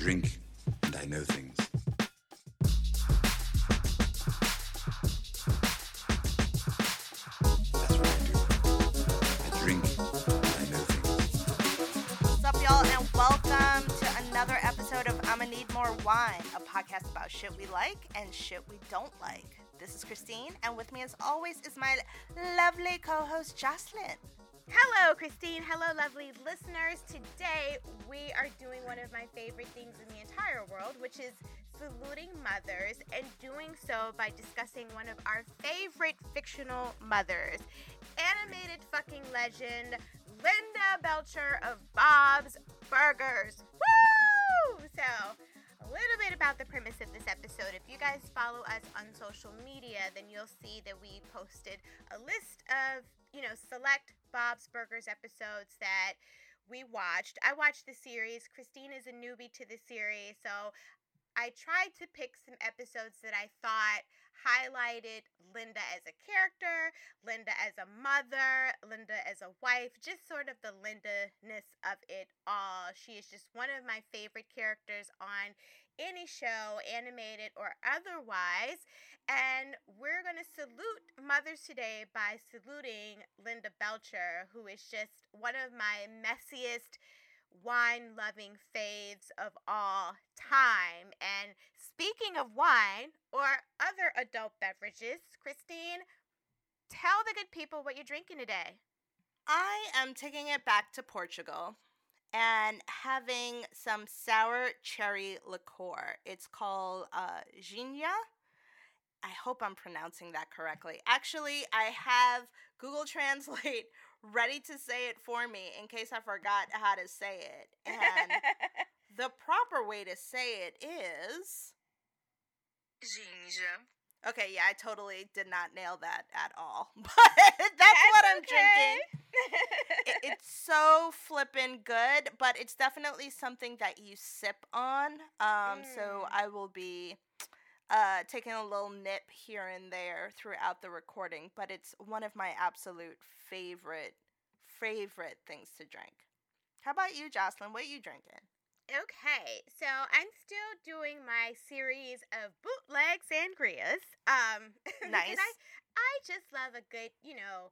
drink and I know things. That's what I do. I drink and I know things. What's up, y'all, and welcome to another episode of I'ma Need More Wine, a podcast about shit we like and shit we don't like. This is Christine, and with me, as always, is my lovely co host, Jocelyn. Hello, Christine. Hello, lovely listeners. Today we are doing one of my favorite things in the entire world, which is saluting mothers and doing so by discussing one of our favorite fictional mothers. Animated fucking legend, Linda Belcher of Bob's Burgers. Woo! So, a little bit about the premise of this episode. If you guys follow us on social media, then you'll see that we posted a list of, you know, select Bob's Burgers episodes that we watched. I watched the series. Christine is a newbie to the series, so I tried to pick some episodes that I thought highlighted Linda as a character, Linda as a mother, Linda as a wife, just sort of the Linda ness of it all. She is just one of my favorite characters on any show, animated or otherwise. And we're going to salute mothers today by saluting Linda Belcher, who is just one of my messiest wine loving faves of all time. And speaking of wine or other adult beverages, Christine, tell the good people what you're drinking today. I am taking it back to Portugal and having some sour cherry liqueur. It's called uh, Ginja. I hope I'm pronouncing that correctly. Actually, I have Google Translate ready to say it for me in case I forgot how to say it. And the proper way to say it is. Ginja. Okay, yeah, I totally did not nail that at all. But that's, what I'm drinking. It, it's so flippin' good, but it's definitely something that you sip on. Um, so Mm. I will be uh taking a little nip here and there throughout the recording, but it's one of my absolute favorite favorite things to drink. How about you, Jocelyn? What are you drinking? Okay, so I'm still doing my series of bootleg sangrias. Um, Nice. I, I just love a good, you know,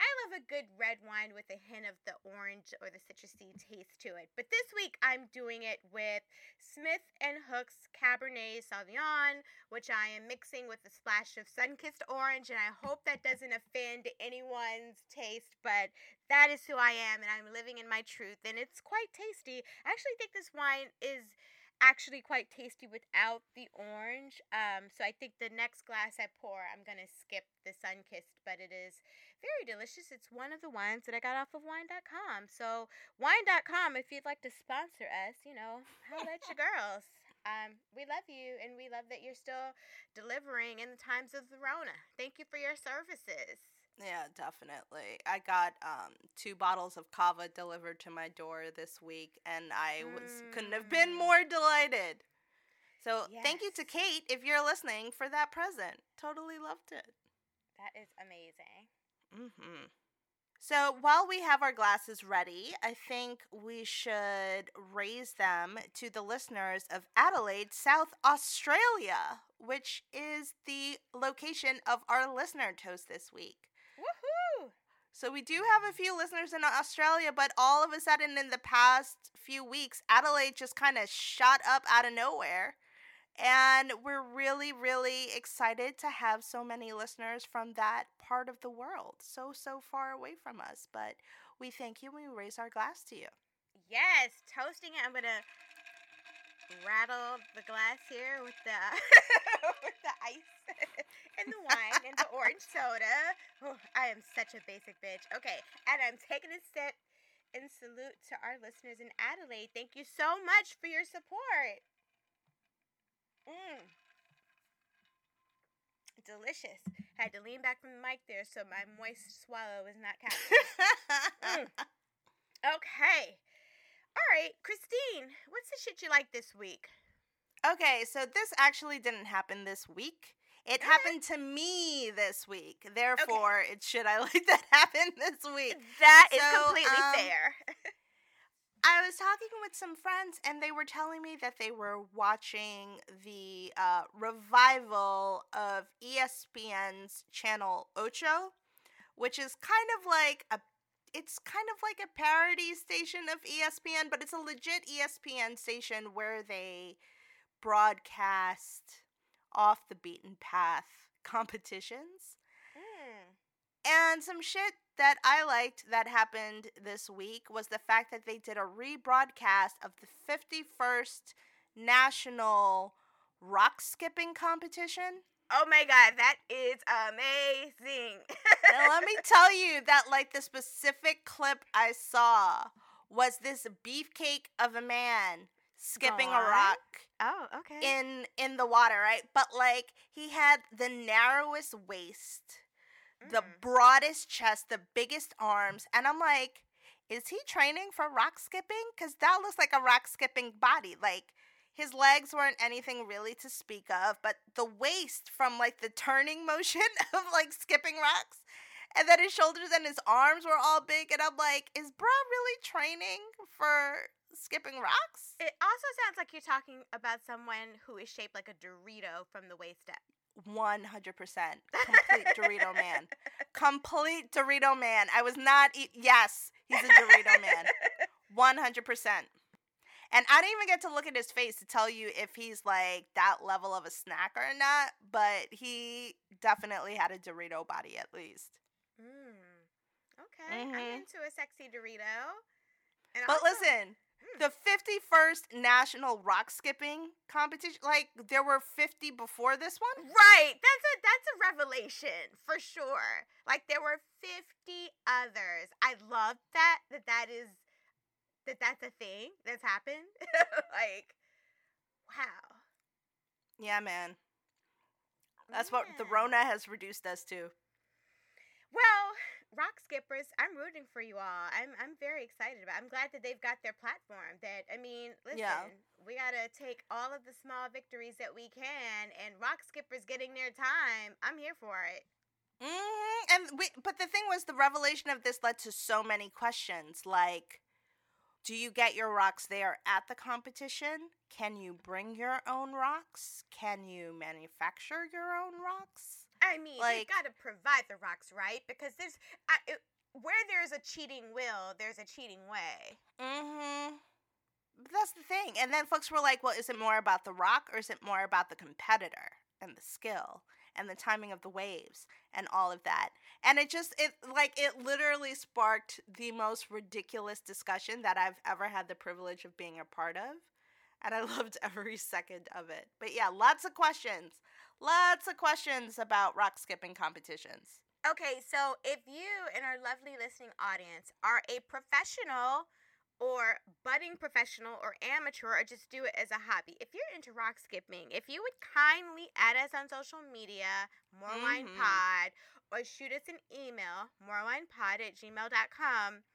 I love a good red wine with a hint of the orange or the citrusy taste to it. But this week I'm doing it with Smith and Hook's Cabernet Sauvignon, which I am mixing with a splash of sun-kissed orange, and I hope that doesn't offend anyone's taste, but that is who I am, and I'm living in my truth, and it's quite tasty. I actually think this wine is actually quite tasty without the orange. Um, so I think the next glass I pour, I'm gonna skip the sun kissed, but it is very delicious. It's one of the wines that I got off of wine.com. So wine.com, if you'd like to sponsor us, you know, holla at your girls. Um, we love you, and we love that you're still delivering in the times of the Rona. Thank you for your services. Yeah, definitely. I got um two bottles of cava delivered to my door this week and I was couldn't have been Mm. more delighted. So, thank you to Kate if you're listening for that present. Totally loved it. That is amazing. Mhm. So, while we have our glasses ready, I think we should raise them to the listeners of Adelaide, South Australia, which is the location of our listener toast this week. Woohoo! So we do have a few listeners in Australia, but all of a sudden in the past few weeks, Adelaide just kind of shot up out of nowhere. And we're really, really excited to have so many listeners from that part of the world, so, so far away from us. But we thank you and we raise our glass to you. Yes, toasting it. I'm gonna rattle the glass here with the with the ice and the wine and the orange soda. Oh, I am such a basic bitch. Okay, and I'm taking a sip in salute to our listeners in Adelaide. Thank you so much for your support. Mm. Delicious. Had to lean back from the mic there so my moist swallow is not captured. Mm. Okay. All right, Christine, what's the shit you like this week? Okay, so this actually didn't happen this week. It Okay. happened to me this week. Therefore, it should I like that happen this week. That is So, completely um, fair. I was talking with some friends, and they were telling me that they were watching the uh, revival of ESPN's channel Ocho, which is kind of like a it's kind of like a parody station of ESPN, but it's a legit ESPN station where they broadcast off the beaten path competitions. Mm. And some shit that I liked that happened this week was the fact that they did a rebroadcast of the 51st National Rock Skipping Competition. Oh my god, that is amazing. and let me tell you that, like, the specific clip I saw was this beefcake of a man skipping a rock oh, okay. in in the water, right? But like he had the narrowest waist, the Mm. broadest chest, the biggest arms, and I'm like, is he training for rock skipping? Cuz that looks like a rock skipping body. Like his legs weren't anything really to speak of, but the waist from like the turning motion of like skipping rocks. And then his shoulders and his arms were all big, and I'm like, is bro really training for skipping rocks? It also sounds like you're talking about someone who is shaped like a Dorito from the waist up. One hundred percent, complete Dorito man, complete Dorito man. I was not. E- yes, he's a Dorito man, one hundred percent. And I didn't even get to look at his face to tell you if he's like that level of a snack or not. But he definitely had a Dorito body at least. Mm. Okay, I'm Mhm. into a sexy Dorito. And But also- listen. The fifty-first National Rock Skipping Competition, like there were fifty before this one. Right. That's a that's a revelation for sure. Like there were 50 others. I love that that that is that that's a thing that's happened. like wow. Yeah, man. That's what the Rona has reduced us to. Well, rock skippers, I'm rooting for you all. I'm I'm very excited about. I'm glad that they've got their platform. That I mean, listen, Yeah. we gotta take all of the small victories that we can, and rock skippers getting their time. I'm here for it. hmm And we, but the thing was, the revelation of this led to so many questions. Like, do you get your rocks there at the competition? Can you bring your own rocks? Can you manufacture your own rocks? I mean, Like- they've got to provide the rocks, right? Because there's I, it, where there's a cheating will, there's a cheating way. Mm-hmm. That's the thing. And then folks were like, well, is it more about the rock or is it more about the competitor and the skill and the timing of the waves and all of that? And it just, it like, it literally sparked the most ridiculous discussion that I've ever had the privilege of being a part of. And I loved every second of it. But yeah, lots of questions. Lots of questions about rock skipping competitions. Okay, so if you and our lovely listening audience are a professional or budding professional or amateur or just do it as a hobby, if you're into rock skipping, if you would kindly add us on social media, mm-hmm. More Wine Pod, or shoot us an email, morewinepod at gmail.com,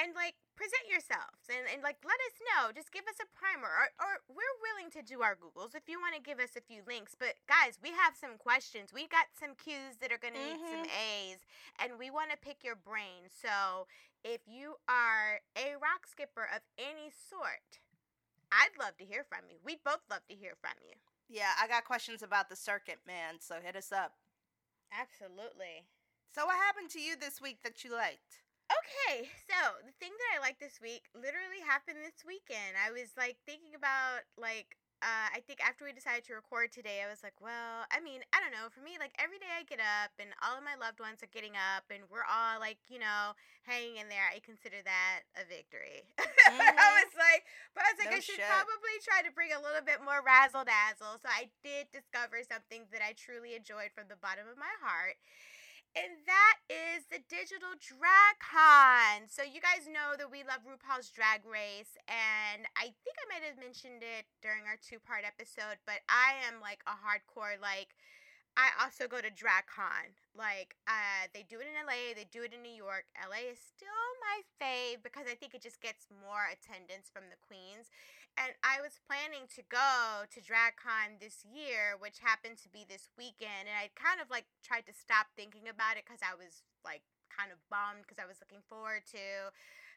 and like present yourselves and, and like let us know. Just give us a primer. Or, or we're willing to do our Googles if you want to give us a few links. But guys, we have some questions. We got some Q's that are gonna need some mm-hmm. A's and we want to pick your brain. So if you are a rock skipper of any sort, I'd love to hear from you. We'd both love to hear from you. Yeah, I got questions about the circuit, man. So hit us up. Absolutely. So what happened to you this week that you liked? Okay, so the thing that I like this week literally happened this weekend. I was like thinking about like uh, I think after we decided to record today, I was like, well, I mean, I don't know. For me, like every day I get up and all of my loved ones are getting up and we're all like, you know, hanging in there. I consider that a victory. I Mhm. was like, but I was like, No I should shit. probably try to bring a little bit more razzle dazzle. So I did discover something that I truly enjoyed from the bottom of my heart. And that is the Digital Drag Con. So you guys know that we love RuPaul's Drag Race, and I think I might have mentioned it during our two-part episode, but I am like a hardcore like I also go to DragCon. Like, uh, they do it in LA, they do it in New York. LA is still my fave because I think it just gets more attendance from the queens. And I was planning to go to DragCon this year, which happened to be this weekend. And I kind of like tried to stop thinking about it because I was like kind of bummed because I was looking forward to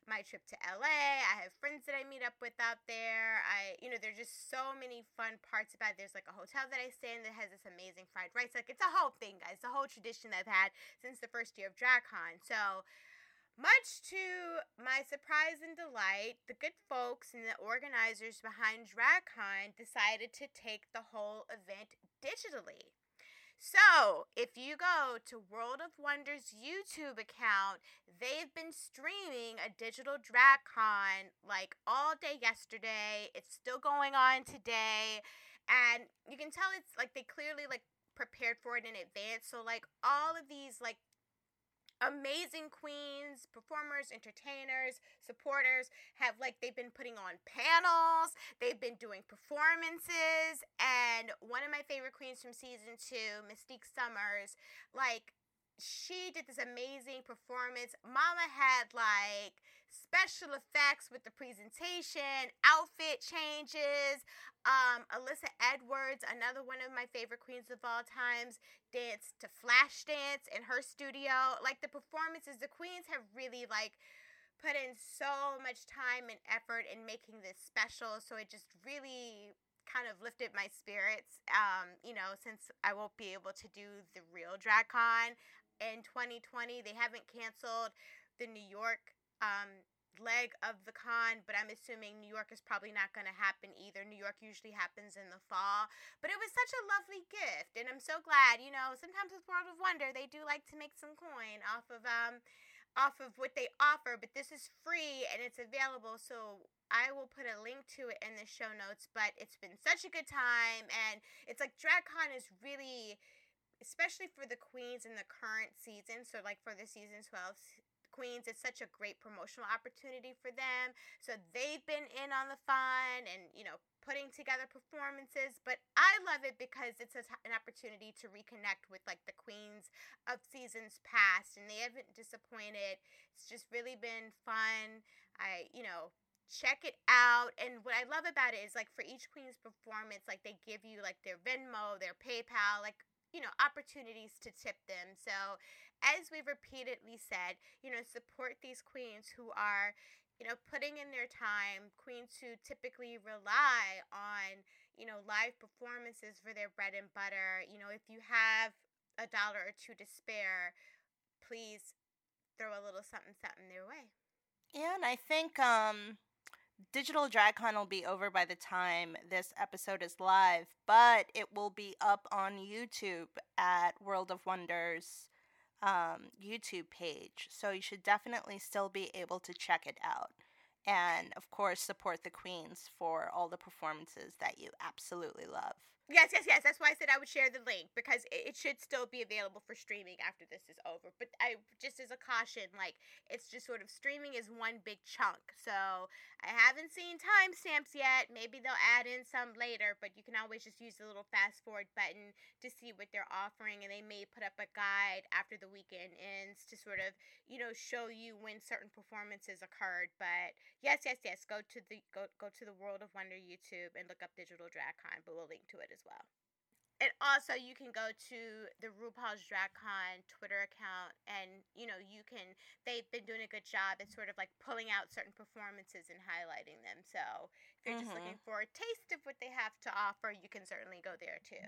my trip to LA. I have friends that I meet up with out there. I, you know, there's just so many fun parts about it. There's like a hotel that I stay in that has this amazing fried rice. Like it's a whole thing, guys. It's a whole tradition that I've had since the first year of DragCon. So, much to my surprise and delight, the good folks and the organizers behind DragCon decided to take the whole event digitally. So, if you go to World of Wonders YouTube account, they've been streaming a digital DragCon like all day yesterday. It's still going on today. And you can tell it's like they clearly like prepared for it in advance. So like all of these like amazing queens, performers, entertainers, supporters have like they've been putting on panels, they've been doing performances, and one of my favorite queens from season 2, Mystique Summers, like she did this amazing performance. Mama had like special effects with the presentation, outfit changes. Um, Alyssa Edwards, another one of my favorite queens of all times, danced to Flashdance in her studio. Like the performances, the queens have really like put in so much time and effort in making this special. So it just really kind of lifted my spirits. Um, you know, since I won't be able to do the real DragCon, in 2020. They haven't canceled the New York um, leg of the con, but I'm assuming New York is probably not going to happen either. New York usually happens in the fall. But it was such a lovely gift, and I'm so glad. You know, sometimes with World of Wonder, they do like to make some coin off of um off of what they offer, but this is free and it's available. So I will put a link to it in the show notes. But it's been such a good time, and it's like DragCon is really especially for the queens in the current season. So, like for the season 12 queens, it's such a great promotional opportunity for them. So, they've been in on the fun and, you know, putting together performances. But I love it because it's an opportunity to reconnect with like the queens of seasons past, and they haven't disappointed. It's just really been fun. I, you know, check it out and what i love about it is like for each queen's performance like they give you like their venmo their paypal like you know, opportunities to tip them. So, as we've repeatedly said, you know, support these queens who are, you know, putting in their time, queens who typically rely on, you know, live performances for their bread and butter. You know, if you have a dollar or two to spare, please throw a little something something their way. Yeah, and I think um Digital DragCon will be over by the time this episode is live, but it will be up on YouTube at World of Wonders um, YouTube page. So you should definitely still be able to check it out. And of course, support the Queens for all the performances that you absolutely love. Yes, yes, yes. That's why I said I would share the link because it, should still be available for streaming after this is over. But I just as a caution, like it's just sort of streaming is one big chunk. So I haven't seen timestamps yet. Maybe they'll add in some later, but you can always just use the little fast forward button to see what they're offering, and they may put up a guide after the weekend ends to sort of you know show you when certain performances occurred. But yes, yes, yes. Go to the go go to the World of Wonder YouTube and look up Digital DragCon, but we'll link to it as as well. And also, you can go to the RuPaul's DragCon Twitter account, and you know you can. They've been doing a good job at sort of like pulling out certain performances and highlighting them. So if you're mm-hmm. just looking for a taste of what they have to offer, you can certainly go there too.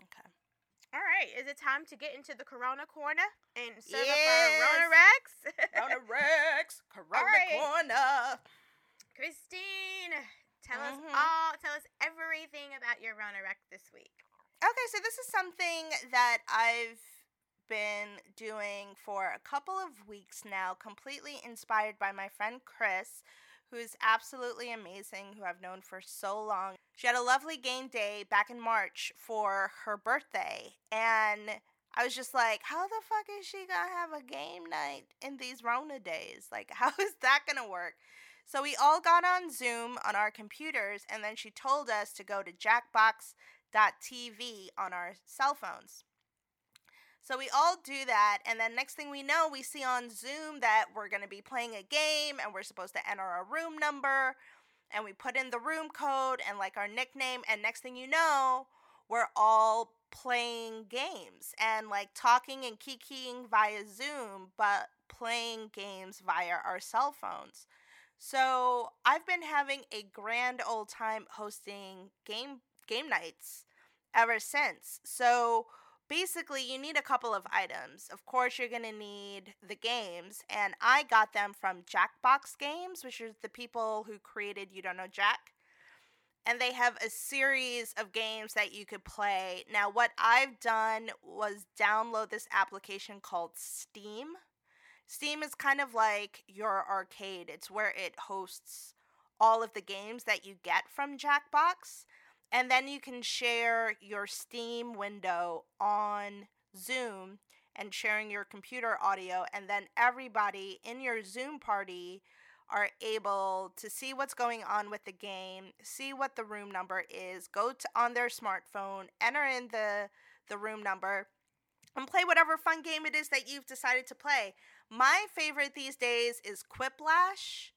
Okay. All right, is it time to get into the Corona corner and serve yes. up our Rona Rex? Rona Rex, Corona right. corner. Christine, Tell mm-hmm. us all, tell us everything about your Rona Rec this week. Okay, so this is something that I've been doing for a couple of weeks now, completely inspired by my friend Chris, who is absolutely amazing, who I've known for so long. She had a lovely game day back in March for her birthday, and I was just like, how the fuck is she gonna have a game night in these Rona days? Like, how is that gonna work? So we all got on Zoom on our computers, and then she told us to go to jackbox.tv on our cell phones. So we all do that, and then next thing we know, we see on Zoom that we're going to be playing a game and we're supposed to enter a room number, and we put in the room code and like our nickname, and next thing you know, we're all playing games and like talking and kikiing via Zoom, but playing games via our cell phones. So I've been having a grand old time hosting game game nights ever since. So basically you need a couple of items. Of course, you're going to need the games, and I got them from Jackbox Games, which is the people who created You Don't Know Jack. And they have a series of games that you could play. Now, what I've done was download this application called Steam. Steam is kind of like your arcade, it's where it hosts all of the games that you get from Jackbox. And then you can share your Steam window on Zoom and sharing your computer audio. And then everybody in your Zoom party are able to see what's going on with the game, see what the room number is, go to, on their smartphone, enter in the, the room number, and play whatever fun game it is that you've decided to play. My favorite these days is Quiplash.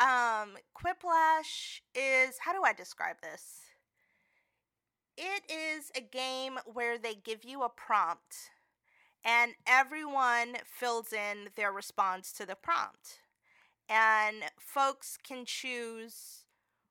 Um, Quiplash is, how do I describe this? It is a game where they give you a prompt and everyone fills in their response to the prompt. And folks can choose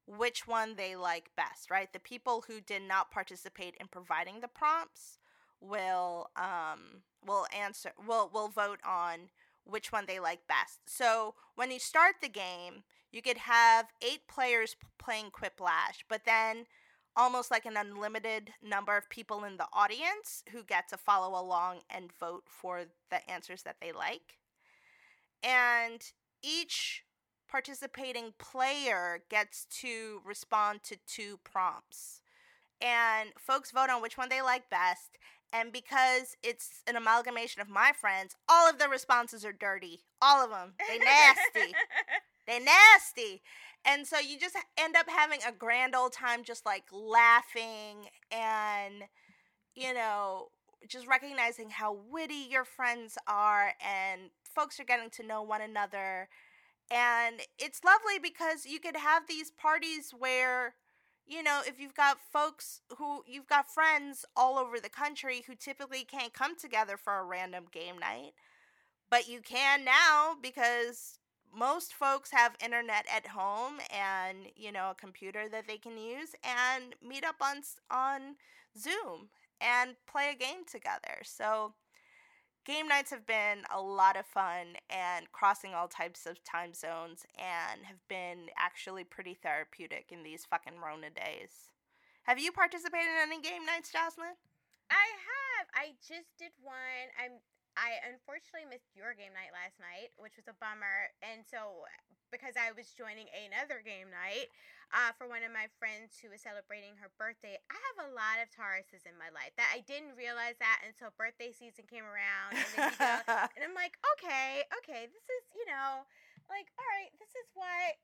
which one they like best, right? The people who did not participate in providing the prompts will um will answer will will vote on which one they like best. So when you start the game, you could have eight players playing Quiplash, but then almost like an unlimited number of people in the audience who get to follow along and vote for the answers that they like. And each participating player gets to respond to two prompts. And folks vote on which one they like best. And because it's an amalgamation of my friends, all of the responses are dirty. All of them. They nasty. they nasty. And so you just end up having a grand old time just like laughing and, you know, just recognizing how witty your friends are and folks are getting to know one another. And it's lovely because you could have these parties where, you know, if you've got folks who you've got friends all over the country who typically can't come together for a random game night, but you can now because most folks have internet at home and you know a computer that they can use and meet up on on Zoom and play a game together. So game nights have been a lot of fun and crossing all types of time zones and have been actually pretty therapeutic in these fucking Rona days. Have you participated in any game nights, Jocelyn? I have. I just did one. I'm I unfortunately missed your game night last night, which was a bummer. And so, because I was joining another game night uh, for one of my friends who was celebrating her birthday, I have a lot of Tauruses in my life. That I didn't realize that until birthday season came around. And, then you go, and I'm like, okay, okay, this is, you know, like, all right, this is what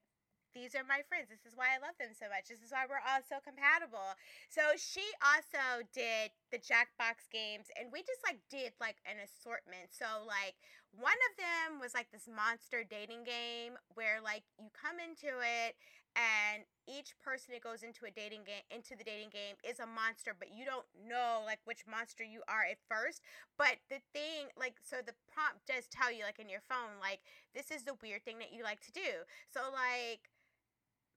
these are my friends. This is why I love them so much. This is why we're all so compatible. So she also did the Jackbox games, and we just like did like an assortment. So like one of them was like this monster dating game where like you come into it and each person that goes into a dating game into the dating game is a monster but you don't know like which monster you are at first but the thing like so the prompt does tell you like in your phone like this is the weird thing that you like to do so like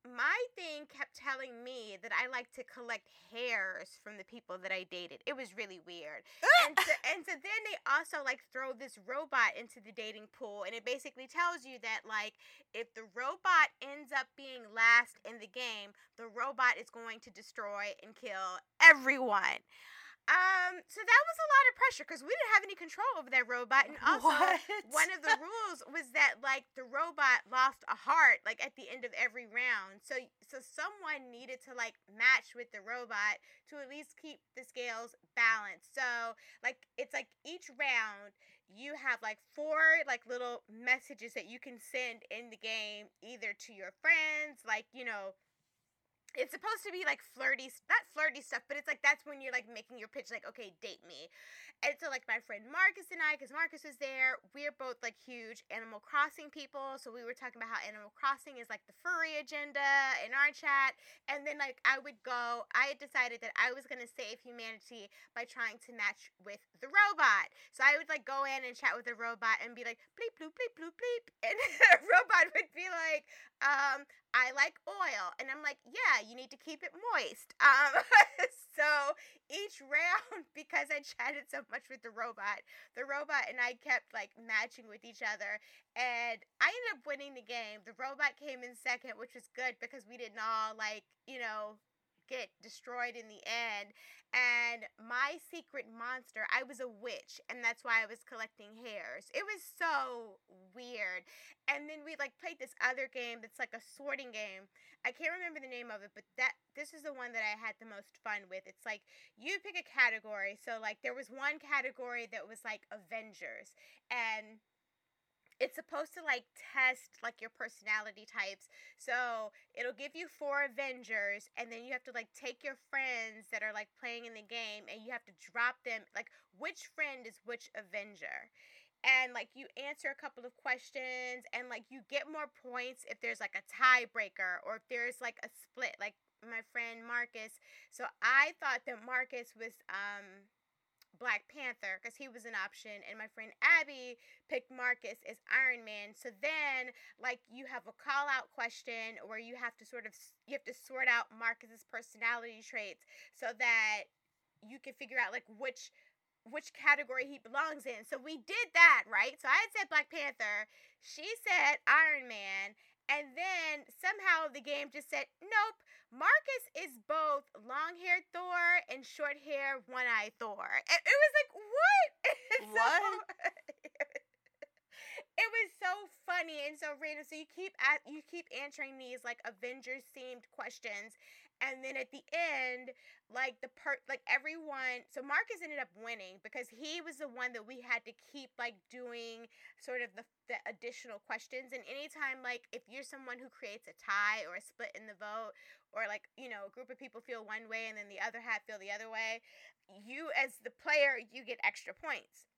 my thing kept telling me that I like to collect hairs from the people that I dated. It was really weird. and so, and so then they also like throw this robot into the dating pool and it basically tells you that like if the robot ends up being last in the game, the robot is going to destroy and kill everyone. Um, so that was a lot of pressure because we didn't have any control over that robot, and also what? one of the rules was that like the robot lost a heart like at the end of every round. So so someone needed to like match with the robot to at least keep the scales balanced. So like it's like each round you have like four like little messages that you can send in the game either to your friends, like you know it's supposed to be like flirty, not flirty stuff, but it's like that's when you're like making your pitch, like, okay, date me. And so, like, my friend Marcus and I, because Marcus was there, we're both like huge Animal Crossing people. So, we were talking about how Animal Crossing is like the furry agenda in our chat. And then, like, I would go, I had decided that I was going to save humanity by trying to match with the robot. So, I would like go in and chat with the robot and be like, bleep, bloop, bleep, bloop, bleep. And the robot would be like, um, I like oil. And I'm like, yeah, you need to keep it moist. Um, so each round, because I chatted so much with the robot, the robot and I kept like matching with each other. And I ended up winning the game. The robot came in second, which was good because we didn't all like, you know, get destroyed in the end. And my secret monster, I was a witch, and that's why I was collecting hairs. It was so weird. And then we like played this other game that's like a sorting game. I can't remember the name of it, but that this is the one that I had the most fun with. It's like you pick a category. So like there was one category that was like Avengers, and it's supposed to like test like your personality types. So it'll give you four Avengers, and then you have to like take your friends that are like playing in the game, and you have to drop them like which friend is which Avenger. And like you answer a couple of questions, and like you get more points if there's like a tiebreaker or if there's like a split. Like my friend Marcus. So I thought that Marcus was um Black Panther because he was an option, and my friend Abby picked Marcus as Iron Man. So then, like, you have a call out question where you have to sort of you have to sort out Marcus's personality traits so that you can figure out like which which category he belongs in. So we did that, right? So I had said Black Panther, she said Iron Man, and then somehow the game just said, nope, Marcus is both long haired Thor and short hair, one eyed Thor. And it was like, what? What? it was so funny and so random. So you keep at, you keep answering these like Avengers themed questions, and then at the end like the per like everyone so marcus ended up winning because he was the one that we had to keep like doing sort of the, the additional questions. And anytime like if you're someone who creates a tie or a split in the vote or like you know a group of people feel one way and then the other half feel the other way you as the player you get extra points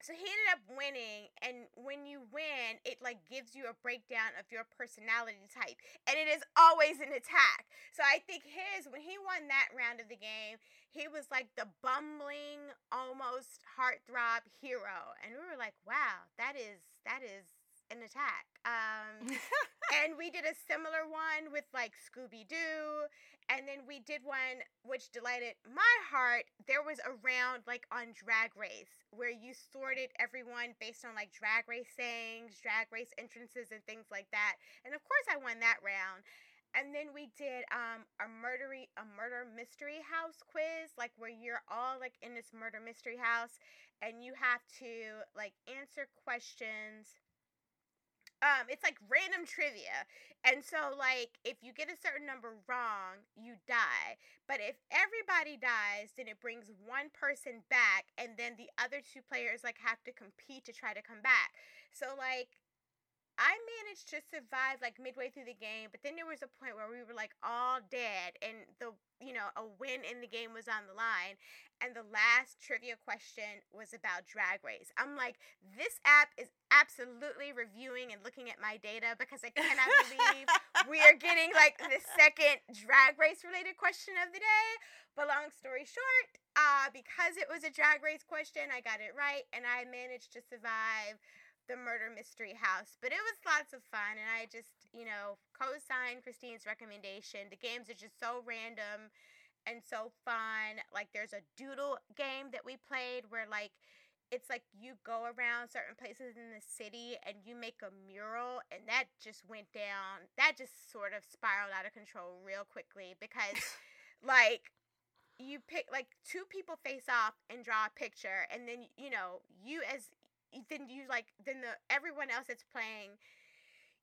so he ended up winning and when you win it like gives you a breakdown of your personality type and it is always an attack. So i think his when he won that round of the game he was like the bumbling almost heartthrob hero and we were like wow that is that is an attack um and we did a similar one with like Scooby Doo. And then we did one which delighted my heart. There was a round like on Drag Race where you sorted everyone based on like drag race sayings, drag race entrances, and things like that. And of course, I won that round. And then we did um, a murdery a murder mystery house quiz, like where you're all like in this murder mystery house, and you have to like answer questions um it's like random trivia and so like if you get a certain number wrong you die but if everybody dies then it brings one person back and then the other two players like have to compete to try to come back. So like I managed to survive like midway through the game, but then there was a point where we were like all dead and the you know, a win in the game was on the line. And the last trivia question was about Drag Race. I'm like, this app is absolutely reviewing and looking at my data because I cannot believe we are getting like the second Drag Race related question of the day. But long story short, uh, because it was a Drag Race question, I got it right and I managed to survive the murder mystery house. But it was lots of fun, and I just, you know, co signed Christine's recommendation. The games are just so random and so fun. Like, there's a doodle game that we played where, like, it's like you go around certain places in the city and you make a mural, and that just went down. That just sort of spiraled out of control real quickly because, like, you pick like two people face off and draw a picture and then you know you as then you like then the everyone else that's playing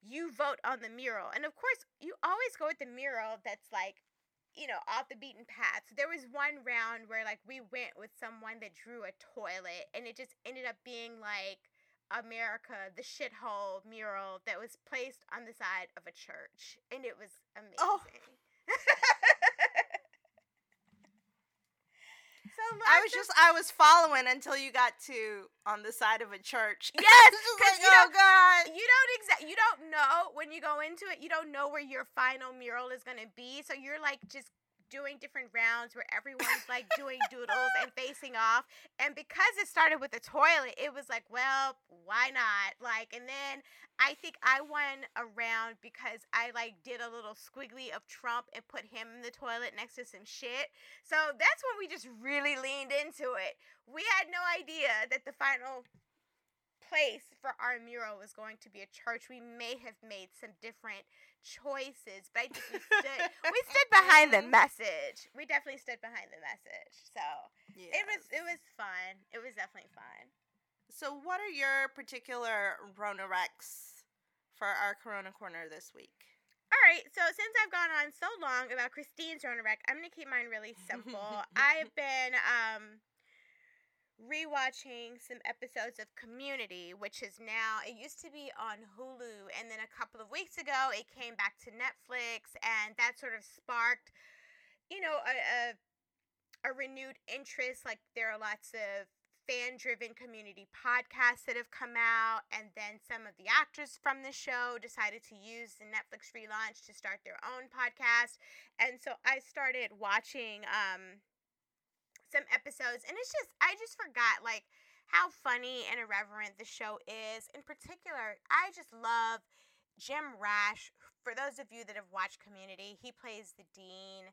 you vote on the mural. And of course you always go with the mural that's like you know off the beaten path. So there was one round where like we went with someone that drew a toilet and it just ended up being like america the shithole mural that was placed on the side of a church. And it was Oh. amazing so I was just I was following until you got to on the side of a church. Yes, It's just 'cause like, you oh know- god. you don't exact you don't know when you go into it you don't know where your final mural is going to be so you're like just doing different rounds where everyone's like doing doodles and facing off and because it started with the toilet it was like well why not? Like and then i think i won a round because i like did a little squiggly of trump and put him in the toilet next to some shit. So that's when we just really leaned into it. We had no idea that the final place for our mural was going to be a church, we may have made some different choices, but I we stood we stood behind the Mhm. message. We definitely stood behind the message. So it was it was fun. It was definitely fun. So what are your particular Rona Rex for our Corona Corner this week? All right, so since I've gone on so long about Christine's Rona Rec, I'm gonna keep mine really simple. I've been um rewatching some episodes of Community, which is now it used to be on Hulu, and then a couple of weeks ago it came back to Netflix, and that sort of sparked, you know, a a, a renewed interest. Like there are lots of fan-driven community podcasts that have come out, and then some of the actors from the show decided to use the Netflix relaunch to start their own podcast, and so I started watching. Um, some episodes and it's just I just forgot like how funny and irreverent the show is. In particular, I just love Jim Rash. For those of you that have watched Community, he plays the dean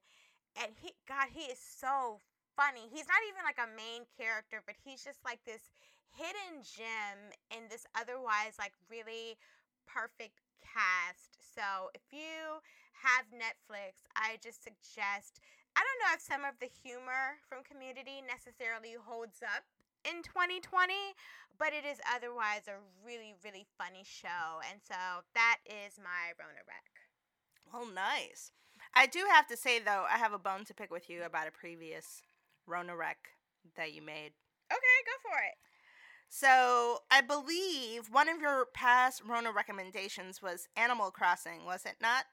and he god, he is so funny. He's not even like a main character, but he's just like this hidden gem in this otherwise like really perfect cast. So, if you have Netflix, I just suggest I don't know if some of the humor from Community necessarily holds up in 2020, but it is otherwise a really, really funny show. And so that is my Rona Rec. Well, nice. I do have to say though, I have a bone to pick with you about a previous Rona Rec that you made. Okay, go for it. So I believe one of your past Rona recommendations was Animal Crossing, was it not?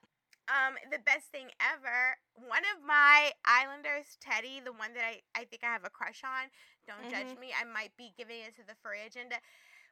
Um, the best thing ever. One of my Islanders, Teddy, the one that I, I think I have a crush on. Don't judge Mhm. me. I might be giving it to the furry agenda.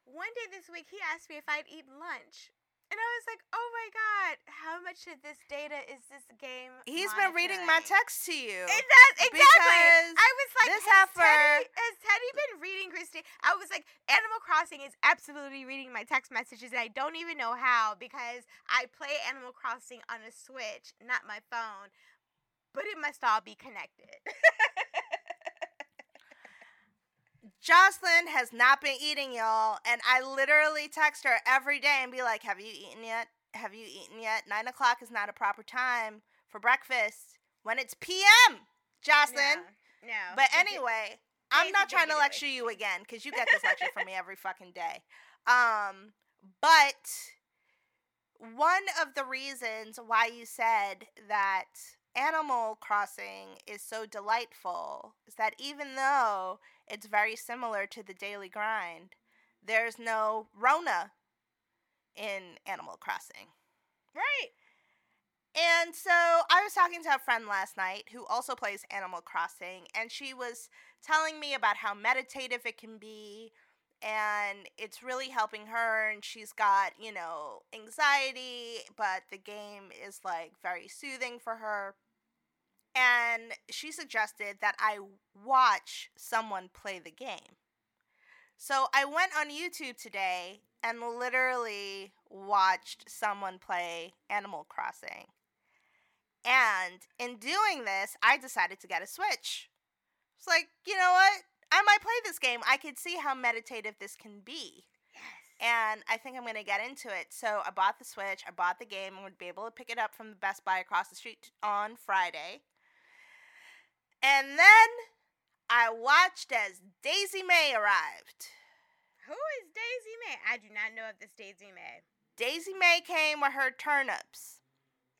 One day this week, he asked me if I'd eat lunch. And I was like, oh my God, how much of this data is this game? He's been reading my monitoring?" text to you. It does, exactly. Because I was like, this has, heifer- Teddy, has Teddy been reading Christine? I was like, Animal Crossing is absolutely reading my text messages, and I don't even know how because I play Animal Crossing on a Switch, not my phone. But it must all be connected. Jocelyn has not been eating, y'all, and I literally text her every day and be like, "Have you eaten yet? Have you eaten yet? Nine o'clock is not a proper time for breakfast when it's p.m." Jocelyn. no, no. But anyway, I'm not trying to lecture you again because you get this lecture from me every fucking day. Um, but one of the reasons why you said that Animal Crossing is so delightful is that even though it's very similar to the daily grind, there's no Rona in Animal Crossing. right. And so I was talking to a friend last night who also plays Animal Crossing, and she was telling me about how meditative it can be, and it's really helping her. And she's got, you know, anxiety, but the game is like very soothing for her. And she suggested that I watch someone play the game. So I went on YouTube today and literally watched someone play Animal Crossing. And in doing this, I decided to get a Switch. It's like, you know what? I might play this game. I could see how meditative this can be. Yes. And I think I'm going to get into it. So I bought the Switch, I bought the game, and would be able to pick it up from the Best Buy across the street on Friday. And then I watched as Daisy Mae arrived. Who is Daisy Mae? I do not know if this Daisy Mae. Daisy Mae came with her turnips.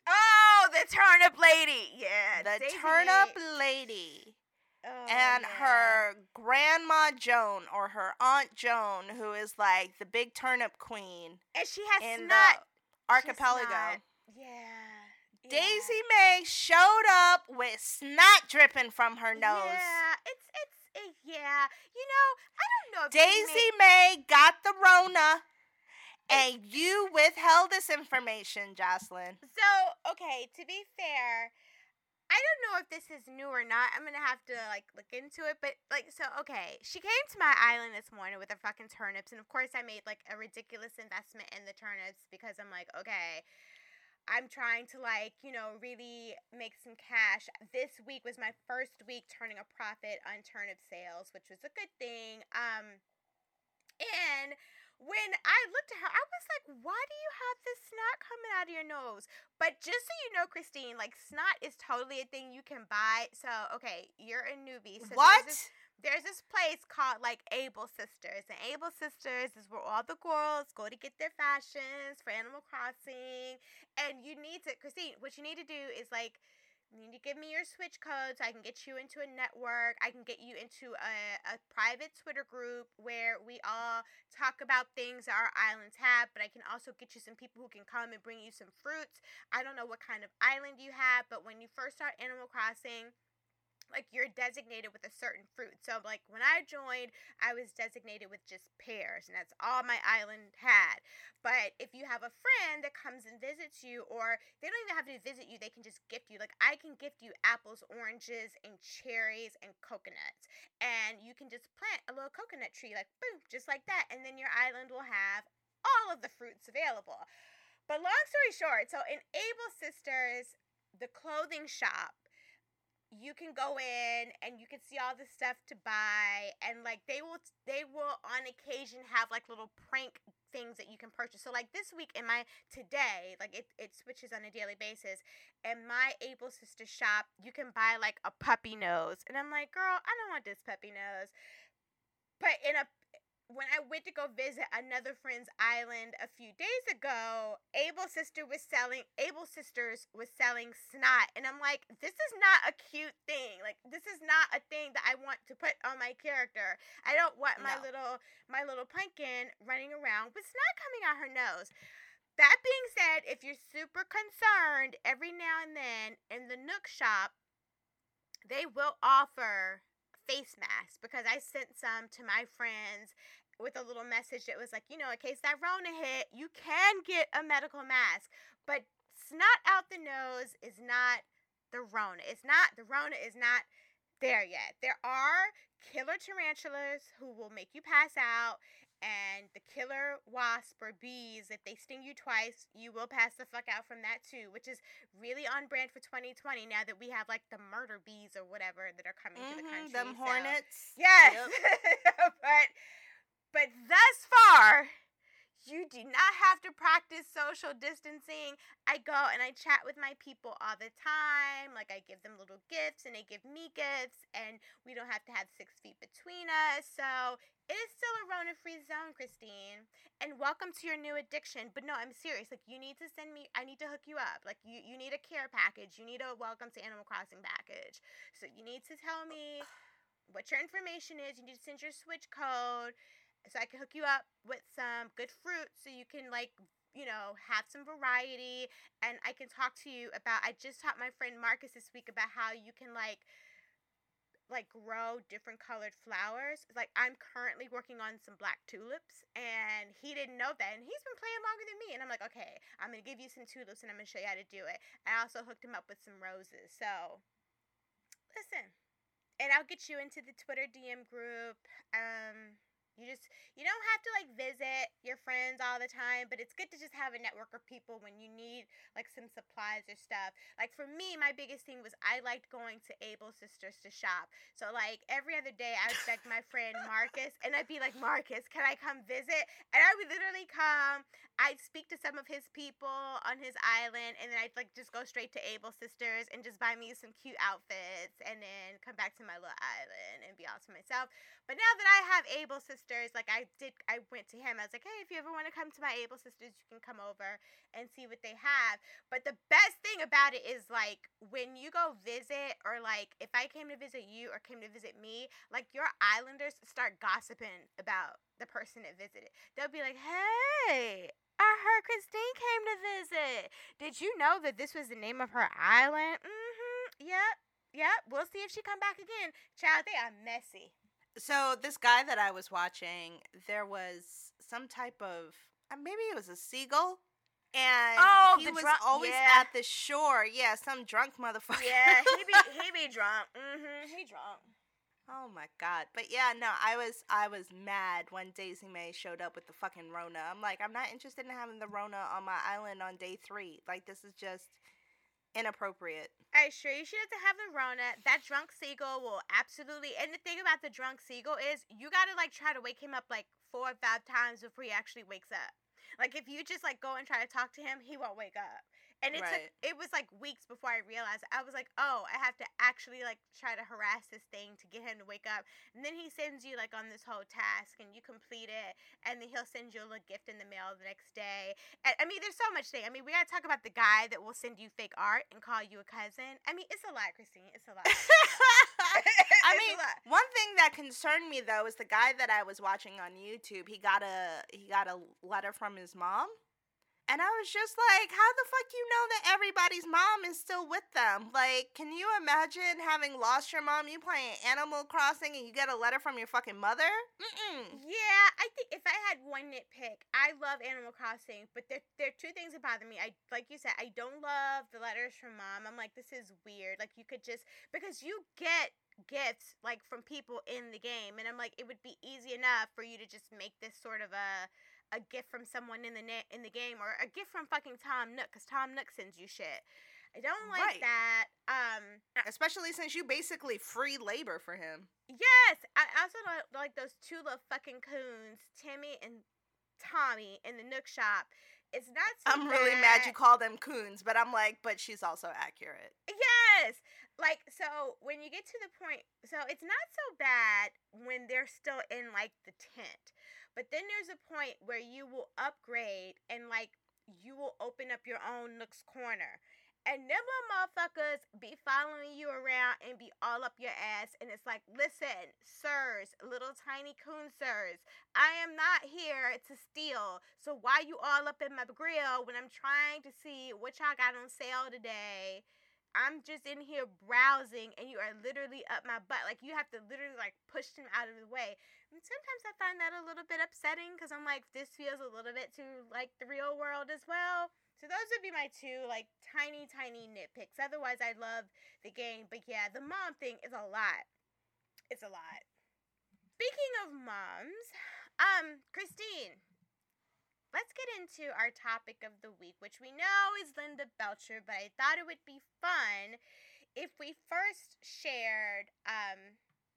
Oh, the turnip lady. Yeah. the Daisy turnip May. lady. Oh, and yeah. her grandma Joan or her aunt Joan, who is like the big turnip queen And she has in snot. the archipelago. Yeah. Daisy Mae showed up with snot dripping from her nose. Yeah, it's it's it, yeah. You know, I don't know if Daisy Mae got the Rona, eh. and you withheld this information, Jocelyn. So, okay, to be fair, I don't know if this is new or not. I'm gonna have to like look into it. But like, so okay, she came to my island this morning with her fucking turnips, and of course I made like a ridiculous investment in the turnips because I'm like, okay, I'm trying to like, you know, really make some cash. This week was my first week turning a profit on turnip sales, which was a good thing. Um, and when I looked at her, I was like, why do you have this snot coming out of your nose? But just so you know, Christine, like snot is totally a thing you can buy. So, okay, you're a newbie. So what? There's this, place called like Able Sisters. And Able Sisters is where all the girls go to get their fashions for Animal Crossing. And you need to, Christine, what you need to do is like, you need to give me your switch code so I can get you into a network. I can get you into a, a private Twitter group where we all talk about things that our islands have, but I can also get you some people who can come and bring you some fruits. I don't know what kind of island you have, but when you first start Animal Crossing, like you're designated with a certain fruit. So like when I joined, I was designated with just pears, and that's all my island had. But if you have a friend that comes and visits you, or they don't even have to visit you, they can just gift you. Like I can gift you apples, oranges, and cherries and coconuts, and you can just plant a little coconut tree, like boom, just like that, and then your island will have all of the fruits available. But long story short, so in Able Sisters, the clothing shop you can go in and you can see all the stuff to buy and like they will they will on occasion have like little prank things that you can purchase. So like this week in my today like it, it switches on a daily basis and my able sister shop you can buy like a puppy nose. And i'm like girl i don't want this puppy nose. But in a when I went to go visit another friend's island a few days ago, Able Sister was selling Able Sisters was selling snot, and I'm like, this is not a cute thing. Like this is not a thing that I want to put on my character. I don't want my No. little my little pumpkin running around with snot coming out her nose. That being said, if you're super concerned, every now and then in the Nook shop, they will offer face masks because I sent some to my friends with a little message that was like, you know, in case that Rona hit, you can get a medical mask. But snot out the nose is not the Rona. It's not, the Rona is not there yet. There are killer tarantulas who will make you pass out. And the killer wasp or bees, if they sting you twice, you will pass the fuck out from that too, which is really on brand for 2020 now that we have like the murder bees or whatever that are coming to the Mhm, country. them so- hornets. Yes. Yep. but but thus far, you do not have to practice social distancing. I go and I chat with my people all the time. Like I give them little gifts and they give me gifts and we don't have to have six feet between us. So it is still a Rona free zone, Christine. And welcome to your new addiction. But no, I'm serious. Like you need to send me I need to hook you up. Like you, you need a care package. You need a welcome to Animal Crossing package. So you need to tell me what your information is. You need to send your switch code so I can hook you up with some good fruit so you can like you know have some variety and I can talk to you about I just taught my friend Marcus this week about how you can like like grow different colored flowers. Like I'm currently working on some black tulips and he didn't know that and he's been playing longer than me and I'm like, "Okay, I'm going to give you some tulips and I'm going to show you how to do it." I also hooked him up with some roses. So, listen. And I'll get you into the Twitter DM group. Um you just you don't have to like visit your friends all the time, but it's good to just have a network of people when you need like some supplies or stuff. Like for me, my biggest thing was I liked going to Able Sisters to shop. So like every other day I would beg my friend Marcus and I'd be like, Marcus, can I come visit? And I would literally come, I'd speak to some of his people on his island and then I'd like just go straight to Able Sisters and just buy me some cute outfits and then come back to my little island and be all to myself. But now that I have Able Sisters, like I did, I went to him. I was like, hey, if you ever want to come to my Able Sisters, you can come over and see what they have. But the best thing about it is like when you go visit, or like if I came to visit you or came to visit me, like your islanders start gossiping about the person that visited. They'll be like, hey, I heard Christine came to visit. Did you know that this was the name of her island? Mm-hmm. Yep. Yep. We'll see if she come back again. Child, they are messy. So this guy that I was watching, there was some type of uh, maybe it was a seagull, and Oh, he was drunk- always yeah. at the shore. Yeah, some drunk motherfucker. Yeah, he be he be drunk. Mm-hmm. He drunk. oh my god. But yeah, no, I was I was mad when Daisy Mae showed up with the fucking Rona. I'm like, I'm not interested in having the Rona on my island on day three. Like this is just inappropriate. I sure, you, she doesn't have the Rona. That drunk seagull will absolutely. And the thing about the drunk seagull is, you gotta like try to wake him up like four or five times before he actually wakes up. Like if you just like go and try to talk to him, he won't wake up. And it took it was like weeks before I realized. I was like, oh, I have to actually like try to harass this thing to get him to wake up. And then he sends you like on this whole task, and you complete it, and then he'll send you a little gift in the mail the next day. And, I mean, there's so much thing. I mean, we gotta talk about the guy that will send you fake art and call you a cousin. I mean, it's a lot, Christine. It's a lot. I mean, one thing that concerned me though is the guy that I was watching on YouTube. He got a he got a letter from his mom, and I was just like, "How the fuck you know that everybody's mom is still with them? Like, can you imagine having lost your mom? You playing Animal Crossing and you get a letter from your fucking mother? Mm-mm. Yeah, I think if I had one nitpick, I love Animal Crossing, but there there are two things that bother me. I like you said, I don't love the letters from mom. I'm like, this is weird. Like you could just because you get gifts like from people in the game, and I'm like, it would be easy enough for you to just make this sort of a a gift from someone in the net in the game or a gift from fucking Tom Nook because Tom Nook sends you shit. I don't like Right. that. Um, Especially since you basically free labor for him. Yes, I also like, like those two little fucking coons, Timmy and Tommy in the Nook shop. It's not so I'm really mad you call them coons, but I'm like, but she's also accurate. Yes, like so when you get to the point, so it's not so bad when they're still in like the tent, but then there's a point where you will upgrade and like you will open up your own Nook's corner. And them motherfuckers be following you around and be all up your ass. And it's like, listen, sirs, little tiny coon sirs, I am not here to steal. So why you all up in my grill when I'm trying to see what y'all got on sale today? I'm just in here browsing and you are literally up my butt. Like you have to literally like push them out of the way. And sometimes I find that a little bit upsetting because I'm like, this feels a little bit too like the real world as well. So those would be my two like tiny, tiny nitpicks. Otherwise, I love the game. But yeah, the mom thing is a lot. It's a lot. Speaking of moms, um, Christine, let's get into our topic of the week, which we know is Linda Belcher, but I thought it would be fun if we first shared, um,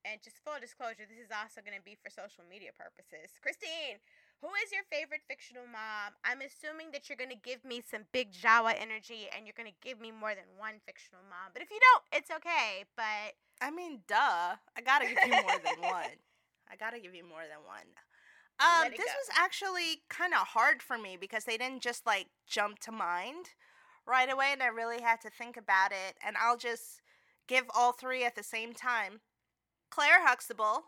and just full disclosure, this is also going to be for social media purposes. Christine, who is your favorite fictional mom? I'm assuming that you're going to give me some big Jawa energy and you're going to give me more than one fictional mom. But if you don't, it's okay. But I mean, duh. I gotta give you more than one. I gotta give you more than one. Um, this go. was actually kind of hard for me because they didn't just like jump to mind right away, and I really had to think about it. And I'll just give all three at the same time: Claire Huxtable,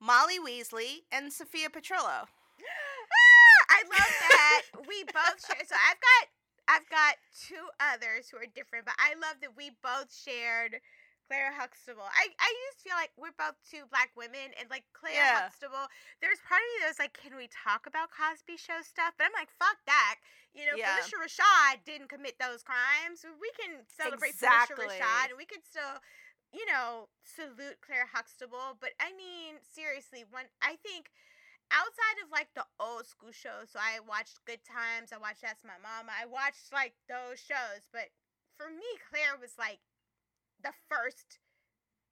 Molly Weasley, and Sophia Petrillo. Ah, I love that. we both share. So I've got I've got two others who are different, but I love that we both shared Claire Huxtable. I, I just feel like we're both two black women and like Claire Yeah. Huxtable, there's part of me that was like, can we talk about Cosby show stuff? But I'm like, fuck that. You know, Yeah. Phylicia Rashad didn't commit those crimes. We can celebrate Exactly. Phylicia Rashad and we could still you know, salute Claire Huxtable. But I mean, seriously, when I think outside of like the old school shows, so I watched Good Times, I watched That's My Mama, I watched like those shows, but for me, Claire was like the first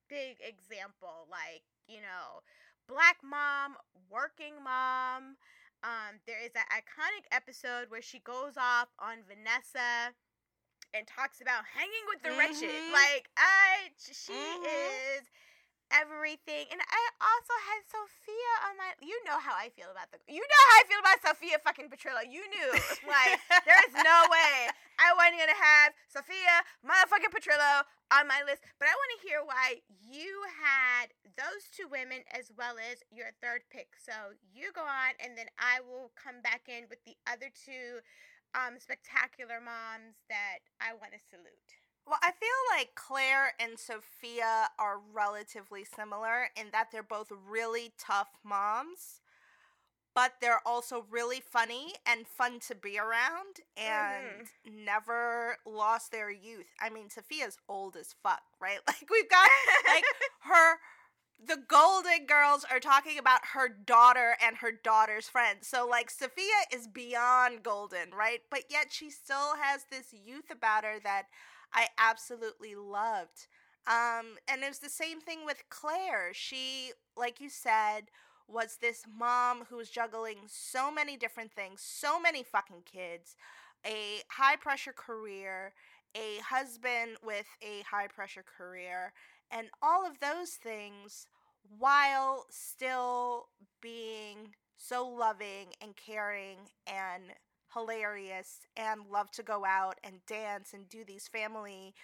big example, like, you know, black mom, working mom. Um, there is an iconic episode where she goes off on Vanessa and talks about hanging with the wretched. Mhm. Like, I, she Mhm. is everything. And I also had Sophia on my. You know how I feel about the. You know how I feel about Sophia fucking Petrillo. You knew. Like, there is no way I wasn't gonna have Sophia motherfucking Petrillo on my list, but I want to hear why you had those two women as well as your third pick. So you go on, and then I will come back in with the other two um, spectacular moms that I want to salute. Well, I feel like Claire and Sophia are relatively similar in that they're both really tough moms but they're also really funny and fun to be around and mm-hmm. never lost their youth. I mean, Sophia's old as fuck, right? Like we've got like her the Golden Girls are talking about her daughter and her daughter's friends. So like Sophia is beyond golden, right? But yet she still has this youth about her that I absolutely loved. Um and it was the same thing with Claire. She like you said was this mom who was juggling so many different things, so many fucking kids, a high pressure career, a husband with a high pressure career, and all of those things while still being so loving and caring and hilarious and love to go out and dance and do these family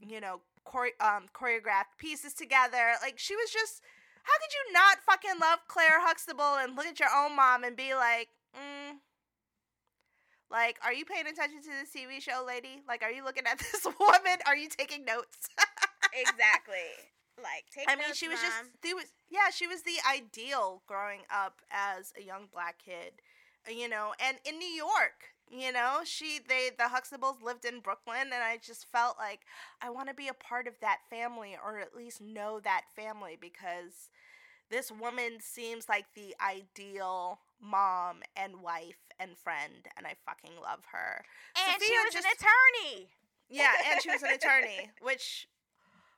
you know chore- um, choreographed pieces together. Like she was just how could you not fucking love Claire Huxtable and look at your own mom and be like, mm, like, are you paying attention to this TV show, lady? Like, are you looking at this woman? Are you taking notes? exactly. Like, take. I mean, she was mom. just. was, yeah, she was the ideal growing up as a young black kid, you know, and in New York, you know she they the huxtables lived in brooklyn and i just felt like i want to be a part of that family or at least know that family because this woman seems like the ideal mom and wife and friend and i fucking love her. And Sophia she was just, an attorney. Yeah and she was an attorney which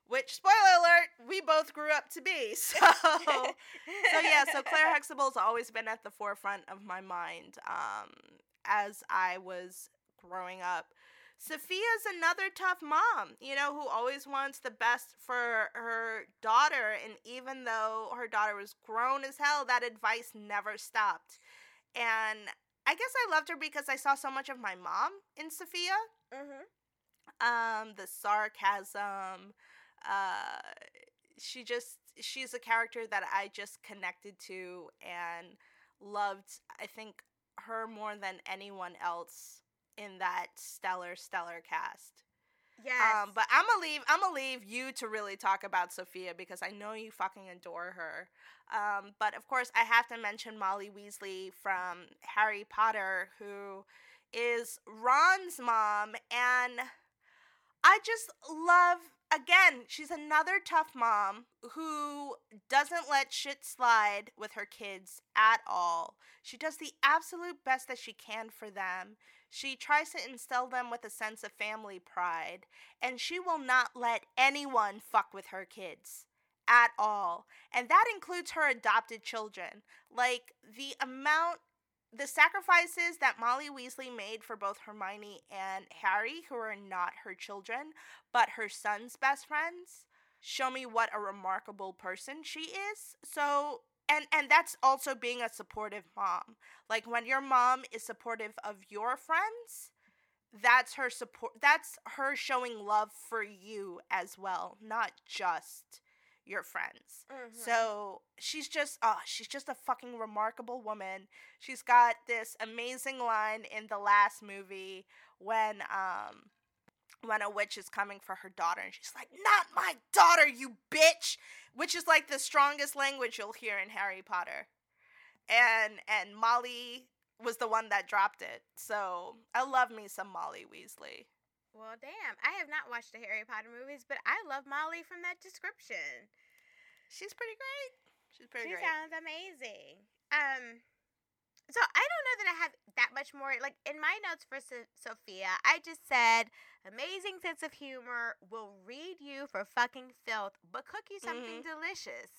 which spoiler alert we both grew up to be so so yeah so claire huxtable's always been at the forefront of my mind um as I was growing up. Sophia's another tough mom, you know, who always wants the best for her daughter. And even though her daughter was grown as hell, that advice never stopped. And I guess I loved her because I saw so much of my mom in Sophia. Mm-hmm. Um, the sarcasm. Uh, she just, she's a character that I just connected to and loved, I think, her more than anyone else in that stellar, stellar cast. Yes. Um, but I'm gonna leave. I'm gonna leave you to really talk about Sophia because I know you fucking adore her. Um, but of course, I have to mention Molly Weasley from Harry Potter, who is Ron's mom, and I just love again, she's another tough mom who doesn't let shit slide with her kids at all. She does the absolute best that she can for them. She tries to instill them with a sense of family pride, and she will not let anyone fuck with her kids at all. And that includes her adopted children. Like the amount the sacrifices that Molly Weasley made for both Hermione and Harry, who are not her children, but her son's best friends, show me what a remarkable person she is. So, and and that's also being a supportive mom. Like when your mom is supportive of your friends, that's her support that's her showing love for you as well, not just your friends. Mm-hmm. So she's just oh, she's just a fucking remarkable woman. She's got this amazing line in the last movie when um when a witch is coming for her daughter and she's like, "Not my daughter, you bitch," which is like the strongest language you'll hear in Harry Potter. And and Molly was the one that dropped it. So, I love me some Molly Weasley. Well, damn. I have not watched the Harry Potter movies, but I love Molly from that description. She's pretty great. She's pretty she great. sounds amazing. Um, so I don't know that I have that much more. Like in my notes for so- Sophia, I just said amazing sense of humor, will read you for fucking filth, but cook you something mm-hmm. delicious.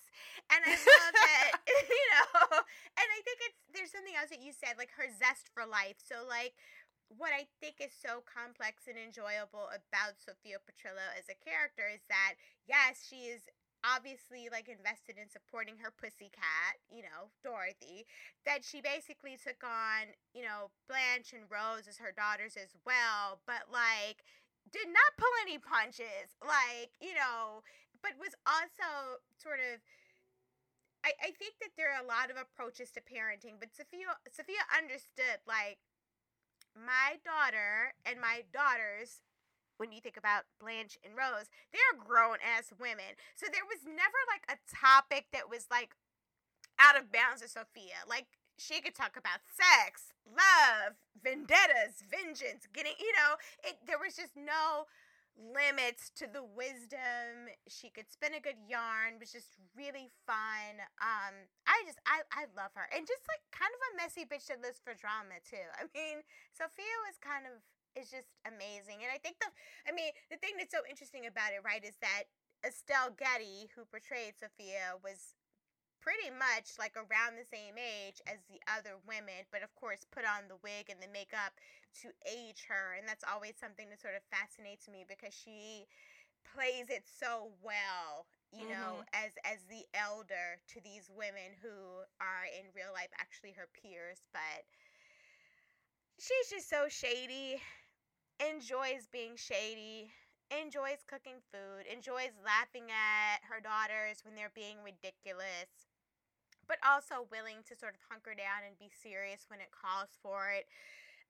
And I love that, you know. And I think it's there's something else that you said, like her zest for life. So like what I think is so complex and enjoyable about Sophia Petrillo as a character is that yes, she is obviously like invested in supporting her pussy cat, you know, Dorothy, that she basically took on, you know, Blanche and Rose as her daughters as well, but like did not pull any punches. Like, you know, but was also sort of I, I think that there are a lot of approaches to parenting, but Sophia Sophia understood like my daughter and my daughters when you think about Blanche and Rose, they are grown as women. So there was never like a topic that was like out of bounds of Sophia. Like she could talk about sex, love, vendettas, vengeance, getting, you know, it there was just no limits to the wisdom. She could spin a good yarn, was just really fun. Um, I just I I love her. And just like kind of a messy bitch that lives for drama too. I mean, Sophia was kind of is just amazing. And I think the I mean, the thing that's so interesting about it, right, is that Estelle Getty, who portrayed Sophia, was pretty much like around the same age as the other women, but of course put on the wig and the makeup to age her. And that's always something that sort of fascinates me because she plays it so well you know Mm-hmm. as as the elder to these women who are in real life actually her peers but she's just so shady enjoys being shady enjoys cooking food enjoys laughing at her daughters when they're being ridiculous but also willing to sort of hunker down and be serious when it calls for it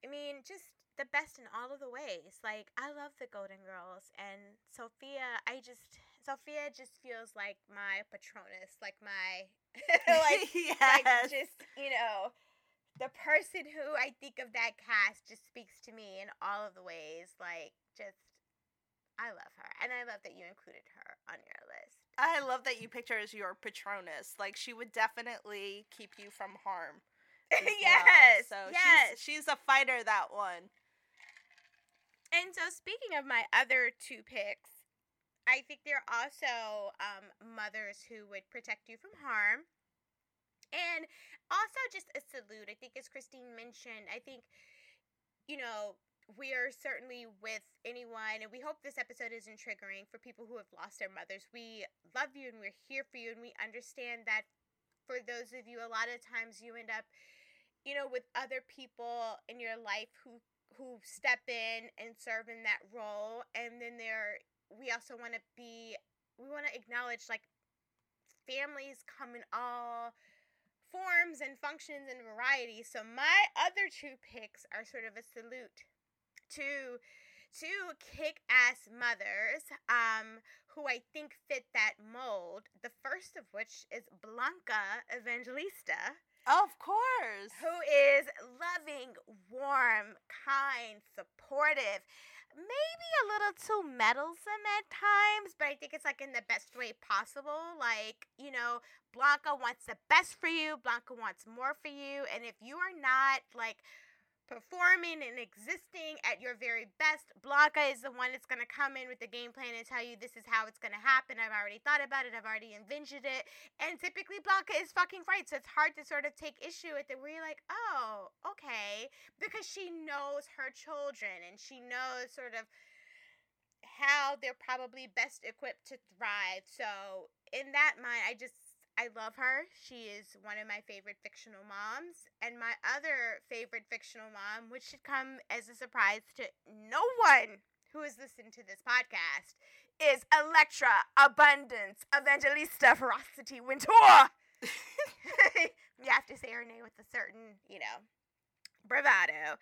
i mean just the best in all of the ways like i love the golden girls and sophia i just sophia just feels like my patronus like my like yes. like just you know the person who I think of that cast just speaks to me in all of the ways. Like just I love her. And I love that you included her on your list. I love that you picked her as your patronus. Like she would definitely keep you from harm. as well. yes. So yes. she's she's a fighter that one. And so speaking of my other two picks, I think there are also um, mothers who would protect you from harm. And also just a salute. I think as Christine mentioned, I think, you know, we are certainly with anyone, and we hope this episode isn't triggering for people who have lost their mothers. We love you and we're here for you, and we understand that for those of you, a lot of times you end up, you know, with other people in your life who who step in and serve in that role, and then there we also want to be we want to acknowledge like families come in all forms and functions and varieties. So my other two picks are sort of a salute to two kick-ass mothers um who I think fit that mold. The first of which is Blanca Evangelista, Of course. who is loving, warm, kind, supportive. Maybe a little too meddlesome at times, but I think it's like in the best way possible. Like, you know, Blanca wants the best for you, Blanca wants more for you, and if you are not like performing and existing at your very best, Blanca is the one that's going to come in with the game plan and tell you this is how it's going to happen. I've already thought about it, I've already envisioned it. And typically, Blanca is fucking right. So it's hard to sort of take issue with it where you're like, oh, okay. Because she knows her children and she knows sort of how they're probably best equipped to thrive. So, in that mind, I just I love her. She is one of my favorite fictional moms. And my other favorite fictional mom, which should come as a surprise to no one who has listened to this podcast, is Elektra Abundance Evangelista Ferocity Wintour. you have to say her name with a certain, you know, bravado.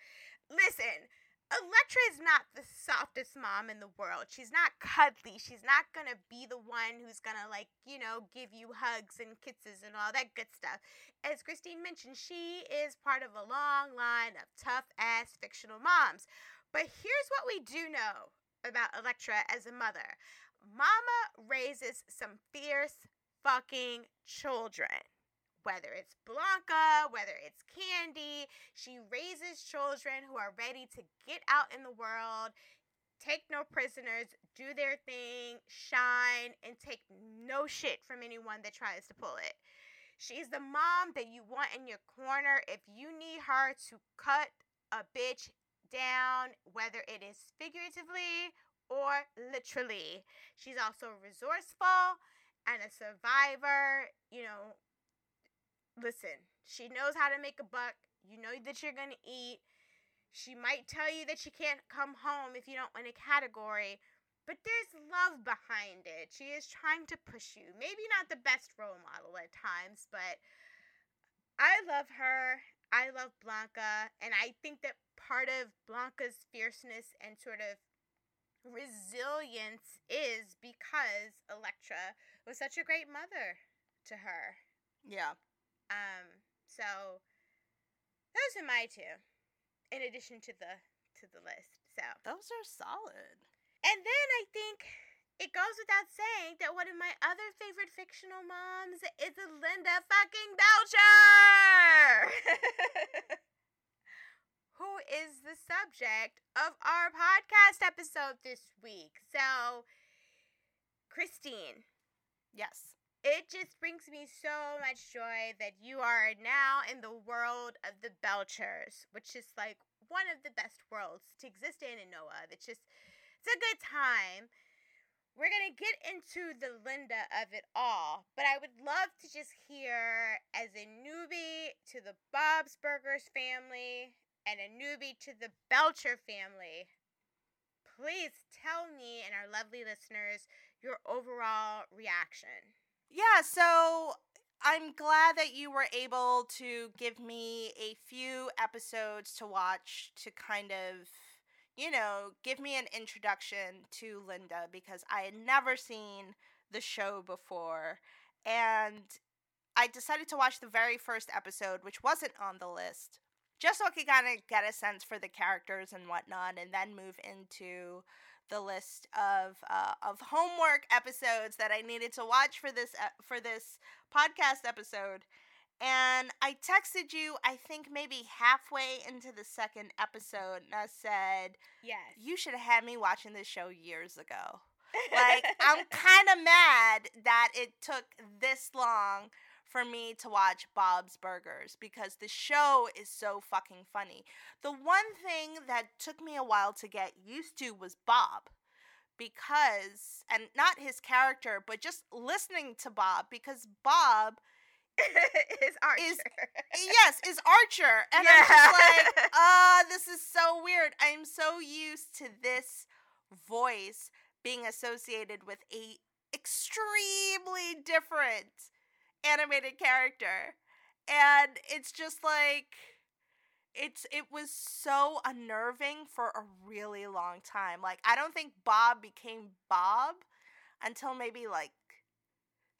Listen, Elektra is not the softest mom in the world. She's not cuddly. She's not gonna be the one who's gonna like, you know, give you hugs and kisses and all that good stuff. As Christine mentioned, she is part of a long line of tough ass fictional moms. But here's what we do know about Elektra as a mother. Mama raises some fierce fucking children whether it's Blanca, whether it's Candy, she raises children who are ready to get out in the world, take no prisoners, do their thing, shine, and take no shit from anyone that tries to pull it. She's the mom that you want in your corner if you need her to cut a bitch down, whether it is figuratively or literally. She's also resourceful and a survivor, you know, listen, she knows how to make a buck. You know that you're going to eat. She might tell you that she can't come home if you don't win a category, but there's love behind it. She is trying to push you. Maybe not the best role model at times, but I love her. I love Blanca, and I think that part of Blanca's fierceness and sort of resilience is because Elektra was such a great mother to her. Yeah. Um, so those are my two, in addition to the to the list. So, Those are solid. and then I think it goes without saying that one of my other favorite fictional moms is Linda fucking Belcher, who is the subject of our podcast episode this week. So, Christine, Yes. It just brings me so much joy that you are now in the world of the Belchers, which is like one of the best worlds to exist in in Noah. It's just, it's a good time. We're going to get into the Linda of it all, but I would love to just hear, as a newbie to the Bob's Burgers family and a newbie to the Belcher family, please tell me and our lovely listeners your overall reaction. Yeah, so I'm glad that you were able to give me a few episodes to watch to kind of, you know, give me an introduction to Linda because I had never seen the show before. And I decided to watch the very first episode, which wasn't on the list, just so I could kind of get a sense for the characters and whatnot, and then move into the list of uh, of homework episodes that I needed to watch for this uh, for this podcast episode. And I texted you, I think maybe halfway into the second episode, and I said, Yes. You should have had me watching this show years ago. Like, I'm kind of mad that it took this long for me to watch Bob's Burgers because the show is so fucking funny. The one thing that took me a while to get used to was Bob because, and not his character, but just listening to Bob because Bob, is Archer. Is- yes, is Archer. And I'm just like, ah, this is so weird. I'm so used to this voice being associated with a extremely different animated character. And it's just like it's it was so unnerving for a really long time. Like I don't think Bob became Bob until maybe like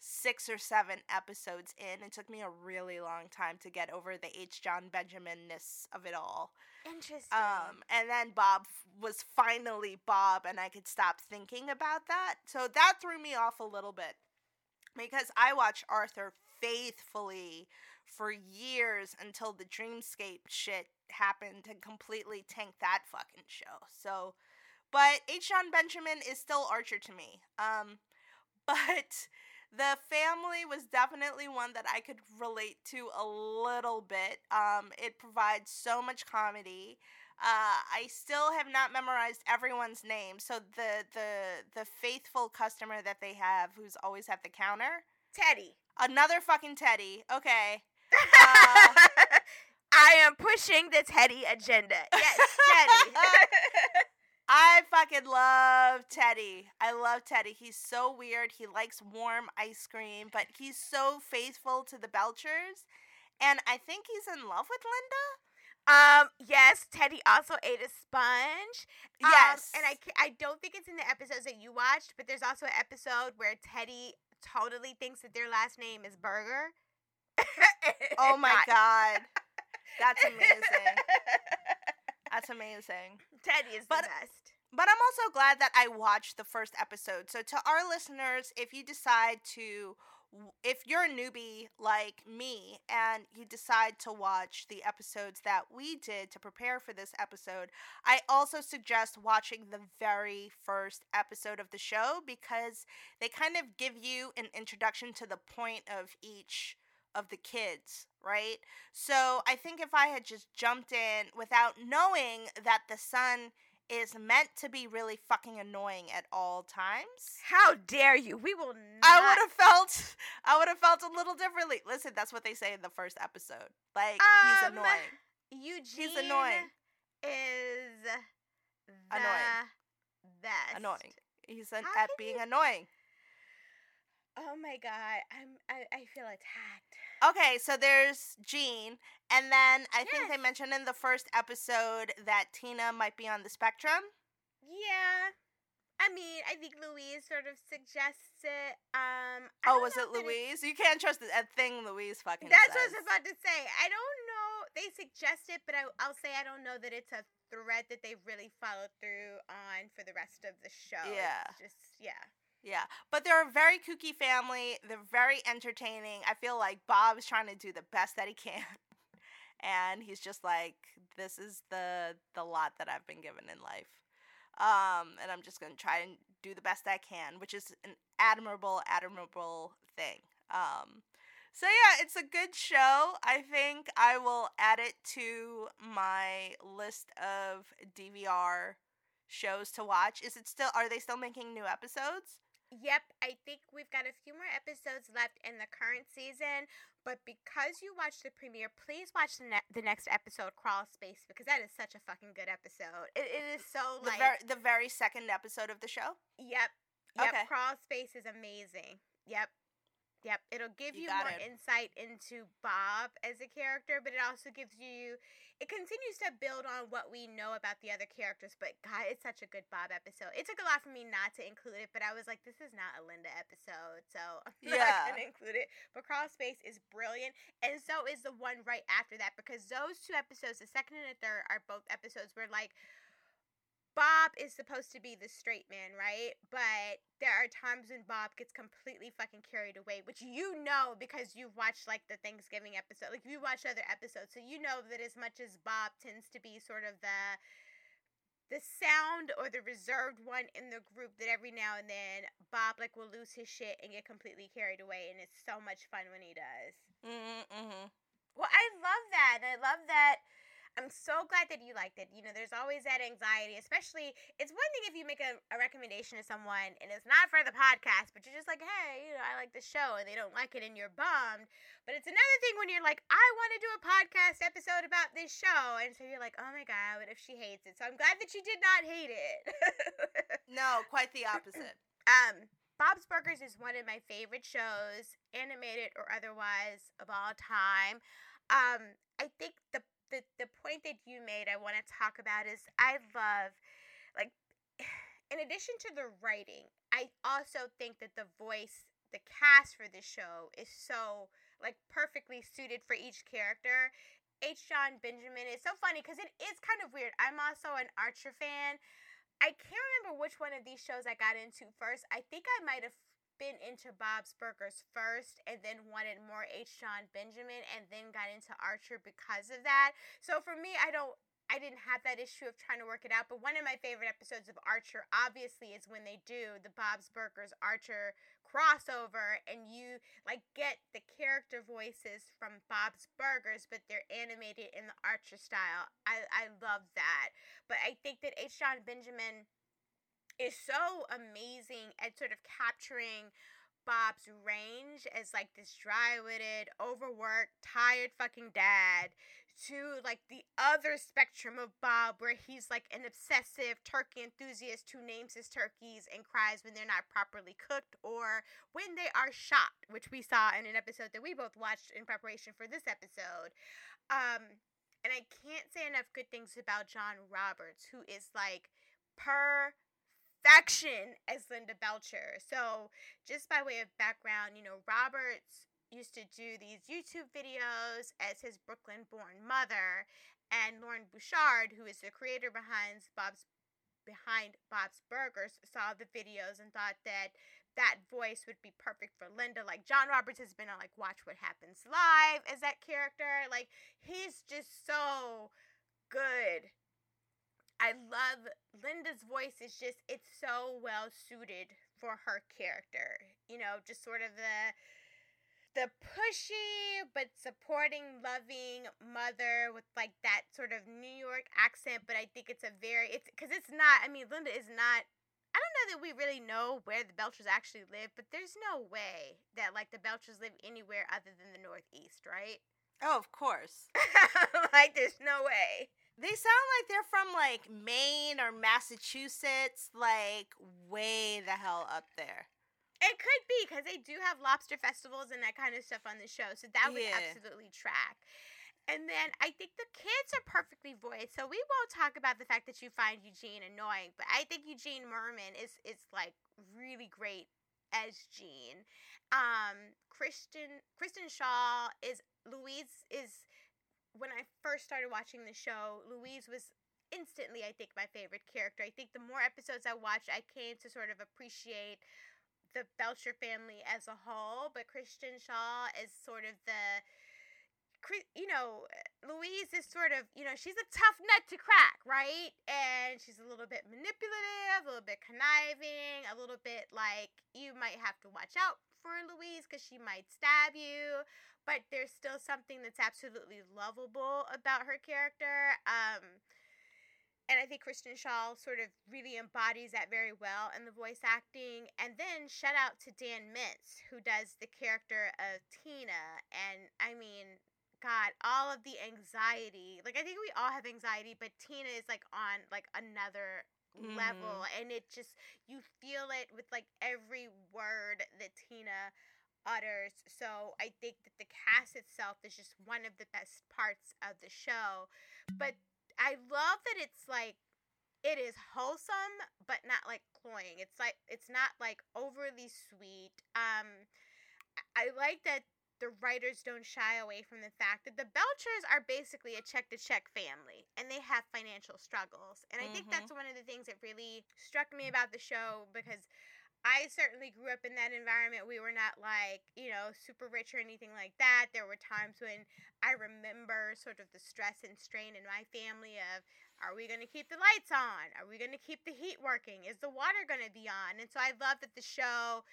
6 or 7 episodes in. It took me a really long time to get over the H Jon Benjamin-ness of it all. Interesting. Um, and then Bob was finally Bob, and I could stop thinking about that. So that threw me off a little bit because I watched Archer faithfully for years until the Dreamscape shit happened and completely tanked that fucking show. So, but H. Jon Benjamin is still Archer to me. Um, but the family was definitely one that I could relate to a little bit. Um, it provides so much comedy. Uh, I still have not memorized everyone's name. So the the the faithful customer that they have, who's always at the counter, Teddy. another fucking Teddy. Okay, Uh, I am pushing the Teddy agenda. Yes, Teddy. I fucking love Teddy. I love Teddy. He's so weird. He likes warm ice cream, but he's so faithful to the Belchers. And I think he's in love with Linda. Um, yes, Teddy also ate a sponge. Um, Yes. and I, I don't think it's in the episodes that you watched, but there's also an episode where Teddy totally thinks that their last name is Burger. Oh my Not. god. That's amazing. That's amazing. Teddy is But- the best. But I'm also glad that I watched the first episode. So to our listeners, if you decide to if you're a newbie like me and you decide to watch the episodes that we did to prepare for this episode, I also suggest watching the very first episode of the show because they kind of give you an introduction to the point of each of the kids, right? So I think if I had just jumped in without knowing that the son is meant to be really fucking annoying at all times. How dare you? We will not. I would have felt I would have felt a little differently. Listen, that's what they say in the first episode. Like he's Um, annoying. Eugene. he's annoying. is the Annoying. best. Annoying. He's an, at being you- annoying. Oh my god, I'm I, I feel attacked. Okay, so there's Gene, and then I think they mentioned in the first episode that Tina might be on the spectrum. Yeah. I mean, I think Louise sort of suggests it. Um Oh, was it Louise? You can't trust a thing Louise fucking That's what I was about to say. I don't know. They suggest it, but I, I'll say I don't know that it's a thread that they really followed through on for the rest of the show. Yeah. It's just yeah. Yeah, but they're a very kooky family. They're very entertaining. I feel like Bob's trying to do the best that he can, and he's just like, "This is the the lot that I've been given in life, um, and I'm just gonna try and do the best I can," which is an admirable, admirable thing. Um, so yeah, it's a good show. I think I will add it to my list of DVR shows to watch. Is it still? Are they still making new episodes? Yep, I think we've got a few more episodes left in the current season, but because you watched the premiere, please watch the, ne- the next episode, Crawl Space, because that is such a fucking good episode. It, it is so The like, very the very second episode of the show. yep, yep. Okay. Crawl Space is amazing. Yep, yep. It'll give You you, more it. insight into Bob as a character, but it also gives you. It continues to build on what we know about the other characters, but God, it's such a good Bob episode. It took a lot for me not to include it, but I was like, this is not a Linda episode, so I'm Yeah. not gonna include it. But Crawl Space is brilliant, and so is the one right after that because those two episodes, the second and the third, are both episodes where like Bob is supposed to be the straight man, right? But there are times when Bob gets completely fucking carried away, which you know because you've watched like the Thanksgiving episode, like you watched other episodes, so you know that as much as Bob tends to be sort of the the sound or the reserved one in the group that every now and then Bob like will lose his shit and get completely carried away and it's so much fun when he does. Mm-hmm. Well, I love that. I love that. I'm so glad that you liked it. You know, there's always that anxiety, especially. It's one thing if you make a, a recommendation to someone and it's not for the podcast, but you're just like, hey, you know, I like the show and they don't like it and you're bummed. But it's another thing when you're like, I want to do a podcast episode about this show. And so you're like, oh my God, what if she hates it? So I'm glad that you did not hate it. No, quite the opposite. Um, Bob's Burgers is one of my favorite shows, animated or otherwise, of all time. Um, I think the the the point that you made, I want to talk about is I love, like, in addition to the writing, I also think that the voice, the cast for this show is so like perfectly suited for each character. H. Jon Benjamin is so funny because it is kind of weird. I'm also an Archer fan. I can't remember which one of these shows I got into first. I think I might have been into Bob's Burgers first and then wanted more H. Jon Benjamin and then got into Archer because of that. So for me, I don't I didn't have that issue of trying to work it out, but one of my favorite episodes of Archer obviously is when they do the Bob's Burgers Archer crossover and you like get the character voices from Bob's Burgers, but they're animated in the Archer style. I I love that. But I think that H. Jon Benjamin is so amazing at sort of capturing Bob's range as like this dry-witted, overworked, tired fucking dad to like the other spectrum of Bob where he's like an obsessive turkey enthusiast who names his turkeys and cries when they're not properly cooked or when they are shot, which we saw in an episode that we both watched in preparation for this episode. Um and I can't say enough good things about John Roberts who is like perfection as Linda Belcher. So, just by way of background, you know, Roberts used to do these YouTube videos as his Brooklyn born mother, and Loren Bouchard, who is the creator behind Bob's behind Bob's Burgers, saw the videos and thought that that voice would be perfect for Linda. Like John Roberts has been on like Watch What Happens Live as that character. Like he's just so good. I love Linda's voice is just it's so well suited for her character. You know, just sort of the the pushy but supporting loving mother with like that sort of New York accent, but I think it's a very it's cuz it's not I mean Linda is not I don't know that we really know where the Belchers actually live, but there's no way that like the Belchers live anywhere other than the Northeast, right? Oh, of course. like there's no way. They sound like they're from like Maine or Massachusetts, like way the hell up there. It could be because they do have lobster festivals and that kind of stuff on the show, so that would Yeah. absolutely track. And then I think the kids are perfectly voiced, so we won't talk about the fact that you find Eugene annoying, but I think Eugene Mirman is is like really great as Gene. Um, Kristen Kristen Schaal is Louise is when I first started watching the show, Louise was instantly I think my favorite character. I think the more episodes I watched, I came to sort of appreciate the Belcher family as a whole, but Kristen Schaal is sort of the you know, Louise is sort of, you know, she's a tough nut to crack, right? And she's a little bit manipulative, a little bit conniving, a little bit like you might have to watch out for Louise because she might stab you. But there's still something that's absolutely lovable about her character. Um, and I think Kristen Schaal sort of really embodies that very well in the voice acting. And then shout out to Dan Mintz, who does the character of Tina. And I mean, God, all of the anxiety. Like I think we all have anxiety, but Tina is like on like another level and it just you feel it with like every word that Tina utters. So I think that the cast itself is just one of the best parts of the show. But I love that it's like it is wholesome but not like cloying. It's like it's not like overly sweet. Um I like that the writers don't shy away from the fact that the Belchers are basically a check to check family and they have financial struggles. And I think Mhm. that's one of the things that really struck me about the show because I certainly grew up in that environment. We were not like, you know, super rich or anything like that. There were times when I remember sort of the stress and strain in my family of are we going to keep the lights on? Are we going to keep the heat working? Is the water going to be on? And so I love that the show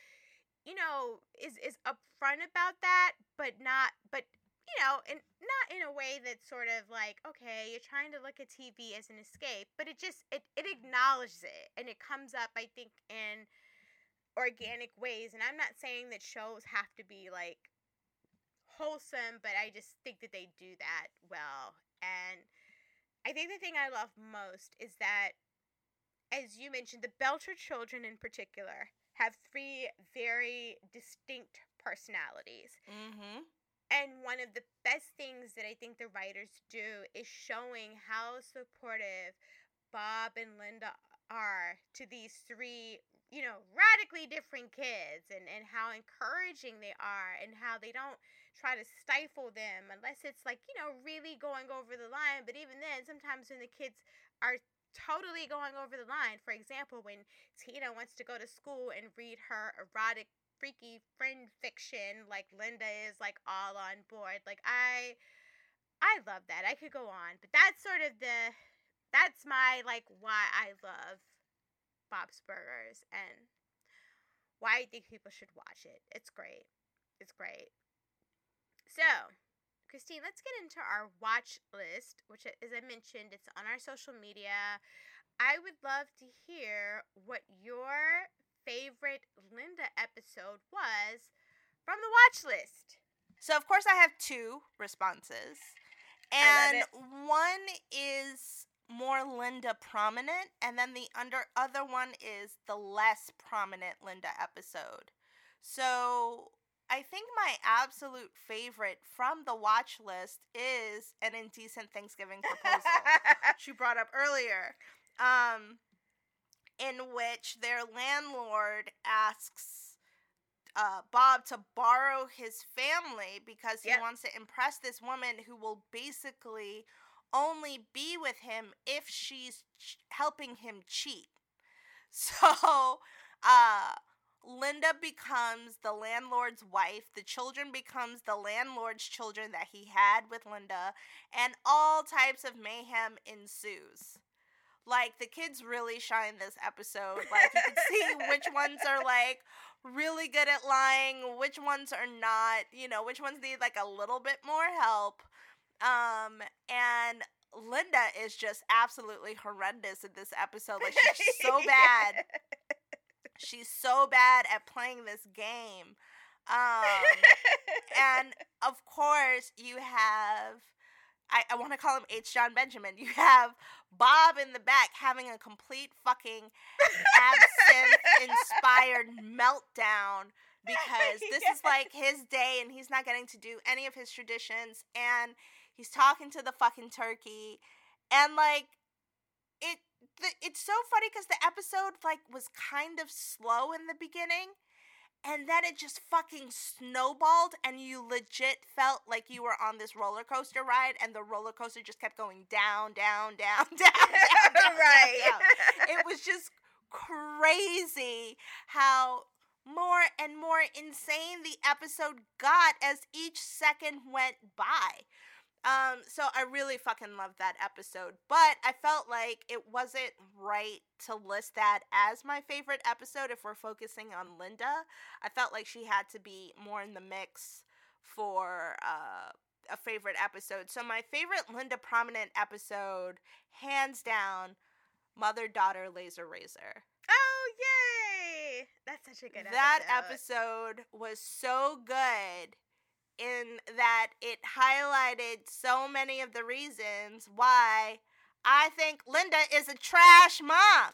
you know, is is upfront about that, but not but you know, and not in a way that's sort of like, okay, you're trying to look at TV as an escape, but it just it, it acknowledges it and it comes up I think in organic ways. And I'm not saying that shows have to be like wholesome, but I just think that they do that well. And I think the thing I love most is that as you mentioned, the Belcher children in particular have three very distinct personalities. Mm-hmm. And one of the best things that I think the writers do is showing how supportive Bob and Linda are to these three, you know, radically different kids and, and how encouraging they are and how they don't try to stifle them unless it's like, you know, really going over the line. But even then, sometimes when the kids are totally going over the line, for example, when Tina wants to go to school and read her erotic freaky friend fiction like Linda is like all on board. Like I I love that. I could go on, but that's sort of the that's my like why I love Bob's Burgers and why I think people should watch it. It's great. It's great. So, Christine, let's get into our watch list, which as I mentioned, it's on our social media. I would love to hear what your favorite Linda episode was from the watch list. So of course I have two responses. And one is more Linda prominent and then the under other one is the less prominent Linda episode. So I think my absolute favorite from the watch list is an indecent Thanksgiving proposal. she brought up earlier, um, in which their landlord asks uh, Bob to borrow his family because he Yep. wants to impress this woman who will basically only be with him if she's ch- helping him cheat. So, uh, Linda becomes the landlord's wife. The children becomes the landlord's children that he had with Linda, and all types of mayhem ensues. Like the kids really shine this episode. Like you can see which ones are like really good at lying, which ones are not, you know, which ones need like a little bit more help. Um and Linda is just absolutely horrendous in this episode. Like she's so bad. She's so bad at playing this game. Um and of course you have I, I want to call him H. Jon Benjamin. You have Bob in the back having a complete fucking absinthe inspired meltdown because this is like his day and he's not getting to do any of his traditions and he's talking to the fucking turkey and like it the, it's so funny because the episode like was kind of slow in the beginning and then it just fucking snowballed and you legit felt like you were on this roller coaster ride and the roller coaster just kept going down down down down down, down right. down, down. it was just crazy how more and more insane the episode got as each second went by um, so I really fucking loved that episode, but I felt like it wasn't right to list that as my favorite episode if we're focusing on Linda. I felt like she had to be more in the mix for uh, a favorite episode. So my favorite Linda prominent episode, hands down, Mother Daughter Laser Razor. Oh yay! That's such a good that episode. episode was so good in that it highlighted so many of the reasons why I think Linda is a trash mom.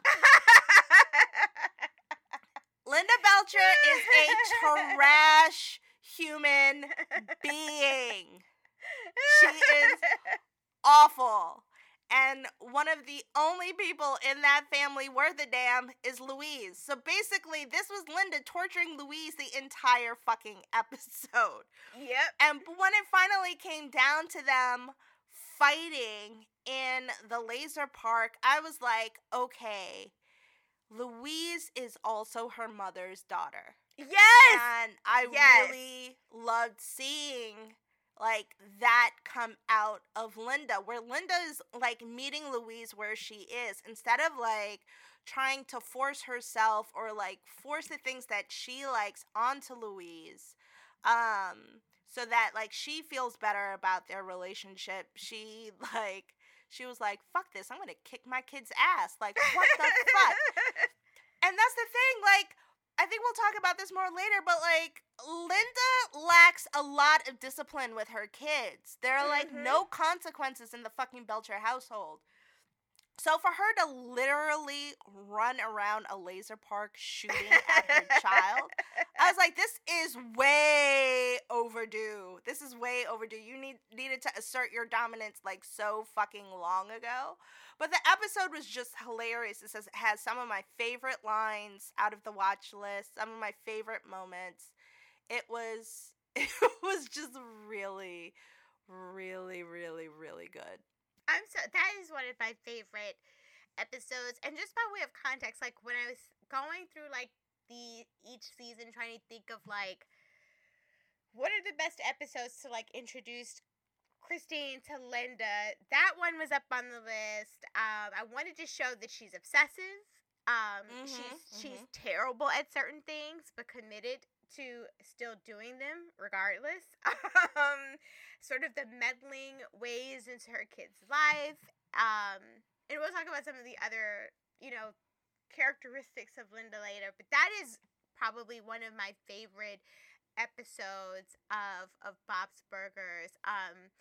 Linda Belcher is a trash human being. She is awful. And one of the only people in that family worth a damn is Louise. So basically, this was Linda torturing Louise the entire fucking episode. Yep. And when it finally came down to them fighting in the laser park, I was like, okay, Louise is also her mother's daughter. Yes. And I Yes. really loved seeing like that come out of Linda, where Linda is like meeting Louise where she is instead of like trying to force herself or like force the things that she likes onto Louise. Um, so that like she feels better about their relationship. She like she was like, fuck this, I'm gonna kick my kid's ass. Like, what the fuck? And that's the thing, like, I think we'll talk about this more later, but like, Linda lacks a lot of discipline with her kids. There are like Mhm. no consequences in the fucking Belcher household. So for her to literally run around a laser park shooting at her child, I was like, this is way overdue. This is way overdue. You need needed to assert your dominance like so fucking long ago. But the episode was just hilarious. It says it has some of my favorite lines out of the watch list, some of my favorite moments. It was it was just really, really, really, really good. I'm so that is one of my favorite episodes. And just by way of context, like when I was going through like the each season trying to think of like what are the best episodes to like introduce Christine to Linda, that one was up on the list. Um, I wanted to show that she's obsessive. Um, Mhm, she's she's mhm. terrible at certain things, but committed to still doing them regardless. um, sort of the meddling ways into her kid's life. Um, and we'll talk about some of the other, you know, characteristics of Linda later. But that is probably one of my favorite episodes of of Bob's Burgers. Um,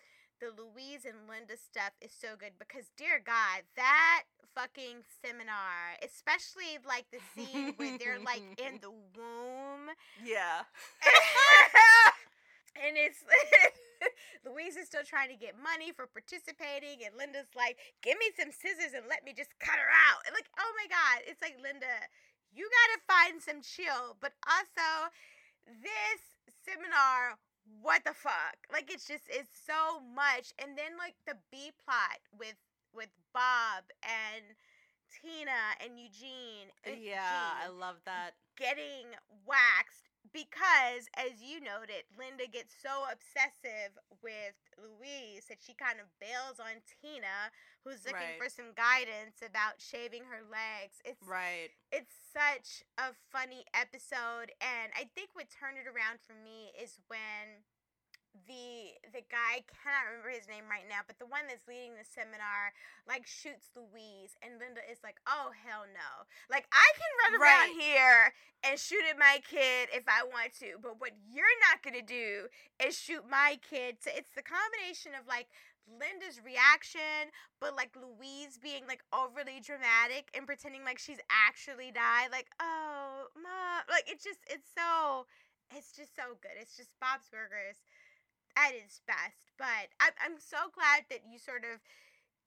the Louise and Linda stuff is so good because, dear God, that fucking seminar, especially like the scene where they're like in the womb Yeah. and it's Louise is still trying to get money for participating, and Linda's like, "Give me some scissors and let me just cut her out." And like, oh my god, it's like Linda, you gotta find some chill, but also this seminar. What the fuck? Like it's just it's so much, and then like the B plot with with Bob and Tina and Eugene. uh, Yeah, I love that. getting waxed because, as you noted, Linda gets so obsessive with Louise that she kind of bails on Tina, who's looking Right. for some guidance about shaving her legs. It's Right. it's such a funny episode, and I think what turned it around for me is when the the guy I cannot remember his name right now, but the one that's leading the seminar like shoots Louise, and Linda is like, "Oh hell no! Like I can run around here and shoot at my kid if I want to, but what you're not gonna do is shoot my kid." So it's the combination of like Linda's reaction, but like Louise being like overly dramatic and pretending like she's actually died. Like, oh, mom. Like, it's just, it's so, it's just so good. It's just Bob's Burgers at its best. But I'm, I'm so glad that you sort of,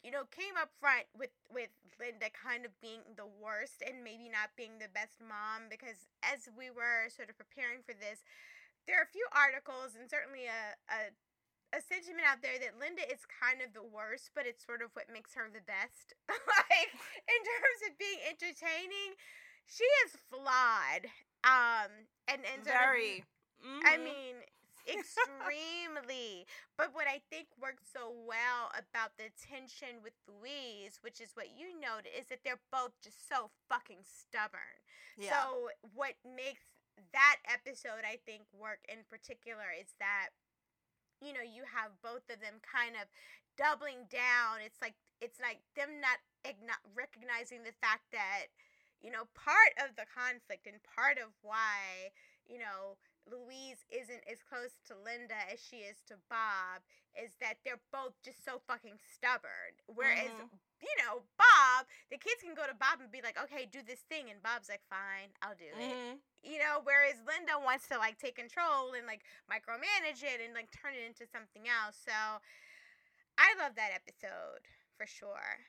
you know, came up front with with Linda kind of being the worst and maybe not being the best mom because as we were sort of preparing for this, there are a few articles and certainly a, a a sentiment out there that Linda is kind of the worst, but it's sort of what makes her the best. like in terms of being entertaining, she is flawed. Um and and Very. Of, I Mhm. mean extremely. but what I think works so well about the tension with Louise, which is what you noted, is that they're both just so fucking stubborn. yeah. So what makes that episode I think work in particular is that you know you have both of them kind of doubling down. It's like it's like them not igno- recognizing the fact that you know part of the conflict and part of why you know Louise isn't as close to Linda as she is to Bob is that they're both just so fucking stubborn. Whereas, Mhm. you know, Bob, the kids can go to Bob and be like, okay, do this thing. And Bob's like, fine, I'll do it. Mhm. You know, whereas Linda wants to like take control and like micromanage it and like turn it into something else. So I love that episode for sure.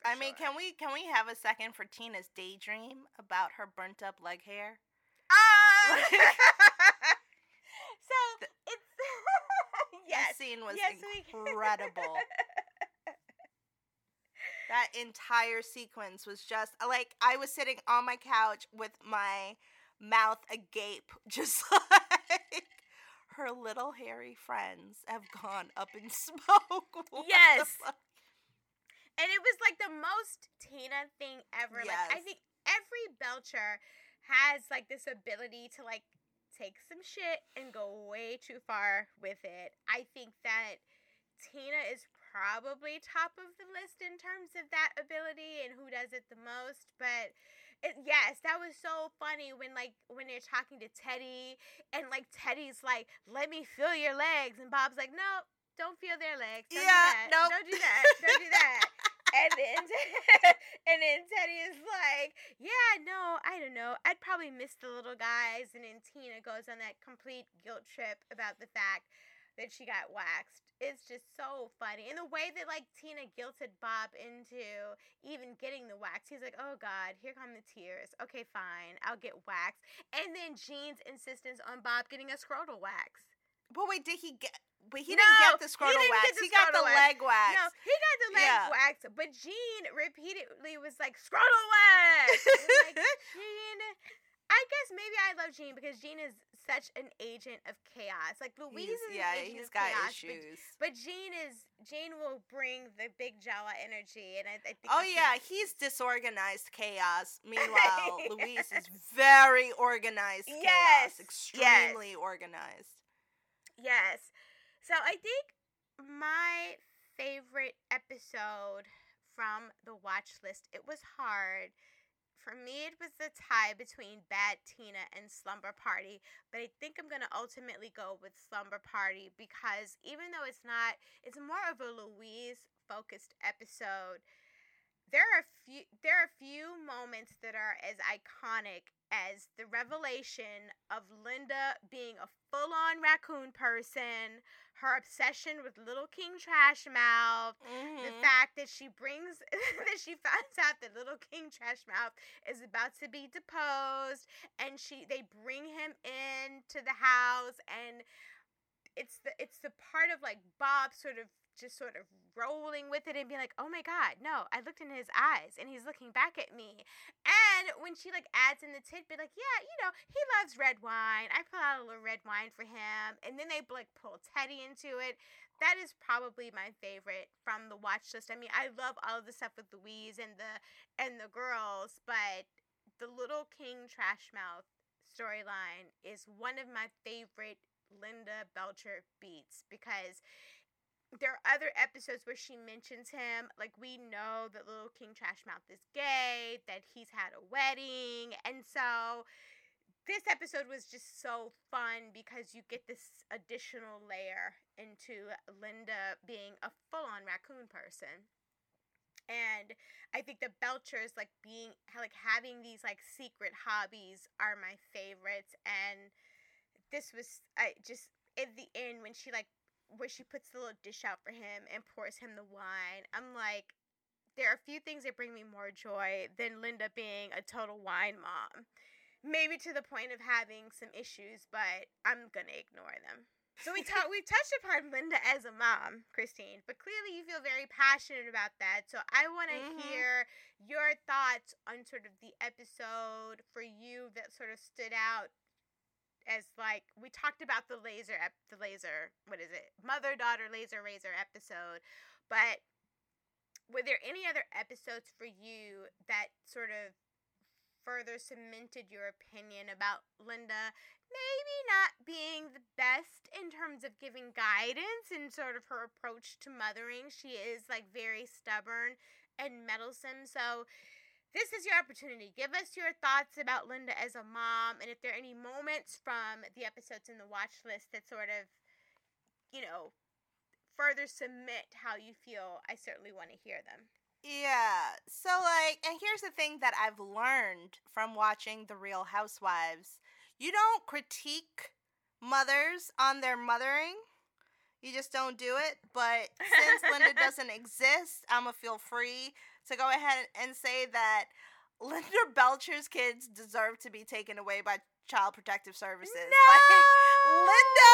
For I mean, can we can we have a second for Tina's daydream about her burnt up leg hair? Ah! so it's yes. That scene was yes, incredible. that entire sequence was just like I was sitting on my couch with my mouth agape, just like her little hairy friends have gone up in smoke. Yes. and it was like the most Tina thing ever. Like I think every Belcher has like this ability to like take some shit and go way too far with it. I think that Tina is probably top of the list in terms of that ability and who does it the most, but it, yes, that was so funny when like when they're talking to Teddy and like Teddy's like, "Let me feel your legs," and Bob's like, "No, don't feel their legs. Don't Yeah, do that. nope. Don't do that. Don't do that." and then and then Teddy is like, "Yeah, no, I don't know. I'd probably miss the little guys." And then Tina goes on that complete guilt trip about the fact that she got waxed. It's just so funny. And the way that like Tina guilted Bob into even getting the wax. He's like, "Oh god, here come the tears. Okay, fine. I'll get waxed." And then Gene's insistence on Bob getting a scrotal wax. But wait, did he get? Wait, he No, didn't get the he scrotal didn't wax. the he got the wax. leg wax. No, he got the leg Yeah. wax, but Gene repeatedly was like, "Scrotal wax." Like, Gene, I guess maybe I love Gene because Gene is such an agent of chaos. Like Louise He's- is yeah, an agent he's of got chaos, issues. But, but Gene is Gene will bring the big Jella energy, and I, I think. Oh yeah, he's disorganized chaos. Meanwhile, Louise is very organized chaos, Yes, yes. extremely organized. Yes. So I think my favorite episode from the watch list, it was hard. For me, it was the tie between Bad Tina and Slumber Party, but I think I'm to ultimately go with Slumber Party because even though it's not, it's more of a Louise focused episode. There are few there are few moments that are as iconic as the revelation of Linda being a full-on raccoon person, her obsession with Little King Trash Mouth, the Mhm. fact that she brings that she finds out that Little King Trash Mouth is about to be deposed, and she they bring him into the house, and it's the it's the part of like Bob sort of just sort of rolling with it and being like, oh my god, no, I looked in his eyes and he's looking back at me. And when she like adds in the tidbit, like, yeah, you know, he loves red wine. I pull out a little red wine for him. And then they like pull Teddy into it. That is probably my favorite from the watch list. I mean, I love all of the stuff with Louise and the and the girls, but the little King Trash Mouth storyline is one of my favorite Linda Belcher beats because there are other episodes where she mentions him. Like we know that little King Trashmouth is gay, that he's had a wedding, and so this episode was just so fun because you get this additional layer into Linda being a full-on raccoon person. And I think the Belchers like being like having these like secret hobbies are my favorites and this was I just at the end when she like where she puts the little dish out for him and pours him the wine. I'm like there are a few things that bring me more joy than Linda being a total wine mom maybe to the point of having some issues, but I'm gonna ignore them. So we talked we touched upon Linda as a mom, Christine, but clearly you feel very passionate about that. So I want to Mhm. hear your thoughts on sort of the episode for you that sort of stood out as like we talked about the laser ep- the laser what is it mother daughter laser razor episode but were there any other episodes for you that sort of further cemented your opinion about Linda maybe not being the best in terms of giving guidance and sort of her approach to mothering. She is like very stubborn and meddlesome. So this is your opportunity. Give us your thoughts about Linda as a mom and if there are any moments from the episodes in the watch list that sort of, you know, further submit how you feel. I certainly want to hear them. Yeah. So like and here's the thing that I've learned from watching The Real Housewives. You don't critique mothers on their mothering. You just don't do it. But since Linda doesn't exist, I'm gonna feel free to go ahead and say that Linda Belcher's kids deserve to be taken away by Child Protective Services. Like Linda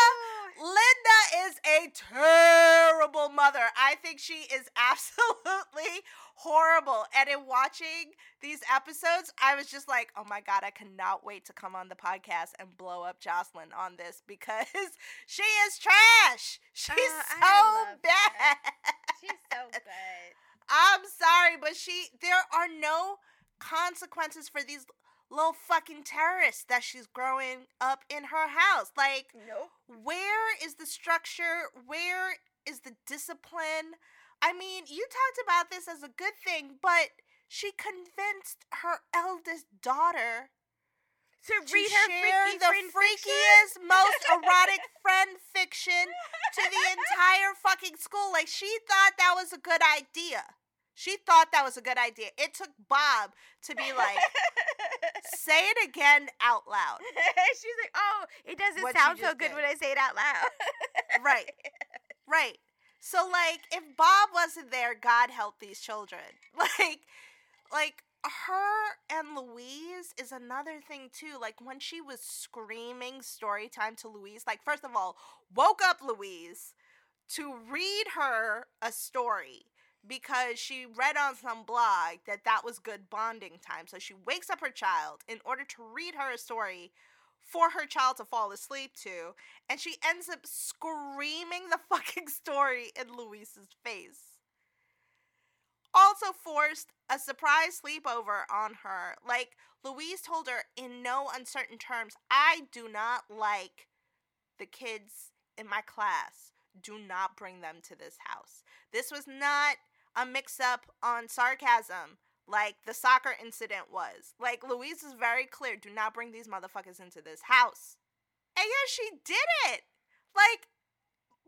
Linda is a terrible mother. I think she is absolutely horrible. And in watching these episodes, I was just like, oh my God, I cannot wait to come on the podcast and blow up Jocelyn on this because she is trash. She's Uh, so bad. She's so good. I'm sorry, but she there are no consequences for these little fucking terrorists that she's growing up in her house. Like Nope. where is the structure? Where is the discipline? I mean, you talked about this as a good thing, but she convinced her eldest daughter To to read her freaky the fiction? freakiest, most erotic friend fiction to the entire fucking school. Like she thought that was a good idea. She thought that was a good idea. It took Bob to be like, say it again out loud. She's like, oh, it doesn't What sound so good did. when I say it out loud. Right. Right. So like if Bob wasn't there, God help these children. Like like her and Louise is another thing too. Like when she was screaming story time to Louise, like first of all, woke up Louise to read her a story because she read on some blog that that was good bonding time. So she wakes up her child in order to read her a story for her child to fall asleep to, and she ends up screaming the fucking story in Louise's face. Also forced a surprise sleepover on her. Like Louise told her in no uncertain terms, I do not like the kids in my class. Do not bring them to this house. This was not a mix up on sarcasm like the soccer incident was. Like Louise is very clear, do not bring these motherfuckers into this house. And yeah, she did it. Like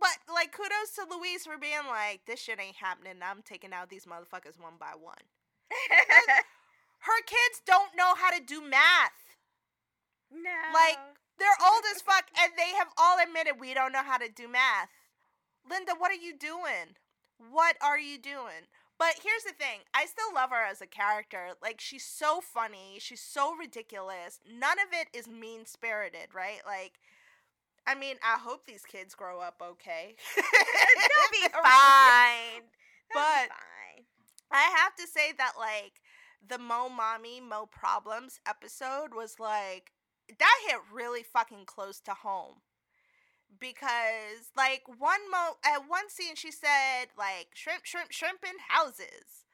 but like kudos to Louise for being like, this shit ain't happening. I'm taking out these motherfuckers one by one. Her kids don't know how to do math. no. Like, They're old as fuck and they have all admitted we don't know how to do math. Linda, what are you doing? What are you doing? But here's the thing I still love her as a character. Like, she's so funny. She's so ridiculous. None of it is mean spirited, right? Like, I mean, I hope these kids grow up okay. They'll be fine. They'll be But- fine. I have to say that like the Mo Mommy Mo Problems episode was like that hit really fucking close to home. Because like one mo at one scene she said like shrimp shrimp shrimp in houses.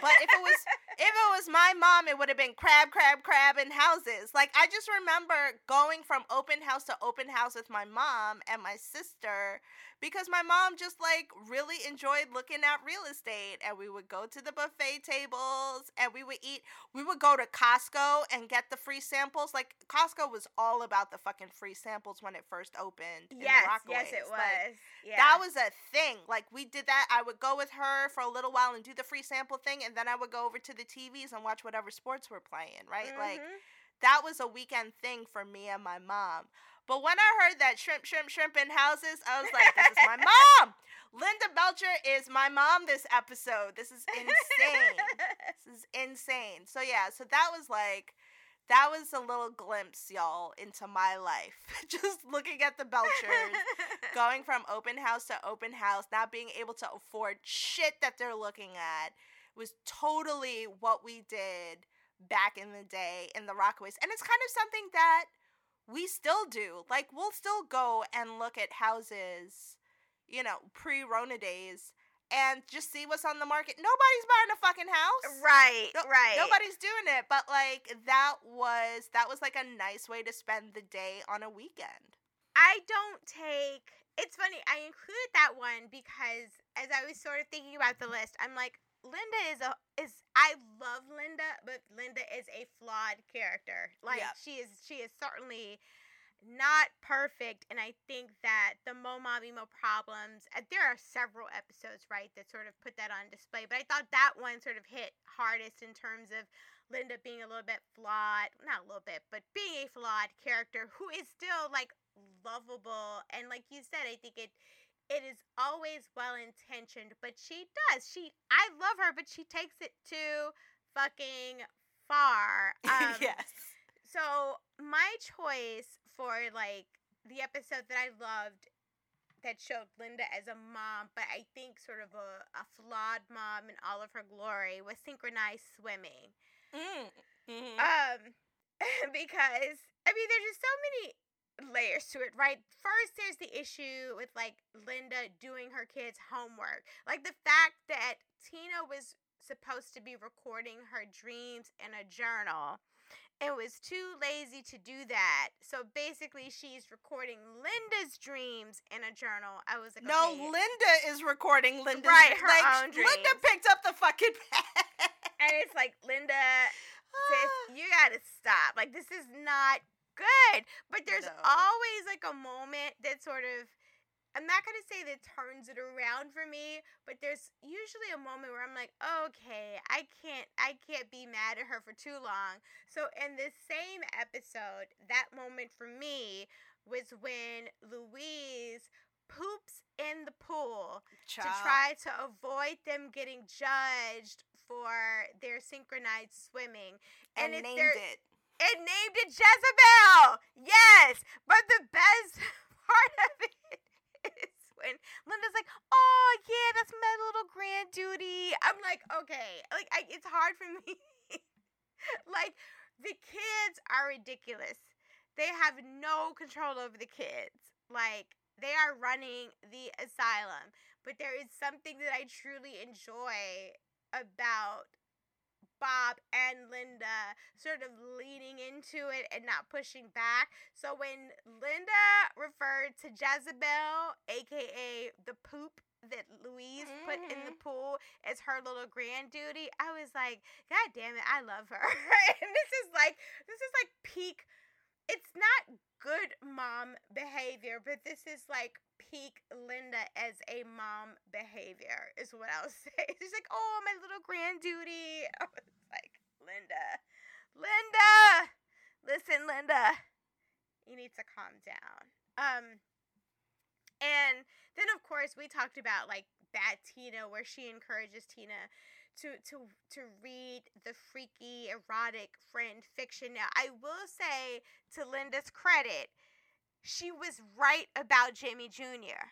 But if it was if it was my mom, it would have been crab, crab, crab in houses. Like I just remember going from open house to open house with my mom and my sister because my mom just like really enjoyed looking at real estate and we would go to the buffet tables and we would eat we would go to Costco and get the free samples like Costco was all about the fucking free samples when it first opened in yes, yes, it was. Like, yeah. that was a thing. Like we did that. I would go with her for a little while and do the free sample thing, and then I would go over to the TVs and watch whatever sports were playing. Right, like Mhm. that was a weekend thing for me and my mom. But when I heard that shrimp, shrimp, shrimp in houses, I was like, this is my mom. Linda Belcher is my mom this episode. This is insane. this is insane. So yeah, so that was like that was a little glimpse, y'all, into my life. Just looking at the Belchers going from open house to open house, not being able to afford shit that they're looking at was totally what we did back in the day in the Rockaways. And it's kind of something that we still do. Like, we'll still go and look at houses, you know, pre Rona days and just see what's on the market. Nobody's buying a fucking house. right, No- right. Nobody's doing it, but like that was that was like a nice way to spend the day on a weekend. I don't take. It's funny. I included that one because as I was sort of thinking about the list, I'm like, Linda is a is. I love Linda, but Linda is a flawed character. Like Yeah. she is. She is certainly not perfect, and I think that the Mo Mommy Mo problems. uh, There are several episodes, right, that sort of put that on display. But I thought that one sort of hit hardest in terms of Linda being a little bit flawed, not a little bit, but being a flawed character who is still like lovable and like you said, I think it it is always well intentioned, but she does. She I love her, but she takes it too fucking far. Um, yes. so my choice for like the episode that I loved that showed Linda as a mom, but I think sort of a, a flawed mom in all of her glory was synchronized swimming. Mm. Mhm. Um, because I mean, there's just so many layers to it, right? First, there's the issue with like Linda doing her kids' homework, like the fact that Tina was supposed to be recording her dreams in a journal. And was too lazy to do that. So basically, she's recording Linda's dreams in a journal. I was like, no. Linda is recording Linda's Right, her like, own Linda picked up the fucking pen. and it's like, Linda, sis, you gotta stop. Like this is not good. But there's No. always like a moment that sort of I'm not gonna say that turns it around for me, but there's usually a moment where I'm like, okay, I can't I can't be mad at her for too long. So in this same episode, that moment for me was when Louise poops in the pool to try to avoid them getting judged for their synchronized swimming. and, and it's named their- it. It named it Jezebel. Yes, but the best part of it is when Linda's like, "Oh yeah, that's my little grand duty." I'm like, okay, like I, it's hard for me. like the kids are ridiculous. They have no control over the kids. Like they are running the asylum. But there is something that I truly enjoy about Bob and Linda sort of leaning into it and not pushing back. So when Linda referred to Jezebel, aka the poop that Louise put in the mm-hmm. pool as her little grand duty, I was like, God damn it, I love her. and this is like this is like peak it's not good mom behavior, but this is like peak Linda as a mom behavior, is what I'll say. She's like, oh, my little grand duty. I was like, Linda, Linda, listen, Linda, you need to calm down. Um, and then of course we talked about like bad Tina, where she encourages Tina to to to read the freaky erotic friend fiction. Now, I will say to Linda's credit, she was right about Jamie Jr.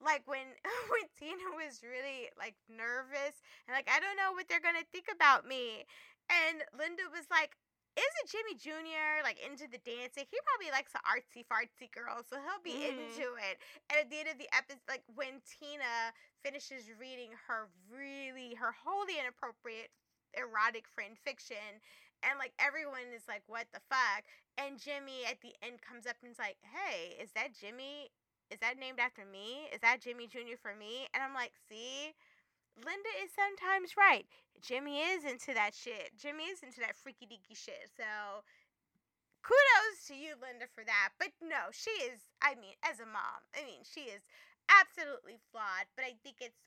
Like when when Tina was really like nervous and like I don't know what they're gonna think about me, and Linda was like, isn't Jimmy Jr. like into the dancing? He probably likes the artsy fartsy girl, so he'll be Mhm. into it. And at the end of the episode, like when Tina finishes reading her really her wholly inappropriate erotic friend fiction, and like everyone is like, "What the fuck?" And Jimmy at the end comes up and is like, "Hey, is that Jimmy? Is that named after me? Is that Jimmy Jr. for me?" And I'm like, "See." Linda is sometimes right. Jimmy is into that shit. Jimmy is into that freaky deaky shit. So kudos to you, Linda, for that. But no, she is, I mean, as a mom, I mean, she is absolutely flawed, but I think it's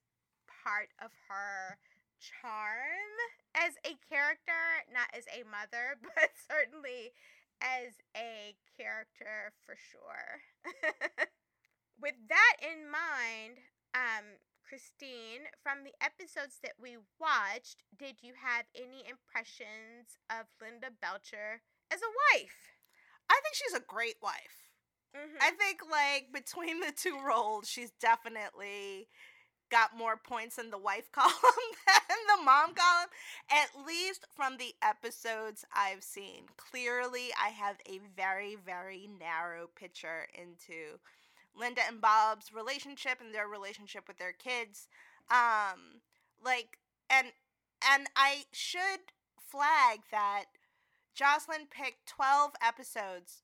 part of her charm as a character, not as a mother, but certainly as a character for sure. With that in mind, um, Christine, from the episodes that we watched, did you have any impressions of Linda Belcher as a wife? I think she's a great wife. Mm-hmm. I think like between the two roles, she's definitely got more points in the wife column than the mom column. At least from the episodes I've seen. Clearly, I have a very, very narrow picture into Linda and Bob's relationship and their relationship with their kids. Um, like, and and I should flag that Jocelyn picked 12 episodes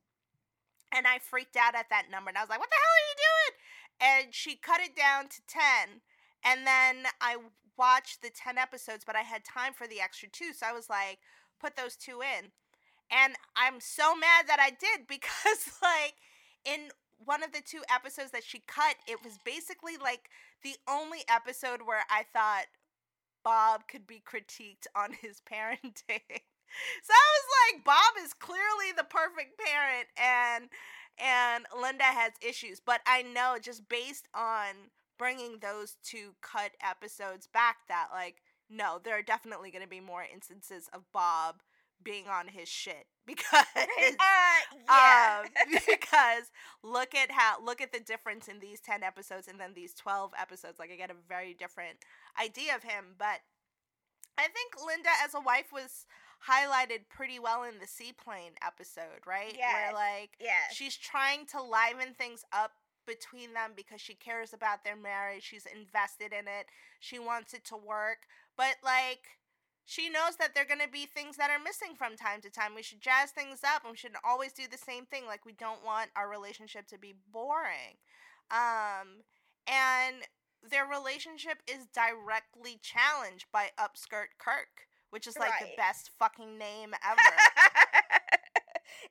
and I freaked out at that number and I was like, what the hell are you doing? And she cut it down to 10. And then I watched the 10 episodes, but I had time for the extra two. So I was like, put those two in. And I'm so mad that I did because, like, in one of the two episodes that she cut, it was basically like the only episode where I thought Bob could be critiqued on his parenting. So I was like, Bob is clearly the perfect parent, and and Linda has issues. But I know just based on bringing those two cut episodes back, that like no, there are definitely going to be more instances of Bob being on his shit because uh, yeah. um, because look at how look at the difference in these 10 episodes and then these 12 episodes like i get a very different idea of him but i think linda as a wife was highlighted pretty well in the seaplane episode right Yes. where like yeah she's trying to liven things up between them because she cares about their marriage she's invested in it she wants it to work but like she knows that there are going to be things that are missing from time to time. We should jazz things up and we shouldn't always do the same thing. Like, we don't want our relationship to be boring. Um, and their relationship is directly challenged by Upskirt Kirk, which is like the best fucking name ever.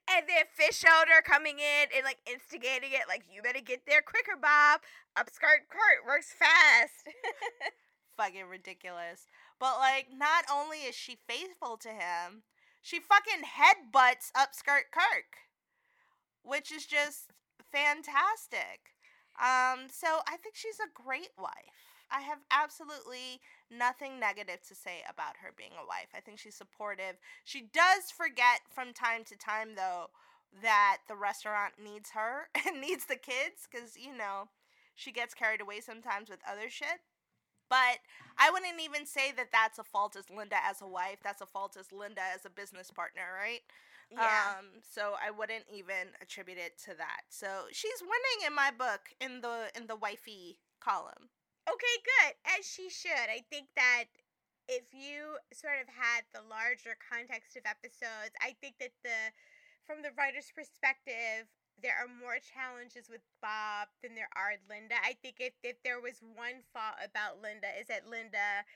and then Fischoeder coming in and like instigating it, like you better get there quicker, Bob. Upskirt Kurt works fast. fucking ridiculous. But like, not only is she faithful to him, she fucking headbutts Upskirt Kirk, which is just fantastic. Um, so I think she's a great wife. I have absolutely nothing negative to say about her being a wife. I think she's supportive. She does forget from time to time, though, that the restaurant needs her and needs the kids because, you know, she gets carried away sometimes with other shit. But I wouldn't even say that that's a fault as Linda as a wife. That's a fault as Linda as a business partner, right? yeah. Um, so I wouldn't even attribute it to that. So she's winning in my book in the in the wifey column. Okay, good. As she should. I think that if you sort of had the larger context of episodes, I think that the from the writer's perspective, there are more challenges with Bob than there are Linda. I think if, if there was one fault about Linda is that Linda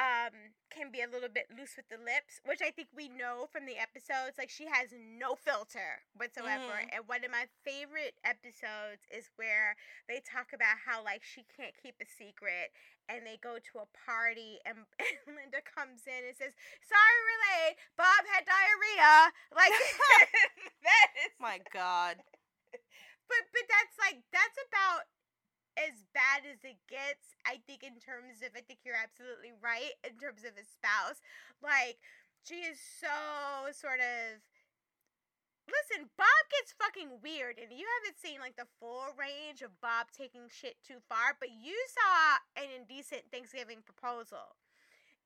um can be a little bit loose with the lips, which I think we know from the episodes. Like she has no filter whatsoever. Mhm. And one of my favorite episodes is where they talk about how like she can't keep a secret and they go to a party and, and Linda comes in and says, Sorry Relay, Bob had diarrhea. Like that is My God. but but that's like that's about as bad as it gets i think in terms of i think you're absolutely right in terms of his spouse like she is so sort of listen bob gets fucking weird and you haven't seen like the full range of bob taking shit too far but you saw an indecent thanksgiving proposal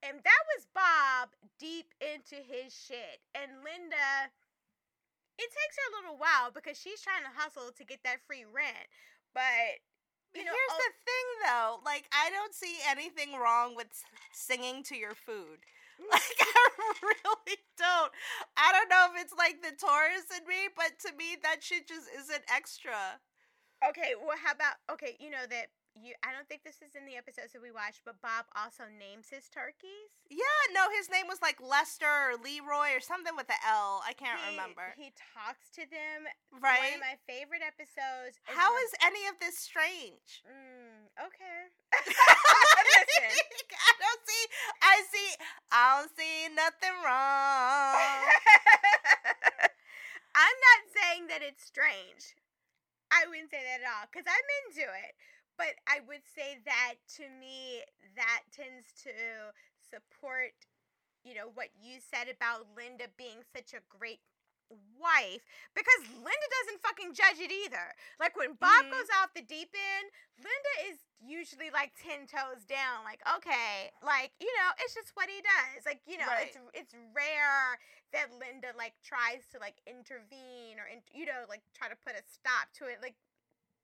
And that was Bob deep into his shit. And Linda, it takes her a little while because she's trying to hustle to get that free rent. But you know, Here's oh- the thing, though. Like, I don't see anything wrong with singing to your food. Like, I really don't. I don't know if it's like the Taurus in me, but to me, that shit just isn't extra. Okay, well, how about okay? You know that you. I don't think this is in the episodes that we watched, but Bob also names his turkeys. Yeah, no, his name was like Lester or Leroy or something with a L. I can't He- remember. He talks to them. Right. One of my favorite episodes. How where- is any of this strange? Mm, okay. I don't see. I see. I don't see nothing wrong. I'm not saying that it's strange. I wouldn't say that at all because I'm into it. But I would say that to me, that tends to support, you know, what you said about Linda being such a great wife because Linda doesn't fucking judge it either. Like when Bob Mhm. goes off the deep end, Linda is usually like 10 toes down like okay, like you know, it's just what he does. Like, you know, Right. it's it's rare that Linda like tries to like intervene or you know, like try to put a stop to it. Like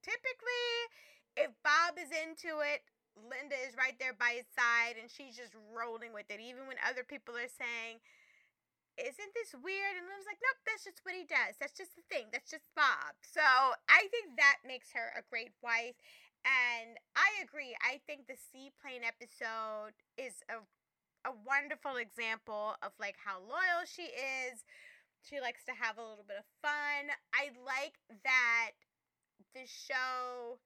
typically if Bob is into it, Linda is right there by his side and she's just rolling with it even when other people are saying isn't this weird? And Linda's like, nope, that's just what he does. That's just the thing. That's just Bob. So I think that makes her a great wife. And I agree. I think the seaplane episode is a a wonderful example of like how loyal she is. She likes to have a little bit of fun. I like that the show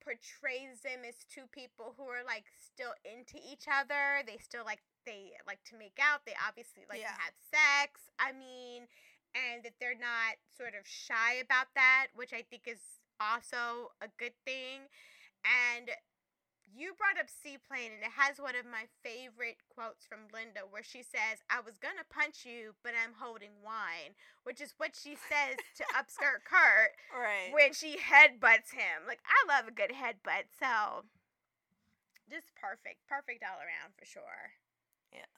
portrays them as two people who are like still into each other. They still like they like to make out. They obviously like Yeah. to have sex. I mean, and that they're not sort of shy about that, which I think is also a good thing. And you brought up Seaplane, and it has one of my favorite quotes from Linda where she says, I was gonna punch you, but I'm holding wine, which is what she says to Upskirt Kurt right. when she headbutts him. Like, I love a good headbutt, so just perfect. Perfect all around for sure. Yeah.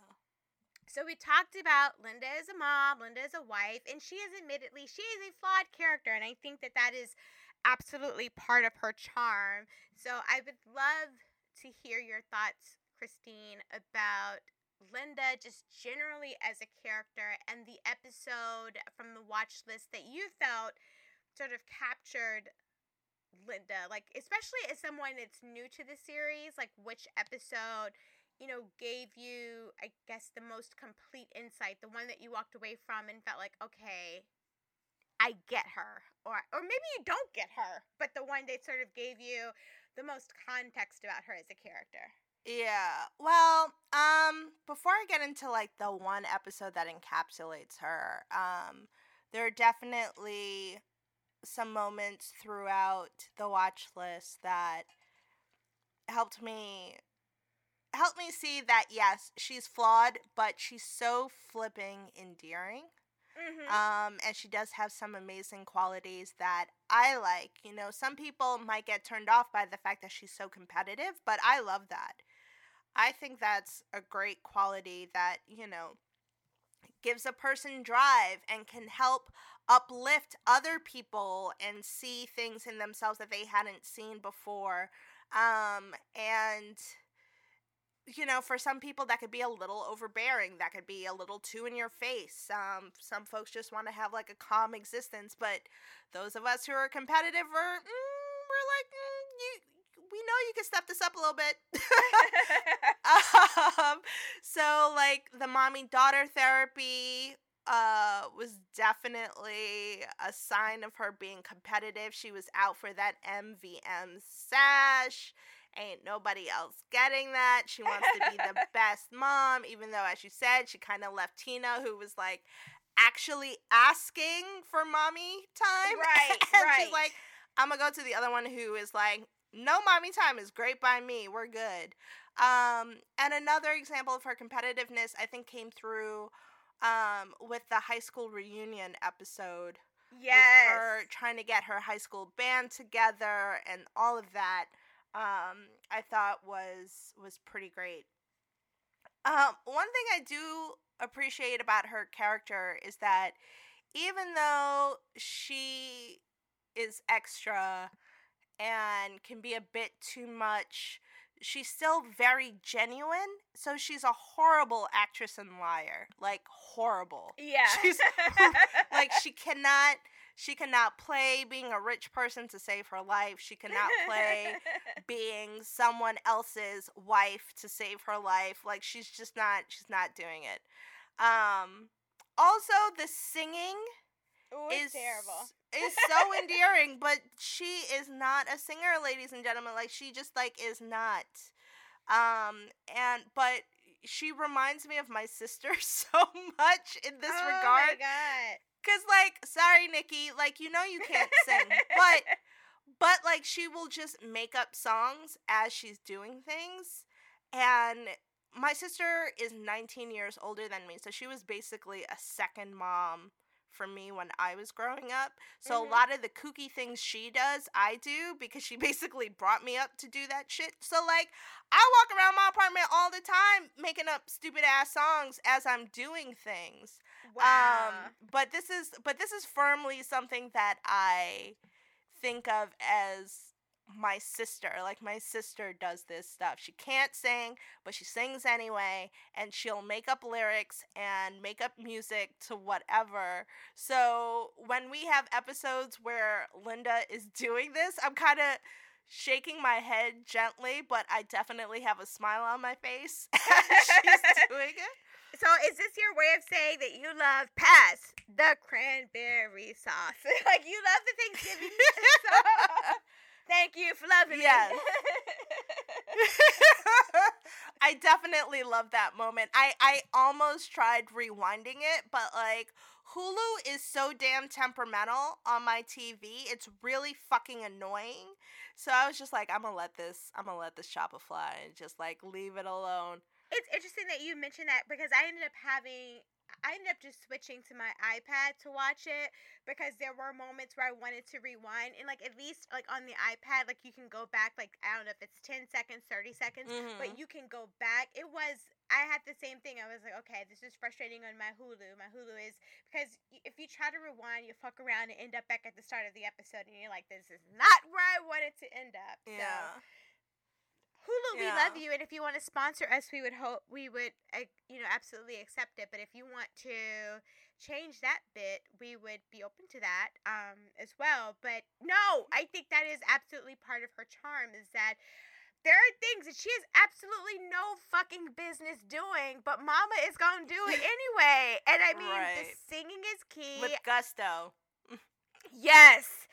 So we talked about Linda as a mom, Linda as a wife, and she is admittedly she is a flawed character, and I think that that is absolutely part of her charm. So I would love to hear your thoughts, Christine, about Linda just generally as a character and the episode from the watch list that you felt sort of captured Linda, like especially as someone that's new to the series, like which episode you know, gave you, I guess, the most complete insight, the one that you walked away from and felt like, okay, I get her, or or maybe you don't get her, but the one that sort of gave you the most context about her as a character. Yeah. Well, um, before I get into like the one episode that encapsulates her, um, there are definitely some moments throughout the watch list that helped me helped me see that yes, she's flawed, but she's so flipping endearing. Mm-hmm. Um, and she does have some amazing qualities that I like. You know, some people might get turned off by the fact that she's so competitive, but I love that. I think that's a great quality that, you know, gives a person drive and can help uplift other people and see things in themselves that they hadn't seen before. Um, and you know, for some people that could be a little overbearing, that could be a little too in your face. Um, some folks just want to have like a calm existence, but those of us who are competitive are, mm, we're like, mm, you, we know you can step this up a little bit. um, so like the mommy daughter therapy uh was definitely a sign of her being competitive. She was out for that MVM sash. Ain't nobody else getting that. She wants to be the best mom, even though, as you said, she kind of left Tina, who was like actually asking for mommy time. Right, and right. she's like, I'm gonna go to the other one who is like, no mommy time is great by me. We're good. Um, and another example of her competitiveness, I think, came through um, with the high school reunion episode yes. her trying to get her high school band together and all of that um, I thought was was pretty great. Um, one thing I do appreciate about her character is that even though she is extra and can be a bit too much, she's still very genuine. So she's a horrible actress and liar. Like horrible. Yeah. She's like she cannot she cannot play being a rich person to save her life. She cannot play being someone else's wife to save her life. Like she's just not she's not doing it. Um also the singing Ooh, is terrible. is so endearing, but she is not a singer, ladies and gentlemen. Like she just like is not. Um and but she reminds me of my sister so much in this oh regard. Cause like, sorry, Nikki, like you know you can't sing, but but like she will just make up songs as she's doing things, and my sister is 19 years older than me, so she was basically a second mom for me when I was growing up. So Mhm. a lot of the kooky things she does, I do because she basically brought me up to do that shit. So like, I walk around my apartment all the time making up stupid ass songs as I'm doing things. wow. Um, but this is but this is firmly something that I think of as my sister. Like my sister does this stuff. She can't sing, but she sings anyway, and she'll make up lyrics and make up music to whatever. So when we have episodes where Linda is doing this, I'm kind of shaking my head gently, but I definitely have a smile on my face she's doing it. So is this your way of saying that you love pass the cranberry sauce? like you love the Thanksgiving sauce. Thank you for loving Yes. it. I definitely love that moment. I I almost tried rewinding it, but like Hulu is so damn temperamental on my TV. It's really fucking annoying. So I was just like, I'm gonna let this. I'm gonna let this chopper fly and just like leave it alone. It's interesting that you mentioned that because I ended up having I ended up just switching to my iPad to watch it because there were moments where I wanted to rewind and like at least like on the iPad like you can go back like I don't know if it's 10 seconds, 30 seconds, Mhm. but you can go back. It was I had the same thing. I was like, okay, this is frustrating on my Hulu. My Hulu is because if you try to rewind, you fuck around and end up back at the start of the episode and you're like, this is not where I wanted to end up. So Yeah. Hulu, we love you, and if you want to sponsor us, we would hope we would, uh, you know, absolutely accept it. But if you want to change that bit, we would be open to that um, as well. But no, I think that is absolutely part of her charm is that there are things that she has absolutely no fucking business doing, but Mama is gonna do it anyway. And I mean, the singing is key. With gusto. Yes.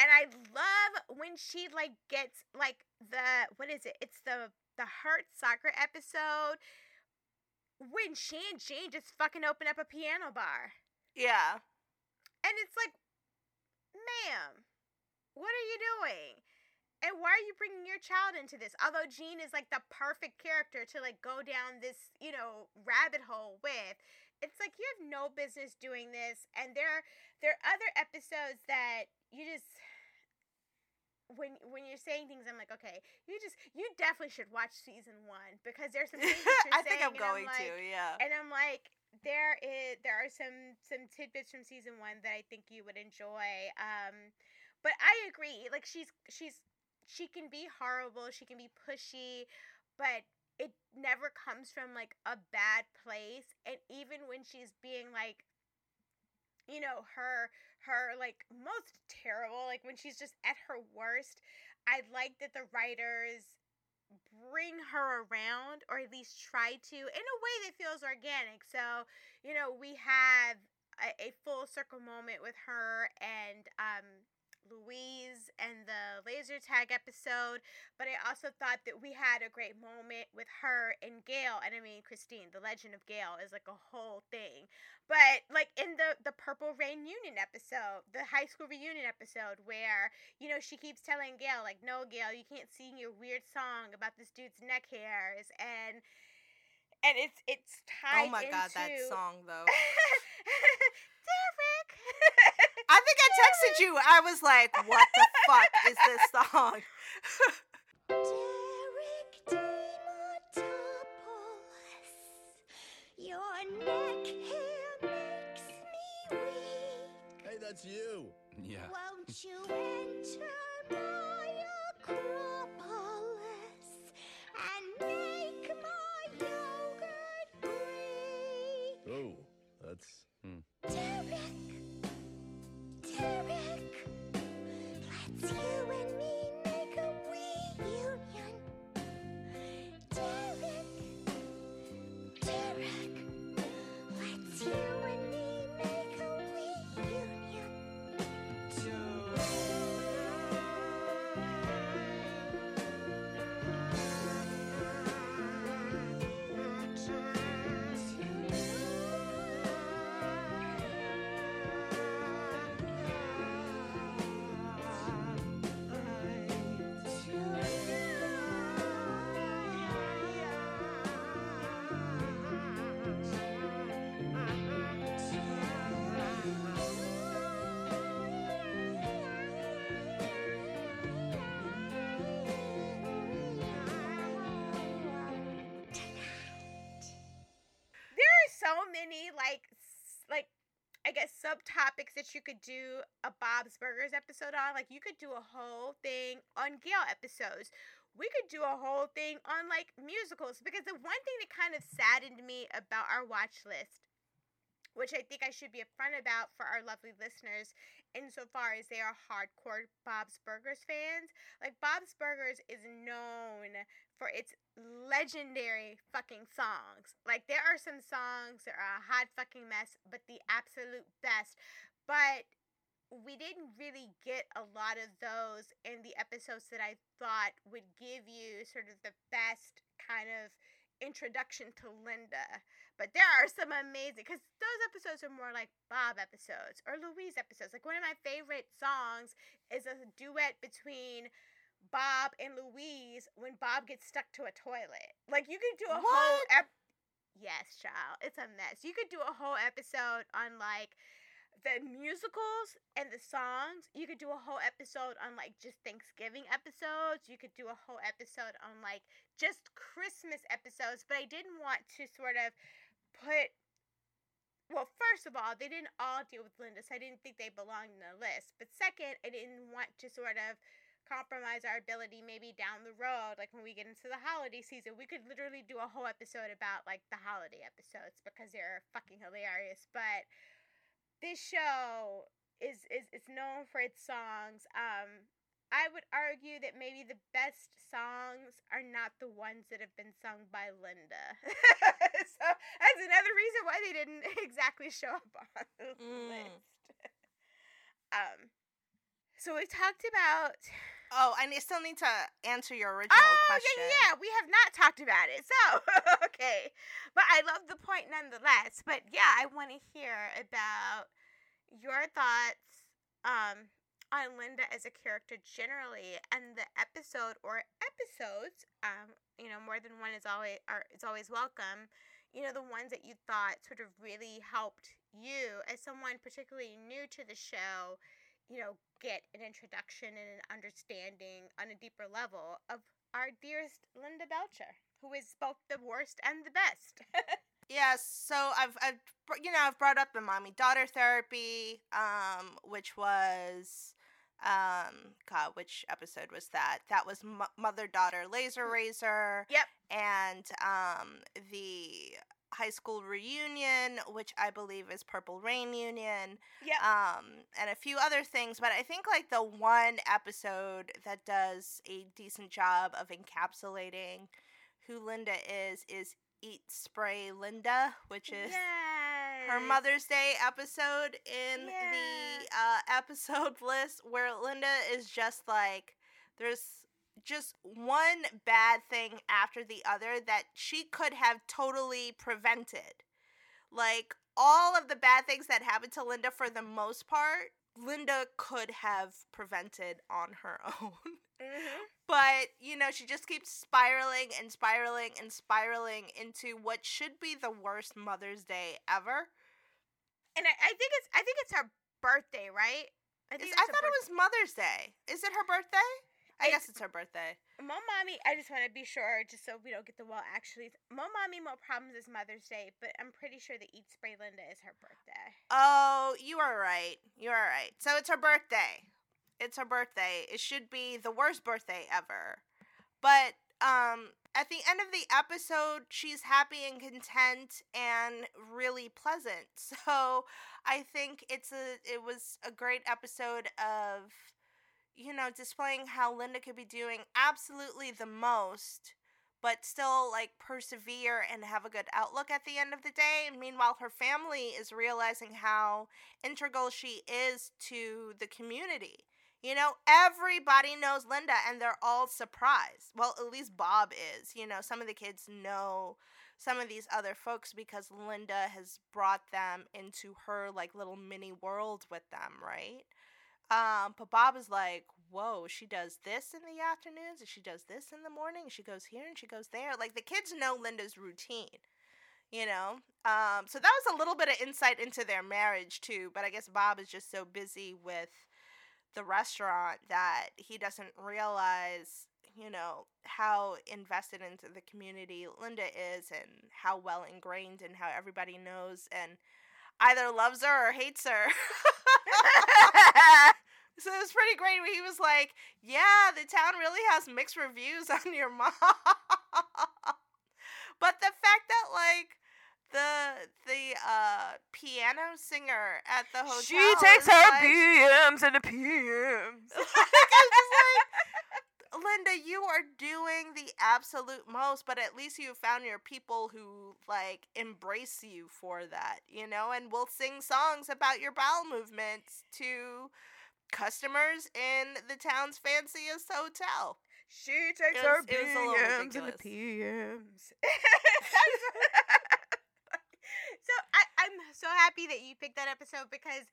And I love when she like gets like the what is it? It's the the heart soccer episode when she and Gene just fucking open up a piano bar. Yeah. And it's like, ma'am, what are you doing? And why are you bringing your child into this? Although Gene is like the perfect character to like go down this, you know, rabbit hole with. It's like you have no business doing this. And there there are other episodes that you just when when you're saying things, I'm like, okay, you just you definitely should watch season one because there's some things that you're I think I'm going like, to. Yeah. and I'm like, there is there are some some tidbits from season one that I think you would enjoy. Um, but I agree. Like she's she's she can be horrible, she can be pushy, but it never comes from like a bad place. And even when she's being like you know her her like most terrible like when she's just at her worst i like that the writers bring her around or at least try to in a way that feels organic. So you know we have a, a full circle moment with her and um Louise and the laser tag episode, but I also thought that we had a great moment with her and Gayle, and I mean Christine, the legend of Gayle is like a whole thing. But like in the the Purple Rain Union episode, the high school reunion episode, where you know she keeps telling Gayle like, "No, Gayle, you can't sing your weird song about this dude's neck hairs," and and it's it's oh tied. Oh my god, that song though. Derek. I think I texted you. I was like, "What the fuck is this song?" Derek Demotopoulos. Your neck hair makes me weak. Hey, that's you. Yeah. Won't you enter my I guess subtopics that you could do a Bob's Burgers episode on. Like you could do a whole thing on Gayle episodes. We could do a whole thing on like musicals because the one thing that kind of saddened me about our watch list, which I think I should be upfront about for our lovely listeners, insofar as they are hardcore Bob's Burgers fans. Like Bob's Burgers is known for its legendary fucking songs. Like there are some songs that are a hot fucking mess, but the absolute best. But we didn't really get a lot of those in the episodes that I thought would give you sort of the best kind of introduction to Linda. But there are some amazing because those episodes are more like Bob episodes or Louise episodes. Like one of my favorite songs is a duet between Bob and Louise when Bob gets stuck to a toilet. Like you could do a whole What? ep- Yes, child. It's a mess. You could do a whole episode on like the musicals and the songs. You could do a whole episode on like just Thanksgiving episodes. You could do a whole episode on like just Christmas episodes, but I didn't want to sort of put well, first of all, they didn't all deal with Linda, so I didn't think they belonged in the list. But second, I didn't want to sort of compromise our ability maybe down the road, like when we get into the holiday season. We could literally do a whole episode about like the holiday episodes because they're fucking hilarious. But this show is is is known for its songs. Um I would argue that maybe the best songs are not the ones that have been sung by Linda. so that's another reason why they didn't exactly show up on the Mm. list. um so we talked about Oh, I still need to answer your original Oh question. yeah, yeah, yeah, we have not talked about it. So okay. But I love the point nonetheless. But yeah, I wanna hear about your thoughts um on Linda as a character generally and the episode or episodes, um, you know, more than one is always are is always welcome. You know, the ones that you thought sort of really helped you as someone particularly new to the show, you know, get an introduction and an understanding on a deeper level of our dearest Linda Belcher, who is both the worst and the best. Yes, so I've, I've, you know, I've brought up the mommy daughter therapy, um, which was, um, God, which episode was that? That was mo- mother daughter laser razor. Yep. And um, the high school reunion, which I believe is Purple Rain Union. yep. um, and a few other things. But I think like the one episode that does a decent job of encapsulating who Linda is is Eat Spray Linda, which is her Mother's Day episode in Yeah. the uh, episode list where Linda is just like there's just one bad thing after the other that she could have totally prevented. Like all of the bad things that happened to Linda for the most part, Linda could have prevented on her own. Mhm. But, you know, she just keeps spiraling and spiraling and spiraling into what should be the worst Mother's Day ever. And I, I think it's I think it's her birthday, right? I I thought it was Mother's Day. Is it her birthday? I guess it's her birthday. Mo Mommy, I just want to be sure, just so we don't get the well actually. Mo Mommy, Mo Problems is Mother's Day, but I'm pretty sure the Eat Spray Linda is her birthday. Oh, you are right. You are right. So it's her birthday. It's her birthday. It should be the worst birthday ever. But um at the end of the episode, she's happy and content and really pleasant. So I think it's a it was a great episode of you know displaying how Linda could be doing absolutely the most but still like persevere and have a good outlook at the end of the day. And meanwhile, her family is realizing how integral she is to the community. You know, everybody knows Linda and they're all surprised. Well, at least Bob is. You know, some of the kids know some of these other folks because Linda has brought them into her like little mini world with them, right? Um, but Bob is like, whoa, she does this in the afternoons and she does this in the morning. She goes here and she goes there. Like the kids know Linda's routine, you know? Um, so that was a little bit of insight into their marriage too. But I guess Bob is just so busy with the restaurant that he doesn't realize, you know, how invested into the community Linda is and how well ingrained and how everybody knows and either loves her or hates her. so it was pretty great when he was like, Yeah, the town really has mixed reviews on your mom. but the fact that like the the uh piano singer at the hotel She takes her like, PMs and the PMs. like, I'm just like, Linda, you are doing the absolute most, but at least you found your people who like embrace you for that, you know, and will sing songs about your bowel movements to customers in the town's fanciest hotel. She takes It her was- it was PMs and the. PMs. so I, I'm so happy that you picked that episode because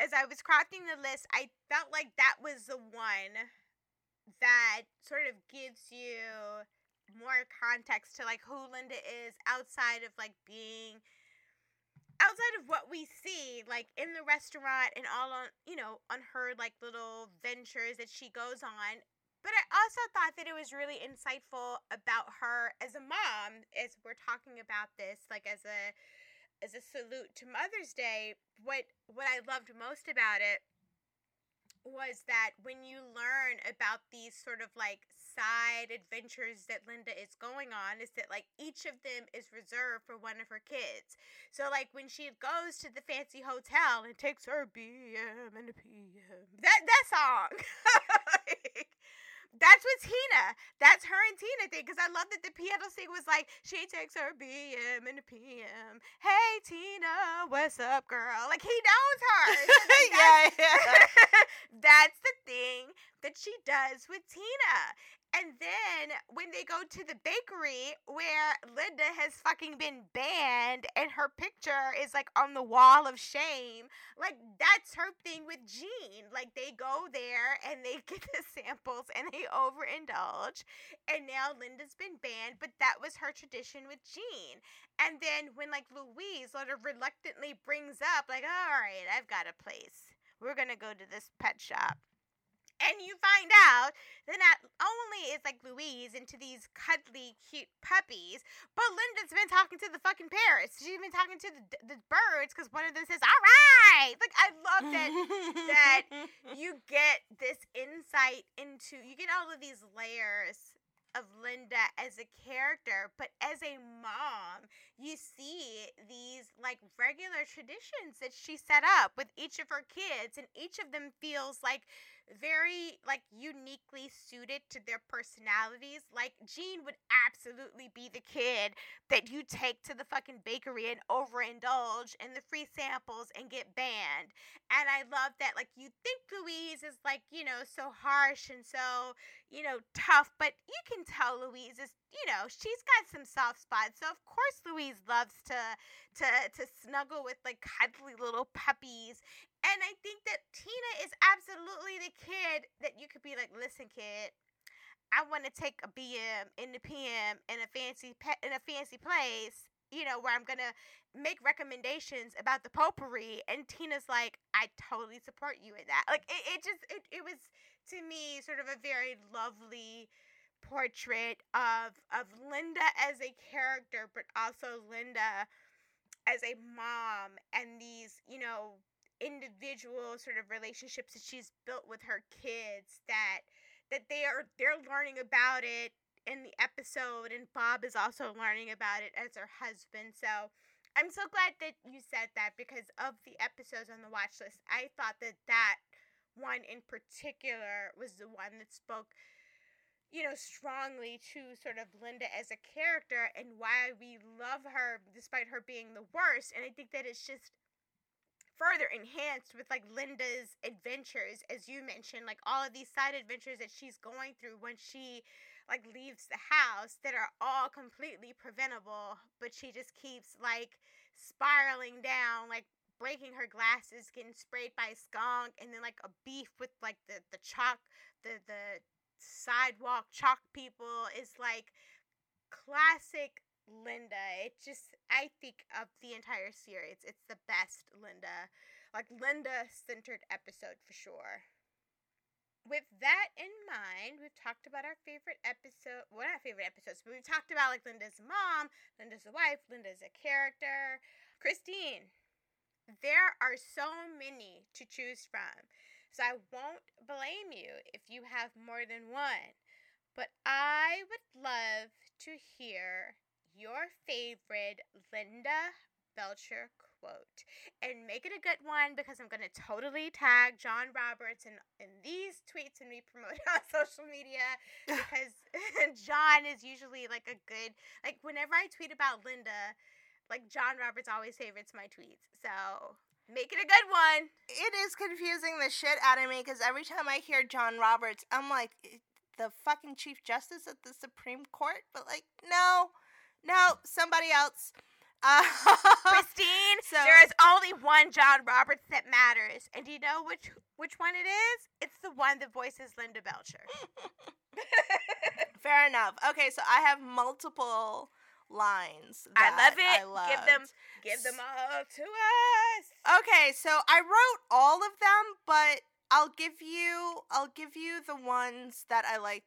as I was crafting the list, I felt like that was the one that sort of gives you more context to like who Linda is outside of like being outside of what we see like in the restaurant and all on you know on her like little ventures that she goes on but I also thought that it was really insightful about her as a mom as we're talking about this like as a as a salute to Mother's Day what what I loved most about it was that when you learn about these sort of like side adventures that Linda is going on is that like each of them is reserved for one of her kids. So like when she goes to the fancy hotel and takes her BM and a PM. That that song. Like, that's what Tina. That's her and Tina thing. Because I love that the piano thing was like, she takes her BM and a PM. Hey Tina, what's up, girl? Like he knows her. So, that's- yeah, yeah. that's the thing that she does with Tina. And then when they go to the bakery where Linda has fucking been banned and her picture is like on the wall of shame, like that's her thing with Gene. Like they go there and they get the samples and they overindulge. And now Linda's been banned, but that was her tradition with Gene. And then when like Louise sort of reluctantly brings up, like, all right, I've got a place. We're gonna go to this pet shop. And you find out that not only is like Louise into these cuddly, cute puppies, but Linda's been talking to the fucking parrots. She's been talking to the, the birds because one of them says, "All right." Like I love that that you get this insight into you get all of these layers of Linda as a character, but as a mom, you see these like regular traditions that she set up with each of her kids, and each of them feels like very like uniquely suited to their personalities. Like Gene would absolutely be the kid that you take to the fucking bakery and overindulge in the free samples and get banned. And I love that like you think Louise is like, you know, so harsh and so, you know, tough, but you can tell Louise is, you know, she's got some soft spots. So of course Louise loves to to to snuggle with like cuddly little puppies. And I think that Tina is absolutely the kid that you could be like, listen, kid, I want to take a BM in the PM in a fancy pe- in a fancy place, you know, where I'm gonna make recommendations about the potpourri. And Tina's like, I totally support you in that. Like it, it just it, it was to me sort of a very lovely portrait of of Linda as a character, but also Linda as a mom and these, you know, individual sort of relationships that she's built with her kids that that they are they're learning about it in the episode and Bob is also learning about it as her husband. So I'm so glad that you said that because of the episodes on the watch list, I thought that that one in particular was the one that spoke you know, strongly to sort of Linda as a character and why we love her despite her being the worst. And I think that it's just further enhanced with like Linda's adventures, as you mentioned, like all of these side adventures that she's going through when she like leaves the house that are all completely preventable, but she just keeps like spiraling down, like breaking her glasses, getting sprayed by a skunk, and then like a beef with like the the chalk, the the sidewalk chalk people is like classic Linda. It just I think of the entire series, it's the best Linda. Like Linda centered episode for sure. With that in mind, we've talked about our favorite episode. Well, not favorite episodes, but we've talked about like Linda's mom, Linda's wife, Linda's a character. Christine, there are so many to choose from. So I won't blame you if you have more than one. But I would love to hear your favorite Linda Belcher quote. And make it a good one because I'm going to totally tag John Roberts in, in these tweets and we promote it on social media because John is usually like a good, like whenever I tweet about Linda, like John Roberts always favorites my tweets. So Make it a good one. It is confusing the shit out of me because every time I hear John Roberts, I'm like, "Eh, the fucking Chief Justice at the Supreme Court? But, like, no, no, somebody else. Uh, Christine, So- there is only one John Roberts that matters. And do you know which which one it is? It's the one that voices Linda Belcher. Fair enough. Okay, so I have multiple lines. I love it. I Give them give them all to us. Okay, so I wrote all of them, but I'll give you I'll give you the ones that I like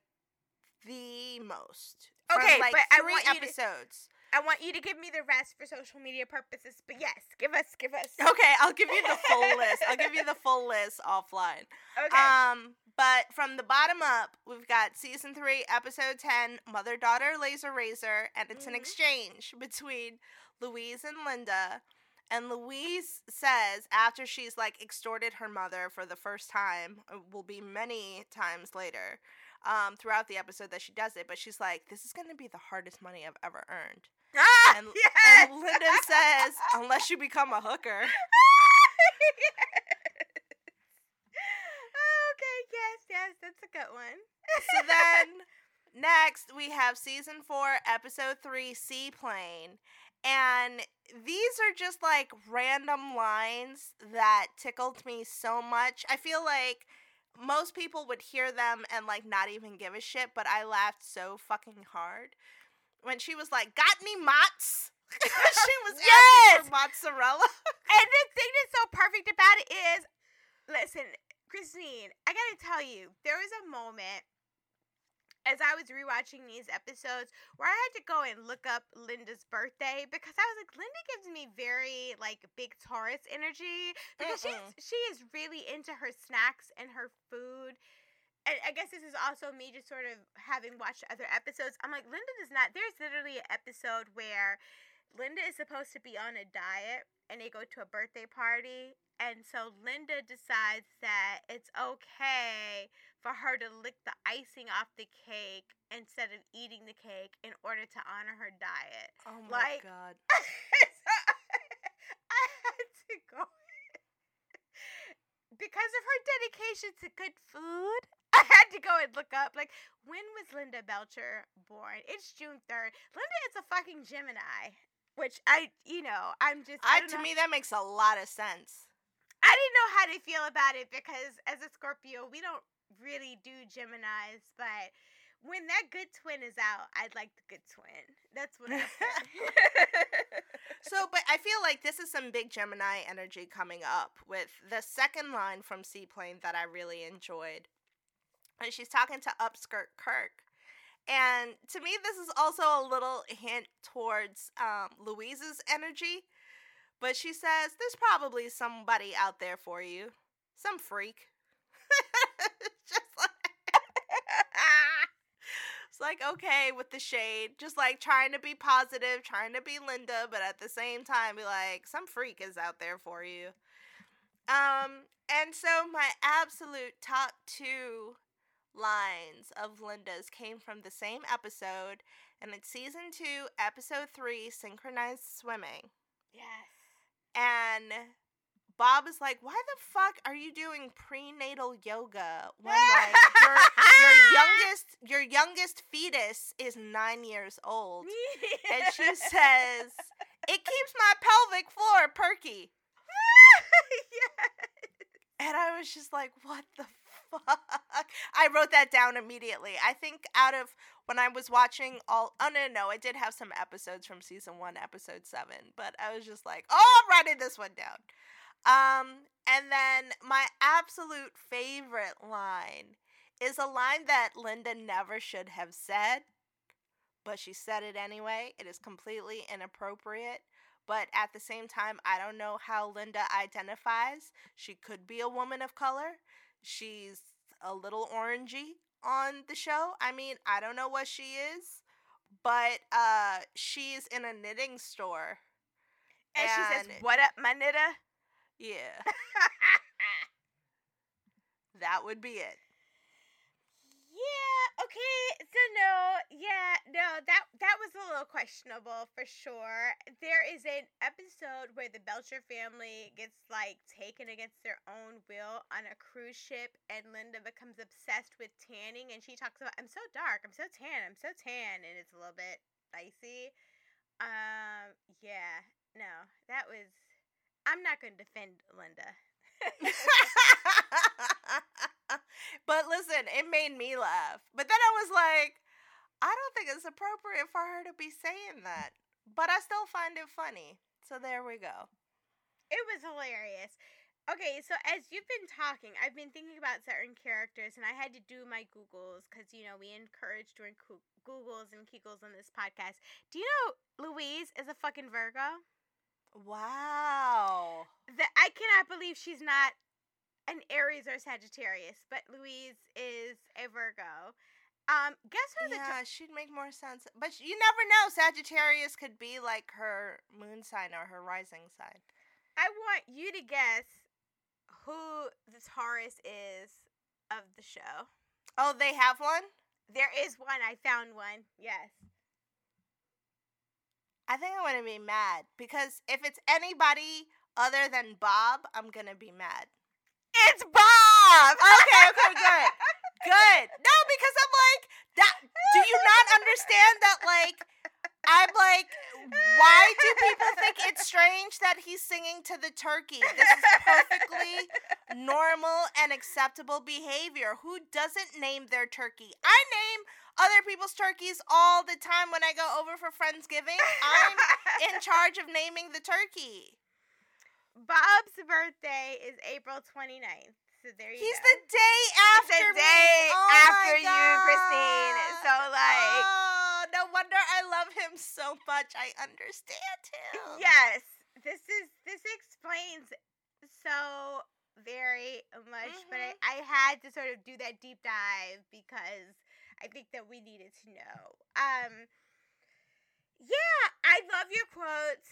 the most. Okay, like but I want you to- episodes. I want you to give me the rest for social media purposes. But yes, give us give us. Okay, I'll give you the full list. I'll give you the full list offline. Okay. Um, but from the bottom up, we've got season three, episode ten, mother daughter laser razor, and it's an Mhm. exchange between Louise and Linda. And Louise says after she's like extorted her mother for the first time, it will be many times later, um, throughout the episode that she does it, but she's like, "This is gonna be the hardest money I've ever earned." ah, And, yes. and Linda says, "Unless you become a hooker." okay, yes, yes, that's a good one. so then next we have season four episode three seaplane and these are just like random lines that tickled me so much i feel like most people would hear them and like not even give a shit but i laughed so fucking hard when she was like got any mots she was Yes! asking for mozzarella And the thing that's so perfect about it is, listen, Christine, I gotta tell you, there was a moment as I was rewatching these episodes where I had to go and look up Linda's birthday because I was like, Linda gives me very like big Taurus energy because Mm-mm. she's she is really into her snacks and her food. And I guess this is also me just sort of having watched other episodes. I'm like, Linda does not. There's literally an episode where Linda is supposed to be on a diet and they go to a birthday party. And so Linda decides that it's okay for her to lick the icing off the cake instead of eating the cake in order to honor her diet. oh my Like- god so I had to go because of her dedication to good food. I had to go and look up like when was Linda Belcher born? It's June third. Linda is a fucking Gemini, which I, you know, I'm just. I, I, to me that makes a lot of sense I didn't know how to feel about it because as a Scorpio, we don't really do Geminis, but when that good twin is out, I'd like the good twin. That's what I said. So, but I feel like this is some big Gemini energy coming up with the second line from Seaplane that I really enjoyed. and she's talking to Upskirt Kirk. And to me, this is also a little hint towards um, Louise's energy. But she says, There's probably somebody out there for you. Some freak. just like, it's like, okay, with the shade. Just like trying to be positive, trying to be Linda, but at the same time, be like, Some freak is out there for you. Um, and so my absolute top two lines of Linda's came from the same episode, and it's season two, episode three, synchronized swimming. yes. And Bob is like, "Why the fuck are you doing prenatal yoga when like your your youngest your youngest fetus is nine years old?" And she says, "It keeps my pelvic floor perky." yes. And I was just like, what the fuck? I wrote that down immediately. I think out of when I was watching all, oh no, no, I did have some episodes from season one, episode seven, but I was just like, oh, I'm writing this one down. Um, and then my absolute favorite line is a line that Linda never should have said, but she said it anyway. It is completely inappropriate. But at the same time, I don't know how Linda identifies. She could be a woman of color. She's a little orangey on the show. I mean, I don't know what she is, but uh she's in a knitting store. And, she says, "What up, my knitter?" Yeah, that would be it. yeah. Okay. So no. Yeah. No. That that was a little questionable for sure. There is an episode where the Belcher family gets like taken against their own will on a cruise ship, and Linda becomes obsessed with tanning, and she talks about, "I'm so dark. I'm so tan. I'm so tan," and it's a little bit dicey. Um. Yeah. No. That was. I'm not going to defend Linda. but listen, it made me laugh. But then I was like, I don't think it's appropriate for her to be saying that. But I still find it funny. So there we go. It was hilarious. Okay, so as you've been talking, I've been thinking about certain characters, and I had to do my Googles because, you know, we encourage doing Googles and Kegels on this podcast. Do you know Louise is a fucking Virgo? Wow. That I cannot believe she's not an Aries or Sagittarius, but Louise is a Virgo. Um, guess who the Yeah, she'd make more sense. But sh- you never know. Sagittarius could be like her moon sign or her rising sign. I want you to guess who the Taurus is of the show. Oh, they have one? There is one. I found one. Yes. I think I'm to be mad because if it's anybody other than Bob, I'm going to be mad. It's Bob. Okay, okay, good. Good. No, because I'm like, that do you not understand that like I'm like why do people think it's strange that he's singing to the turkey? This is perfectly normal and acceptable behavior. Who doesn't name their turkey? I name other people's turkeys all the time when I go over for Friendsgiving. I'm in charge of naming the turkey. Bob's birthday is April 29th. So there you go. He's go. the day It's after the me. day Oh after you, Christine. So like oh, no wonder I love him so much. I understand him. yes, this is this explains so very much, but I, mm-hmm. I had to sort of do that deep dive because I think that we needed to know. Um yeah, I love your quotes.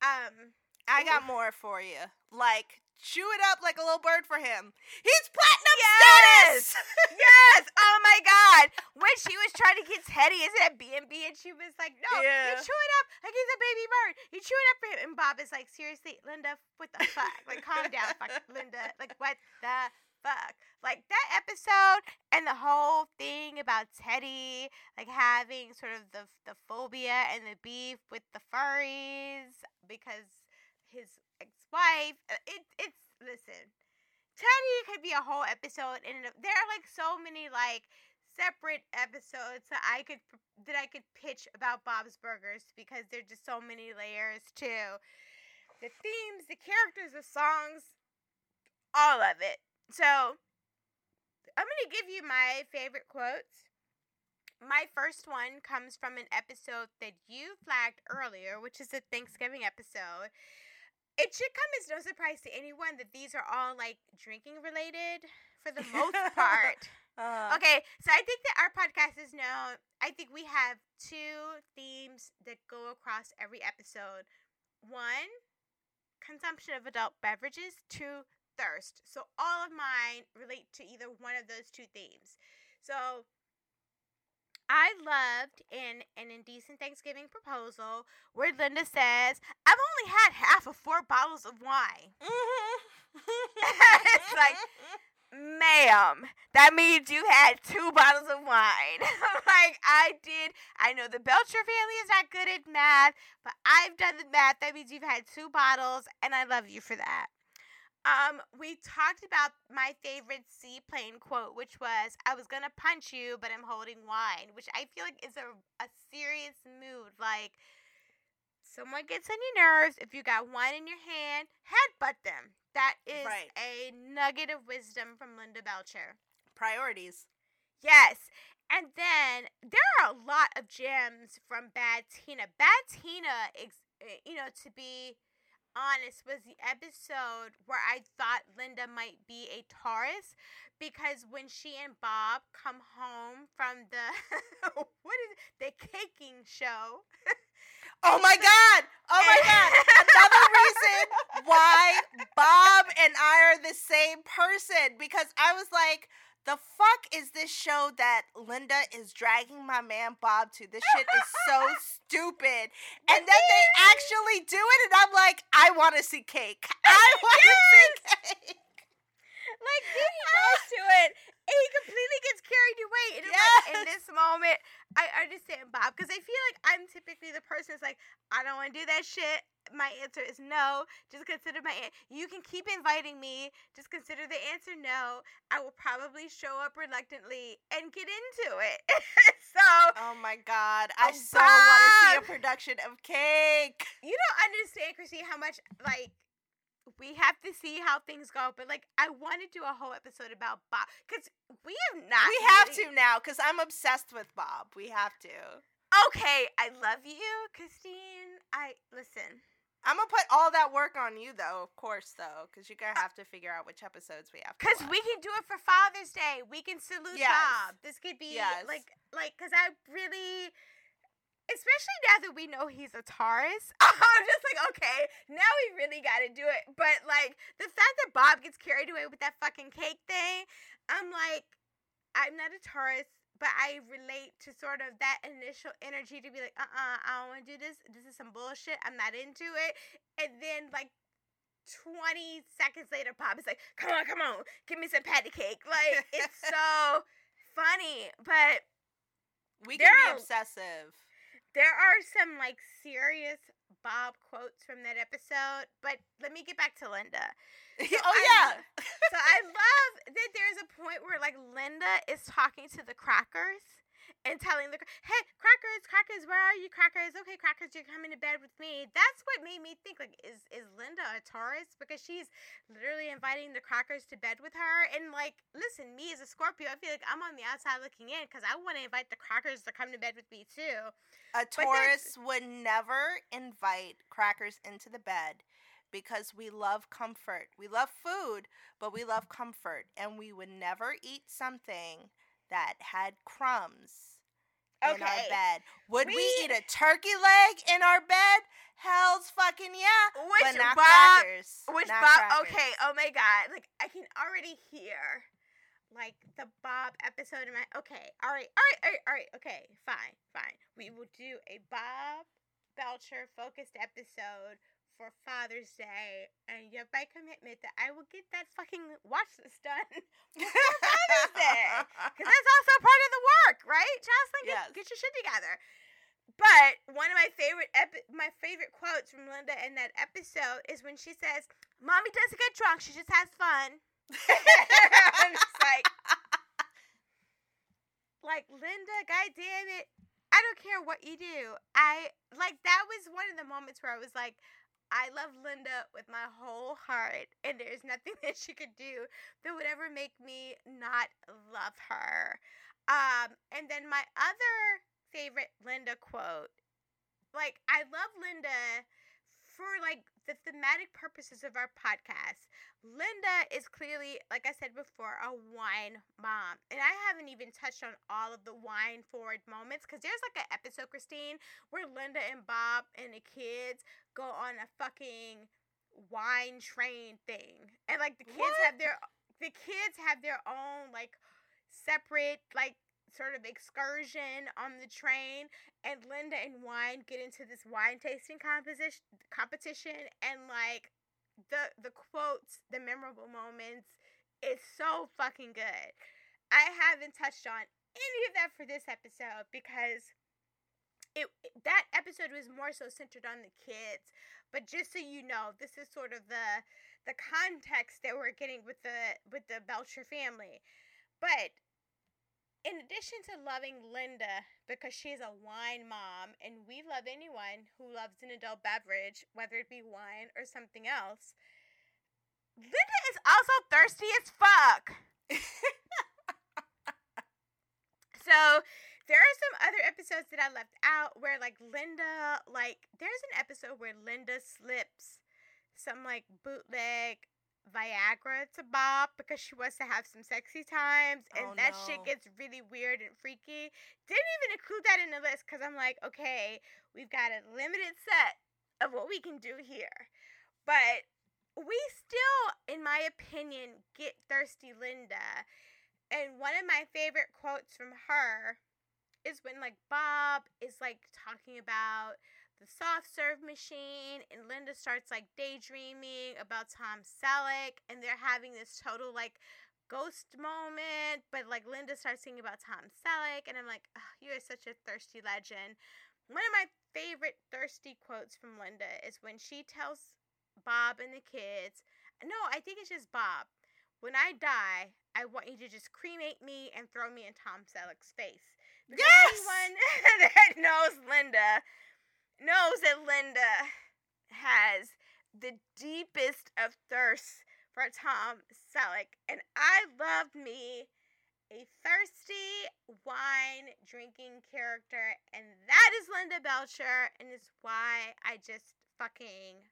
Um I got more for you. Like, chew it up like a little bird for him. He's platinum Yes! status. yes! Oh my god! When she was trying to get Teddy into that B&B and she was like, no, you Yeah. chew it up like he's a baby bird. You chew it up for him. And Bob is like, seriously, Linda, what the fuck? Like, calm down, fuck, Linda. Like, what the fuck? Like, that episode and the whole thing about Teddy, like, having sort of the, the phobia and the beef with the furries because his ex-wife, uh, it, it's, listen, Teddy could be a whole episode and there are like so many like separate episodes that I could that I could pitch about Bob's Burgers because there're just so many layers to the themes, the characters, the songs, all of it. So I'm gonna give you my favorite quotes. My first one comes from an episode that you flagged earlier, which is a Thanksgiving episode. It should come as no surprise to anyone that these are all like drinking related for the most part. Uh, Okay, so I think that our podcast is known. I think we have two themes that go across every episode. One, consumption of adult beverages. Two, thirst. So all of mine relate to either one of those two themes. So I loved in an indecent Thanksgiving proposal where Linda says, "I've only had half of four bottles of wine." It's like, ma'am, that means you had two bottles of wine. like, I did. I know the Belcher family is not good at math, but I've done the math. That means you've had two bottles, and I love you for that. Um, we talked about my favorite seaplane quote, which was, I was gonna punch you, but I'm holding wine, which I feel like is a, a serious mood. Like, someone gets on your nerves, if you got wine in your hand, headbutt them. That is Right. a nugget of wisdom from Linda Belcher. Priorities. Yes. And then there are a lot of gems from Bad Tina. Bad Tina, ex- eh, you know, to be honest, was the episode where I thought Linda might be a Taurus because when she and Bob come home from the what is it? the caking show. Oh my god! Oh my god! Another reason why Bob and I are the same person because I was like, the fuck is this show that Linda is dragging my man Bob to? This shit is so stupid. And then they actually do it, and I'm like, I want to see cake. I want to see cake. Like then he goes to it and he completely gets carried away. And I'm like, in this moment, I understand Bob because I feel like I'm typically the person that's like, I don't want to do that shit. My answer is no. Just consider my. An- you can keep inviting me. Just consider the answer no. I will probably show up reluctantly and get into it. so Oh my god! I Oh, so want to see a production of cake. you don't understand, Chrissy, how much like we have to see how things go. But like, I want to do a whole episode about Bob because we have not. We have really- to now because I'm obsessed with Bob. We have to. Okay, I love you, Christine. I listen. I'm gonna put all that work on you, though. Of course, though, because you're gonna uh, have to figure out which episodes we have. to Cause we can do it for Father's Day. We can salute Yes. Bob. This could be Yes. like, like, cause I really, especially now that we know he's a Taurus, I'm just like, okay, now we really got to do it. But like the fact that Bob gets carried away with that fucking cake thing, I'm like, I'm not a Taurus. But I relate to sort of that initial energy to be like, uh uh I don't want to do this. This is some bullshit. I'm not into it. And then, like, 20 seconds later, Bob is like, come on, come on, give me some patty cake. Like, it's so funny. But we can there be are- obsessive. there are some, like, serious Bob quotes from that episode. But let me get back to Linda. oh I yeah, So I love that there's a point where, like, Linda is talking to the crackers. And telling the hey crackers crackers where are you crackers? Okay crackers you're coming to bed with me. That's what made me think like is is Linda a Taurus? Because she's literally inviting the crackers to bed with her and like listen me as a Scorpio I feel like I'm on the outside looking in because I want to invite the crackers to come to bed with me too. A Taurus would never invite crackers into the bed because we love comfort. We love food, but we love comfort, and we would never eat something that had crumbs in our bed. Would we, We- eat a turkey leg in our bed? Hell's fucking yeah. which but not Bob crackers. Which Not Bob? crackers. Okay. Oh my God! Like I can already hear, like the Bob episode in my. Okay. All right. All right. All right. All right. Okay. Fine. Fine. We will do a Bob Belcher focused episode for Father's Day, and you have my commitment that I will get that fucking watch list done before Father's Day. Because that's also part of the work, right? Jocelyn, get, Yes. get your shit together. But one of my favorite epi- my favorite quotes from Linda in that episode is when she says, "Mommy doesn't get drunk; she just has fun." I'm just like, like Linda, God damn it! I don't care what you do. I like that was one of the moments where I was like, I love Linda with my whole heart, and there's nothing that she could do that would ever make me not love her. Um, and then my other favorite Linda quote, like I love Linda for like the thematic purposes of our podcast. Linda is clearly, like I said before, a wine mom. And I haven't even touched on all of the wine forward moments because there's like an episode, Christine, where Linda and Bob and the kids go on a fucking wine train thing. And like the kids What? have their the kids have their own like separate like sort of excursion on the train and Linda and wine get into this wine tasting composition competition and like the the quotes, the memorable moments is so fucking good. I haven't touched on any of that for this episode because it that episode was more so centered on the kids. But just so you know, this is sort of the the context that we're getting with the with the Belcher family. But in addition to loving Linda because she's a wine mom and we love anyone who loves an adult beverage, whether it be wine or something else, Linda is also thirsty as fuck. so there are some other episodes that I left out where like Linda like there's an episode where Linda slips some like bootleg Viagra to Bob because she wants to have some sexy times oh, and Oh, that shit gets really weird and freaky. Didn't even include that in the list because I'm like, okay, we've got a limited set of what we can do here. But we still, in my opinion, get thirsty Linda. And one of my favorite quotes from her is when like Bob is like talking about the soft serve machine and Linda starts like daydreaming about Tom Selleck and they're having this total like ghost moment but like Linda starts thinking about Tom Selleck and I'm like "Ugh, you are such a thirsty legend. One of my favorite thirsty quotes from Linda is when she tells Bob and the kids no, I think it's just Bob. When I die, I want you to just cremate me and throw me in Tom Selleck's face. Yes! anyone that knows Linda knows that Linda has the deepest of thirst for Tom Selleck. And I love me a thirsty wine drinking character. And that is Linda Belcher. And it's why I just fucking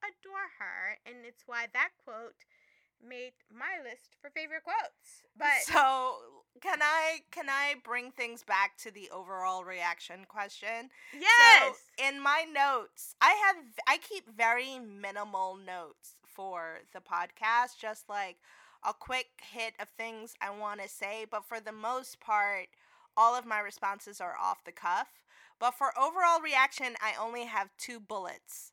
adore her. And it's why that quote made my list for favorite quotes. But so can I can I bring things back to the overall reaction question? yes. So in my notes, I have I keep very minimal notes for the podcast, just like a quick hit of things I want to say, but for the most part, all of my responses are off the cuff. But for overall reaction, I only have two bullets.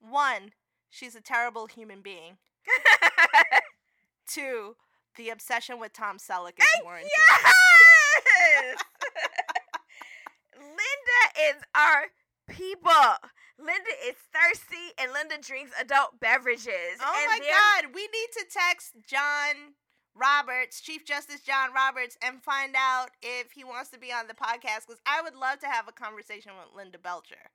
One, she's a terrible human being. Two, the obsession with Tom Selleck is warranted. Yes! Linda is our people. Linda is thirsty and Linda drinks adult beverages. Oh and my God, we need to text John Roberts, Chief Justice John Roberts, and find out if he wants to be on the podcast because I would love to have a conversation with Linda Belcher.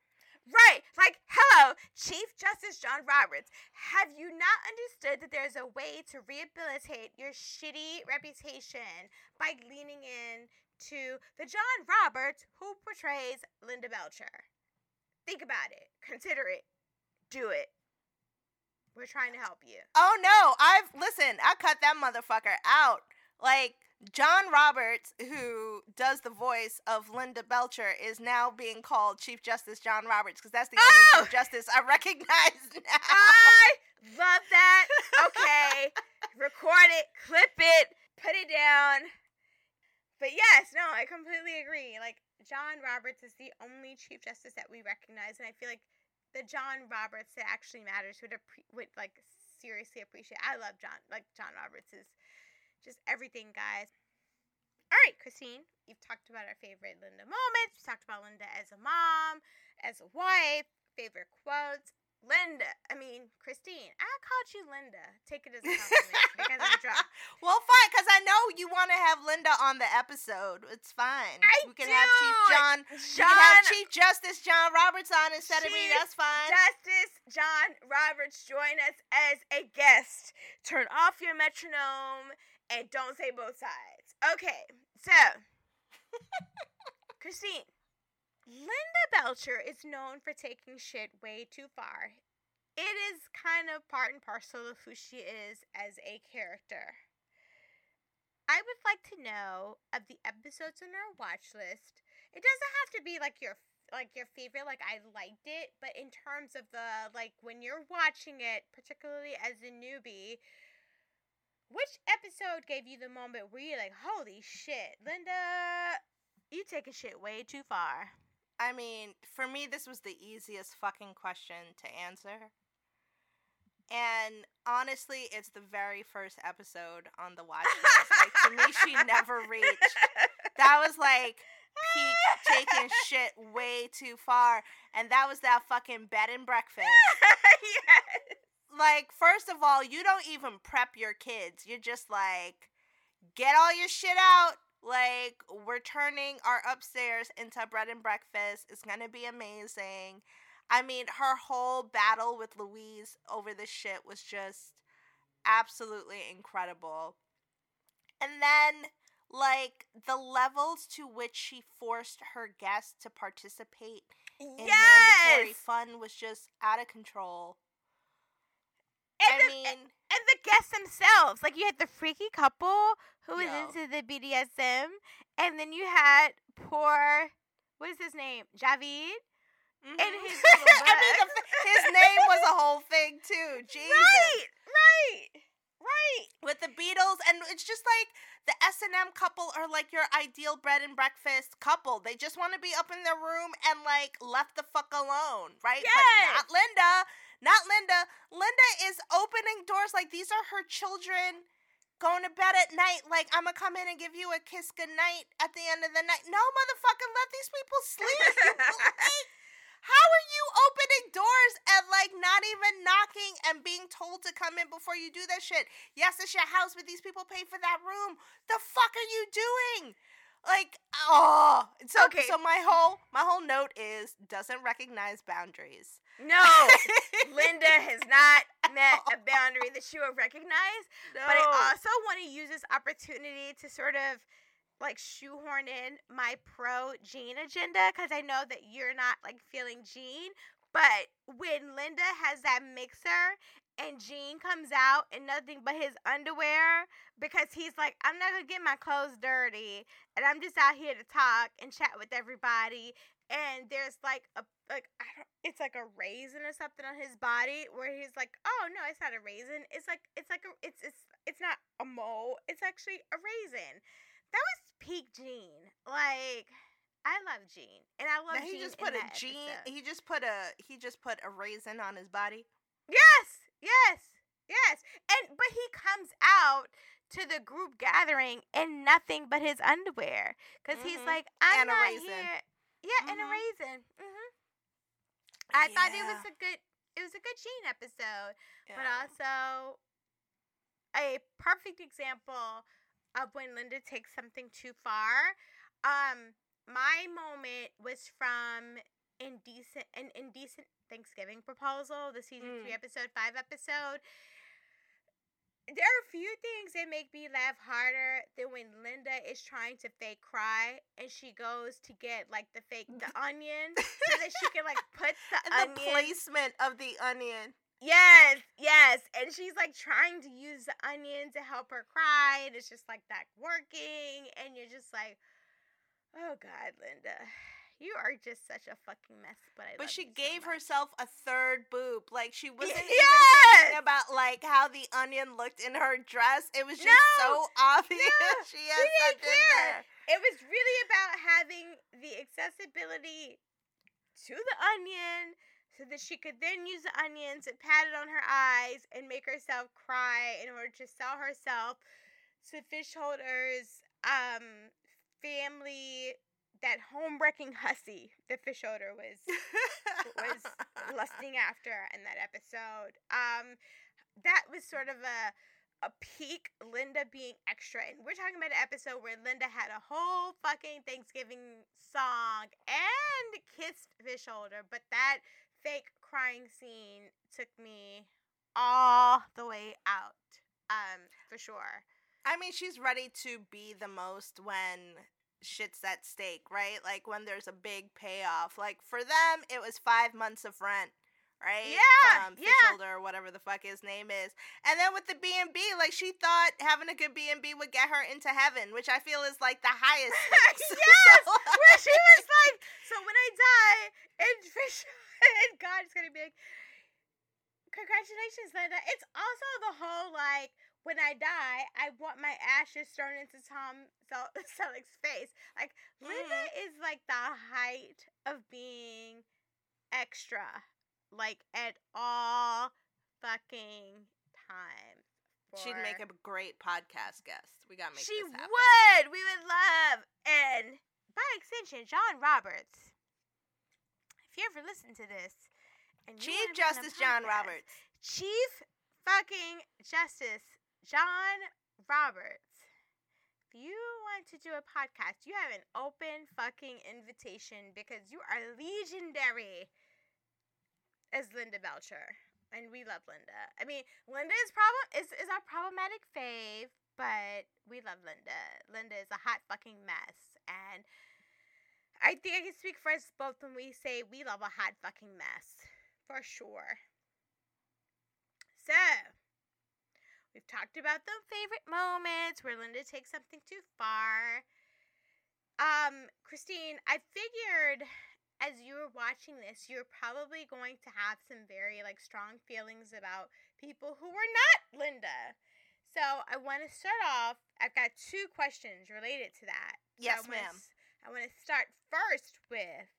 Right. Like, hello, Chief Justice John Roberts. Have you not understood that there's a way to rehabilitate your shitty reputation by leaning in to the John Roberts who portrays Linda Belcher? Think about it. Consider it. Do it. We're trying to help you. Oh no, I've listen, I cut that motherfucker out. Like John Roberts, who does the voice of Linda Belcher, is now being called Chief Justice John Roberts because that's the Oh! only Chief oh! Justice I recognize now. I love that. Okay. Record it, clip it, put it down. But yes, no, I completely agree. Like John Roberts is the only Chief Justice that we recognize, and I feel like the John Roberts that actually matters would appre- would like seriously appreciate. I love John. Like John Roberts is just everything, guys. All right, Christine, you've talked about our favorite Linda moments. We talked about Linda as a mom, as a wife, favorite quotes. Linda. I mean, Christine. I called you Linda. Take it as a compliment because I'm drunk. well, fine, because I know you want to have Linda on the episode. It's fine. I we can have Chief do. John. We can have Chief Justice John Roberts on instead of me. That's fine. Justice John Roberts join us as a guest. Turn off your metronome and don't say both sides. Okay, so Christine, Linda Belcher is known for taking shit way too far. It is kind of part and parcel of who she is as a character. I would like to know of the episodes on our watch list. It doesn't have to be like your like your favorite like I liked it, but in terms of the like when you're watching it, particularly as a newbie, which episode gave you the moment where you're like, "Holy shit, Linda, you taking shit way too far." I mean, for me, this was the easiest fucking question to answer. And honestly, it's the very first episode on the watch list. like, to me, she never reached. That was like peak taking shit way too far. And that was that fucking bed and breakfast. yes. Like, first of all, you don't even prep your kids. You're just like, get all your shit out. Like, we're turning our upstairs into bread and breakfast. It's gonna be amazing. I mean, her whole battle with Louise over this shit was just absolutely incredible. And then, like, the levels to which she forced her guests to participate in mandatory Yes. fun was just out of control. And I the, mean, and the guests themselves. Like you had the freaky couple who was into the BDSM, and then you had poor what is his name? Javid. And mm-hmm. his I mean, the, his name was a whole thing too. Jesus. Right, right, right. with the Beatles, and it's just like the S and M couple are like your ideal bread and breakfast couple. They just want to be up in their room and like left the fuck alone, right? But not Linda. Not Linda. Linda is opening doors like these are her children. Going to bed at night, like I'm gonna come in and give you a kiss goodnight at the end of the night. No, motherfucker, let these people sleep. How are you opening doors and like not even knocking and being told to come in before you do that shit? Yes, it's your house, but these people pay for that room. The fuck are you doing? Like, oh, so Okay. So my whole my whole note is doesn't recognize boundaries. No, Linda has not met a boundary that she will recognize. no. But I also want to use this opportunity to sort of like shoehorn in my pro Gene agenda because I know that you're not like feeling Gene. But when Linda has that mixer and Gene comes out in nothing but his underwear because he's like, I'm not gonna get my clothes dirty and I'm just out here to talk and chat with everybody. And there's like a like I don't, it's like a raisin or something on his body where he's like, oh no, it's not a raisin. It's like it's like a it's it's it's not a mole. It's actually a raisin. That was peak Gene. Like I love Gene, and I love Now he Gene just put a gene. He just put a he just put a raisin on his body. Yes, yes, yes. And but he comes out to the group gathering in nothing but his underwear because he's Mhm. like, I'm And a not here. Yeah, and a Mhm. raisin. hmm I thought it was a good. It was a good Gene episode, but also a perfect example of when Linda takes something too far. Um, my moment was from indecent an indecent Thanksgiving proposal, the season three Mm. episode five episode. There are a few things that make me laugh harder than when Linda is trying to fake cry and she goes to get like the fake the onion so that she can like put the and the placement of the onion. Yes, yes. And she's like trying to use the onion to help her cry, and it's just like not working. And you're just like, oh God, Linda, you are just such a fucking mess. But I But love she so gave much." herself a third boob. Like she wasn't even thinking about like how the onion looked in her dress. It was just No! so obvious No, she she had didn't care. It was really about having the accessibility to the onion so that she could then use the onion to pat it on her eyes and make herself cry in order to sell herself to Fischoeder's um family that home wrecking hussy that Fischoeder was was lusting after in that episode. Um, that was sort of a a peak Linda being extra, and we're talking about an episode where Linda had a whole fucking Thanksgiving song and kissed Fischoeder, but that fake crying scene took me all the way out. Um, for sure. I mean, she's ready to be the most when shit's at stake, right? Like when there's a big payoff. Like for them, it was five months of rent, right? Yeah, From yeah. Or whatever the fuck his name is. And then with the B and B, like she thought having a good B and B would get her into heaven, which I feel is like the highest. yes, So, where she was like, "So when I die, and fish, and God is gonna be like, congratulations, Linda." It's also the whole like, when I die, I want my ashes thrown into Tom Sel- Selleck's face. Like Linda mm-hmm. is like the height of being extra, like at all fucking times. She'd make a great podcast guest. We gotta make she this happen. would. We would love. And by extension, John Roberts. If you ever listen to this, and Chief Justice John Roberts. Chief fucking Justice John Roberts. If you want to do a podcast, you have an open fucking invitation because you are legendary as Linda Belcher. And we love Linda. I mean, Linda is problem is, is our problematic fave, but we love Linda. Linda is a hot fucking mess. And I think I can speak for us both when we say we love a hot fucking mess. For sure. So, we've talked about the favorite moments where Linda takes something too far. Um, Christine, I figured as you were watching this, you're probably going to have some very like strong feelings about people who were not Linda. So I want to start off. I've got two questions related to that. So Yes, I wanna ma'am. s- I want to start first with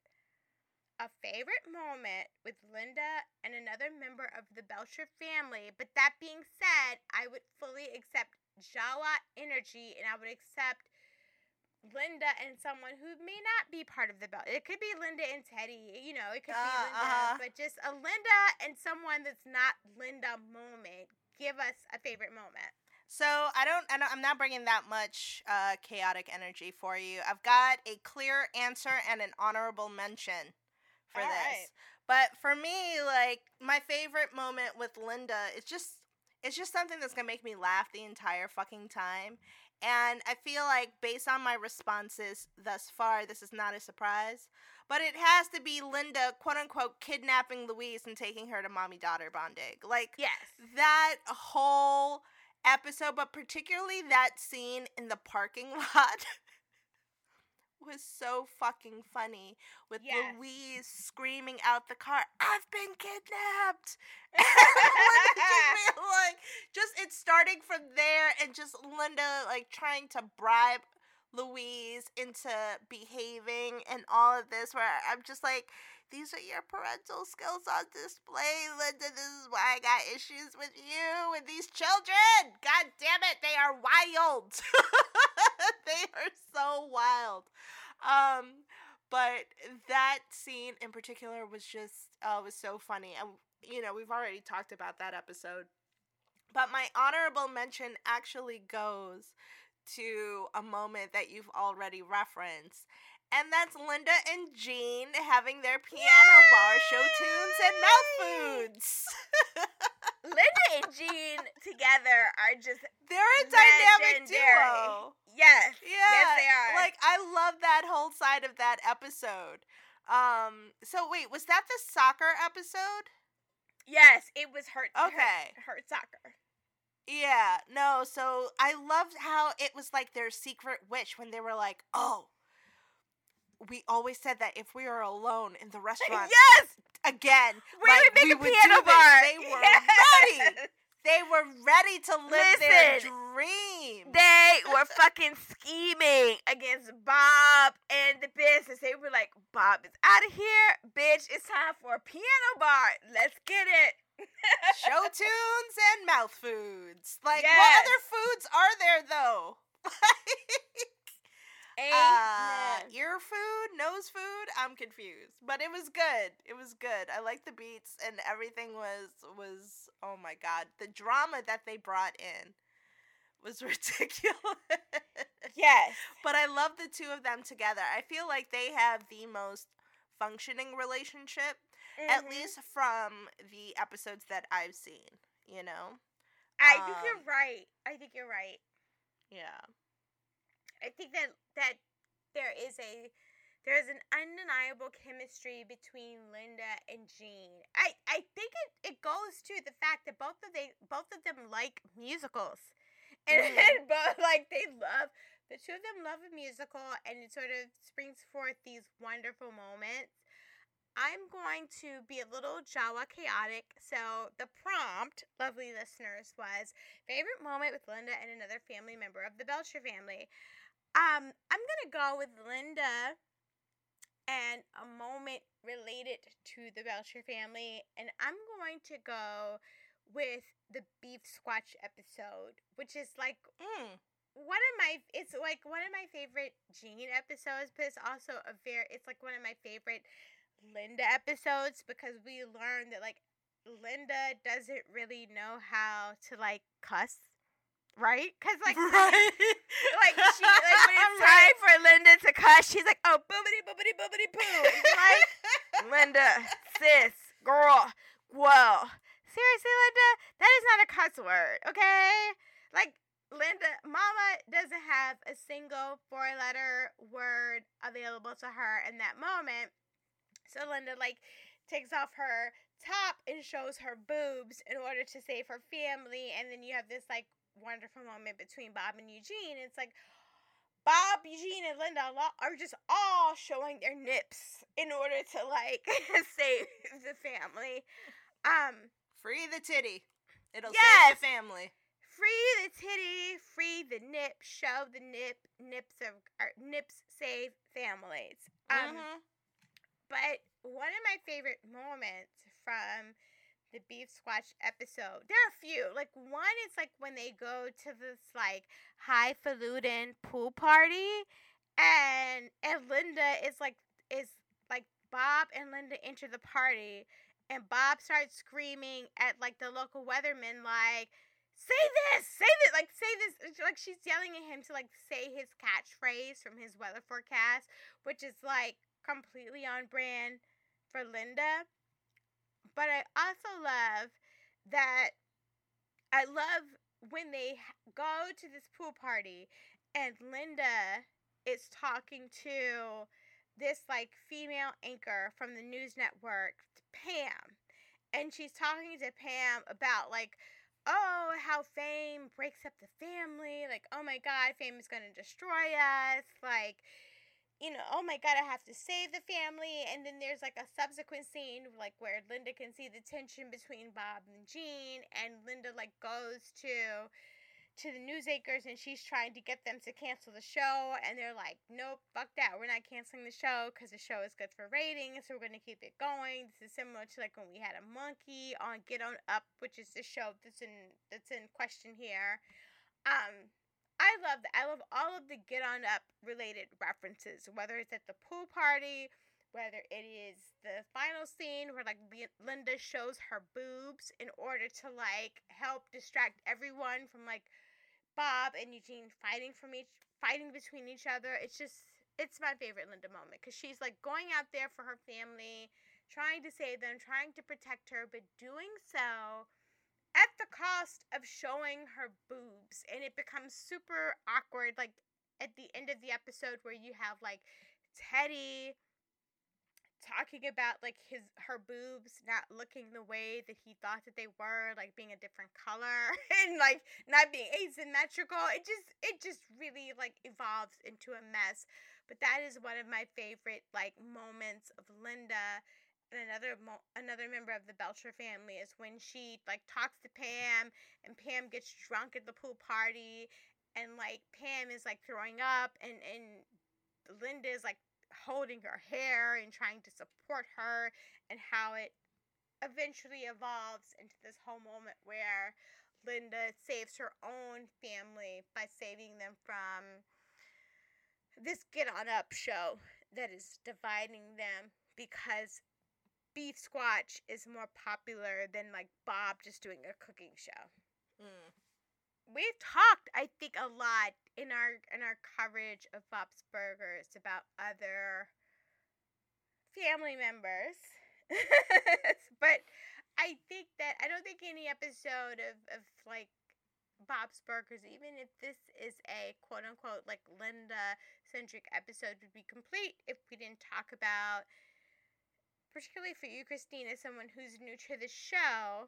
a favorite moment with Linda and another member of the Belcher family. But that being said, I would fully accept Jawa energy and I would accept Linda and someone who may not be part of the Bel. It could be Linda and Teddy, you know, it could be Uh, Linda, uh-huh. but just a Linda and someone that's not Linda moment. Give us a favorite moment. So I don't, I don't, I'm not bringing that much uh, chaotic energy for you. I've got a clear answer and an honorable mention for All this. right. But for me, like my favorite moment with Linda, it's just, it's just something that's gonna make me laugh the entire fucking time. And I feel like based on my responses thus far, this is not a surprise. But it has to be Linda, quote unquote, kidnapping Louise and taking her to mommy daughter bonding. Like Yes. that whole episode, but particularly that scene in the parking lot was so fucking funny with Yes. Louise screaming out the car, I've been kidnapped. Just like just it's starting from there and just Linda like trying to bribe Louise into behaving and all of this where I'm just like these are your parental skills on display, Linda. This is why I got issues with you and these children. God damn it, they are wild. they are so wild. Um, but that scene in particular was just uh, was so funny, and you know we've already talked about that episode. But my honorable mention actually goes to a moment that you've already referenced, and that's Linda and Gene having their piano bar show tunes and mouth foods. Linda and Gene together are just They're a dynamic Legendary. duo. yes. Yeah. Yes, they are. Like I love that whole side of that episode. Um so wait, was that the soccer episode? yes, it was hurt. Okay. Hurt soccer. Yeah. No, so I loved how it was like their secret wish when they were like, "Oh, we always said that if we were alone in the restaurant yes. again, We like, would make we a would piano do this." bar. They were Yes. ready. They were ready to live their dream. They were fucking scheming against Bob and the business. They were like, Bob is out of here. Bitch, it's time for a piano bar. Let's get it. show tunes and mouth foods. Like, what other foods are there though? uh, ear food? nose food, I'm confused. But it was good. It was good. I liked the beats and everything was was oh my god. The drama that they brought in was ridiculous. Yes. But I love the two of them together. I feel like they have the most functioning relationship, at Mhm. least from the episodes that I've seen, you know? I think you're um, right. I think you're right. Yeah. I think that that there is a there is an undeniable chemistry between Linda and Gene. I I think it, it goes to the fact that both of they both of them like musicals, and, Mhm. and both like they love the two of them love a musical, and it sort of springs forth these wonderful moments. I'm going to be a little Jawa chaotic. So the prompt, lovely listeners, was favorite moment with Linda and another family member of the Belcher family. Um, I'm gonna go with Linda and a moment related to the Belcher family, and I'm going to go with the Beefsquatch episode, which is like Mm. one of my it's like one of my favorite Gene episodes, but it's also a very it's like one of my favorite Linda episodes because we learn that like Linda doesn't really know how to like cuss, right? Because like right. like she like when it's time for Linda to cuss, she's like, oh boobity boobity boobity boo. It's like Linda, sis, girl, whoa. Seriously, Linda, that is not a cuss word, okay? Like Linda, Mama doesn't have a single four-letter word available to her in that moment. So Linda like takes off her top and shows her boobs in order to save her family, and then you have this like wonderful moment between Bob and Eugene. It's like Bob, Eugene, and Linda are just all showing their nips in order to like save the family. Um, Free the titty. It'll Yes! save the family. free the titty, free the nip, show the nip, nips of or nips save families. Um, Mhm. But one of my favorite moments from the Beefsquatch episode, there are a few. Like one is like when they go to this like highfalutin pool party, and and Linda is like is like Bob and Linda enter the party, and Bob starts screaming at like the local weatherman like. Say this, say this, like say this, like she's yelling at him to like say his catchphrase from his weather forecast, which is like completely on brand for Linda. But I also love that I love when they go to this pool party and Linda is talking to this like female anchor from the news network, Pam. And she's talking to Pam about like oh, how fame breaks up the family. Like, oh my God, fame is going to destroy us. Like, you know, oh my God, I have to save the family. And then there's like a subsequent scene, like where Linda can see the tension between Bob and Gene, and Linda like goes to to the news anchors and she's trying to get them to cancel the show and they're like nope fuck that we're not canceling the show because the show is good for ratings so we're going to keep it going this is similar to like when we had a monkey on get on up which is the show that's in that's in question here um i love that i love all of the get on up related references whether it's at the pool party whether it is the final scene where like Linda shows her boobs in order to like help distract everyone from like Bob and Eugene fighting from each fighting between each other. It's just it's my favorite Linda moment because she's like going out there for her family, trying to save them, trying to protect her, but doing so at the cost of showing her boobs, and it becomes super awkward. Like at the end of the episode where you have like Teddy talking about like his her boobs not looking the way that he thought that they were like being a different color and like not being asymmetrical it just it just really like evolves into a mess but that is one of my favorite like moments of linda another mo- another member of the belcher family is when she like talks to pam and pam gets drunk at the pool party and like pam is like throwing up and and linda is like holding her hair and trying to support her and how it eventually evolves into this whole moment where Linda saves her own family by saving them from this get on up show that is dividing them because Beefsquatch is more popular than like Bob just doing a cooking show. Mm. We've talked, I think, a lot in our in our coverage of Bob's Burgers about other family members. but I think that I don't think any episode of, of like Bob's Burgers, even if this is a quote unquote like Linda centric episode, would be complete if we didn't talk about, particularly for you, Christine, as someone who's new to the show.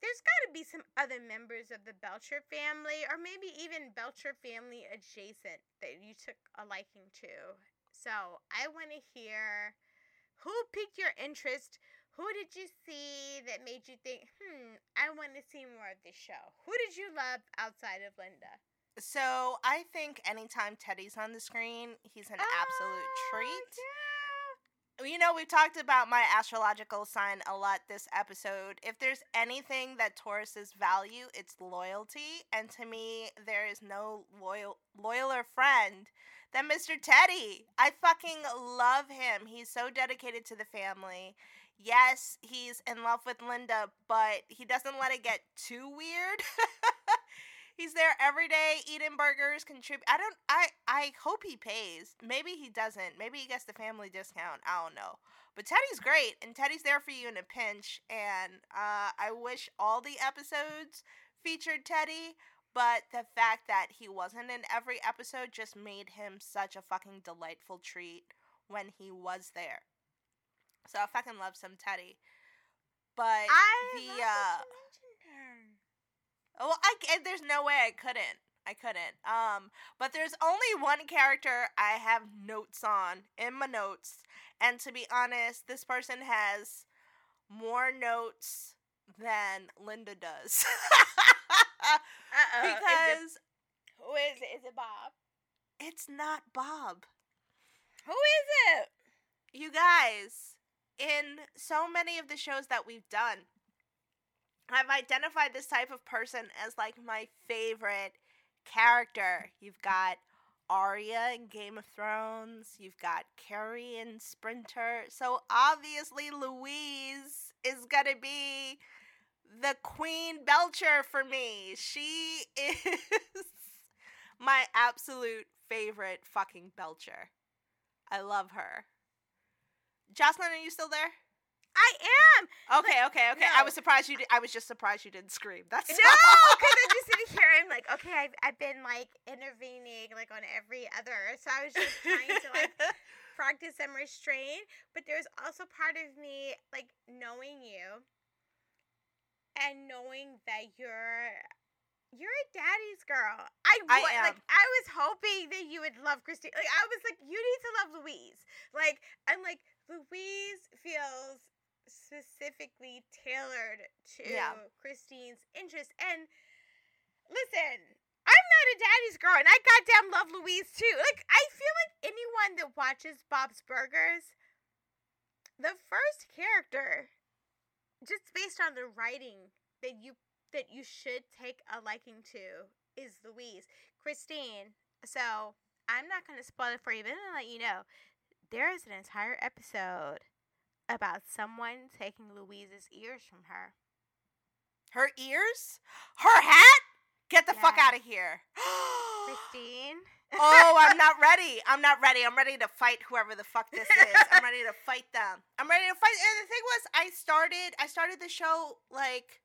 There's got to be some other members of the Belcher family, or maybe even Belcher family adjacent that you took a liking to. So I want to hear who piqued your interest. Who did you see that made you think, hmm, I want to see more of this show? Who did you love outside of Linda? So I think anytime Teddy's on the screen, he's an absolute Oh, treat. yeah. You know, we've talked about my astrological sign a lot this episode. If there's anything that Tauruses value, it's loyalty. And to me, there is no loyal loyaler friend than Mr. Teddy. I fucking love him. He's so dedicated to the family. Yes, he's in love with Linda, but he doesn't let it get too weird. He's there every day eating burgers, contribute. I don't. I I hope he pays. Maybe he doesn't. Maybe he gets the family discount. I don't know. But Teddy's great, and Teddy's there for you in a pinch. And uh, I wish all the episodes featured Teddy. But the fact that he wasn't in every episode just made him such a fucking delightful treat when he was there. So I fucking love some Teddy. But I the uh, that you mentioned her. Well, I there's no way I couldn't. I couldn't. Um, but there's only one character I have notes on in my notes, and to be honest, this person has more notes than Linda does. Uh-oh. Is it- because who is it? Is it Bob? it's not Bob. Who is it? You guys, in so many of the shows that we've done, I've identified this type of person as like my favorite character. You've got Arya in Game of Thrones, you've got Carrie in Sprinter. So obviously Louise is gonna be the Queen Belcher for me. She is my absolute favorite fucking Belcher. I love her. Jocelyn, are you still there? I am. Okay, okay, okay. I was surprised you did. I was just surprised you didn't scream. That's No, because I'm just sitting here. I'm like, okay, I've, I've been like intervening like on every other. So I was just trying to like practice some restraint. But there's also part of me like knowing you and knowing that you're you're a daddy's girl. I, I wa- like. I was hoping that you would love Christine. Like I was like, you need to love Louise. Like I'm like Louise feels specifically tailored to Yeah. Christine's interest. And listen, I'm not a daddy's girl, and I goddamn love Louise too. Like I feel like anyone that watches Bob's Burgers, the first character, just based on the writing that you that you should take a liking to is Louise. Christine. So I'm not gonna spoil it for you, but I'm gonna let you know. There is an entire episode about someone taking Louise's ears from her. Her ears? Her hat? Get the fuck out of here. Christine. oh, I'm not ready. I'm not ready. I'm ready to fight whoever the fuck this is. I'm ready to fight them. I'm ready to fight. And the thing was, I started. I started the show like,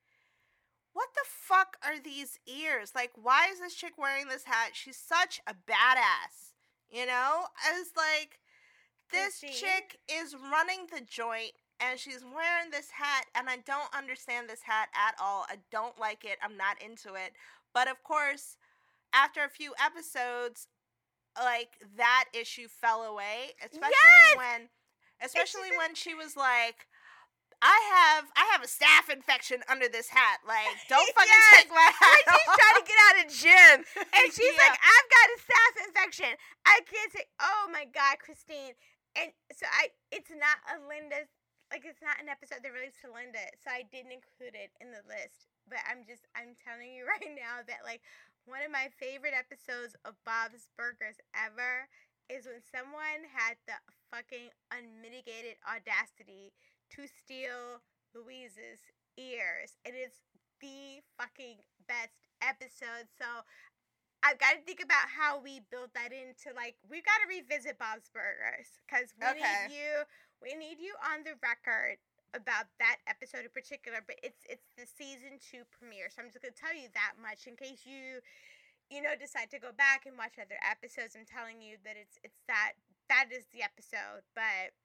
what the fuck are these ears? Like, why is this chick wearing this hat? She's such a badass. You know, I was like, this chick is running the joint. And she's wearing this hat, and I don't understand this hat at all. I don't like it. I'm not into it. But of course, after a few episodes, like that issue fell away, especially Yes! when especially when she was like I have I have a staph infection under this hat. Like, don't fucking Yes! take my hat When she's off. trying to get out of gym, and she's Yeah. like, "I've got a staph infection. I can't take." Oh my god, Christine! And so I, it's not a Linda, like it's not an episode that relates to Linda, so I didn't include it in the list. But I'm just, I'm telling you right now that like one of my favorite episodes of Bob's Burgers ever is when someone had the fucking unmitigated audacity to steal Louise's ears. And it's the fucking best episode. So I've got to think about how we build that into like we've got to revisit Bob's Burgers because we Okay. need you. We need you on the record about that episode in particular. But it's it's the season two premiere, so I'm just gonna tell you that much in case you you know decide to go back and watch other episodes. I'm telling you that it's it's that that is the episode. But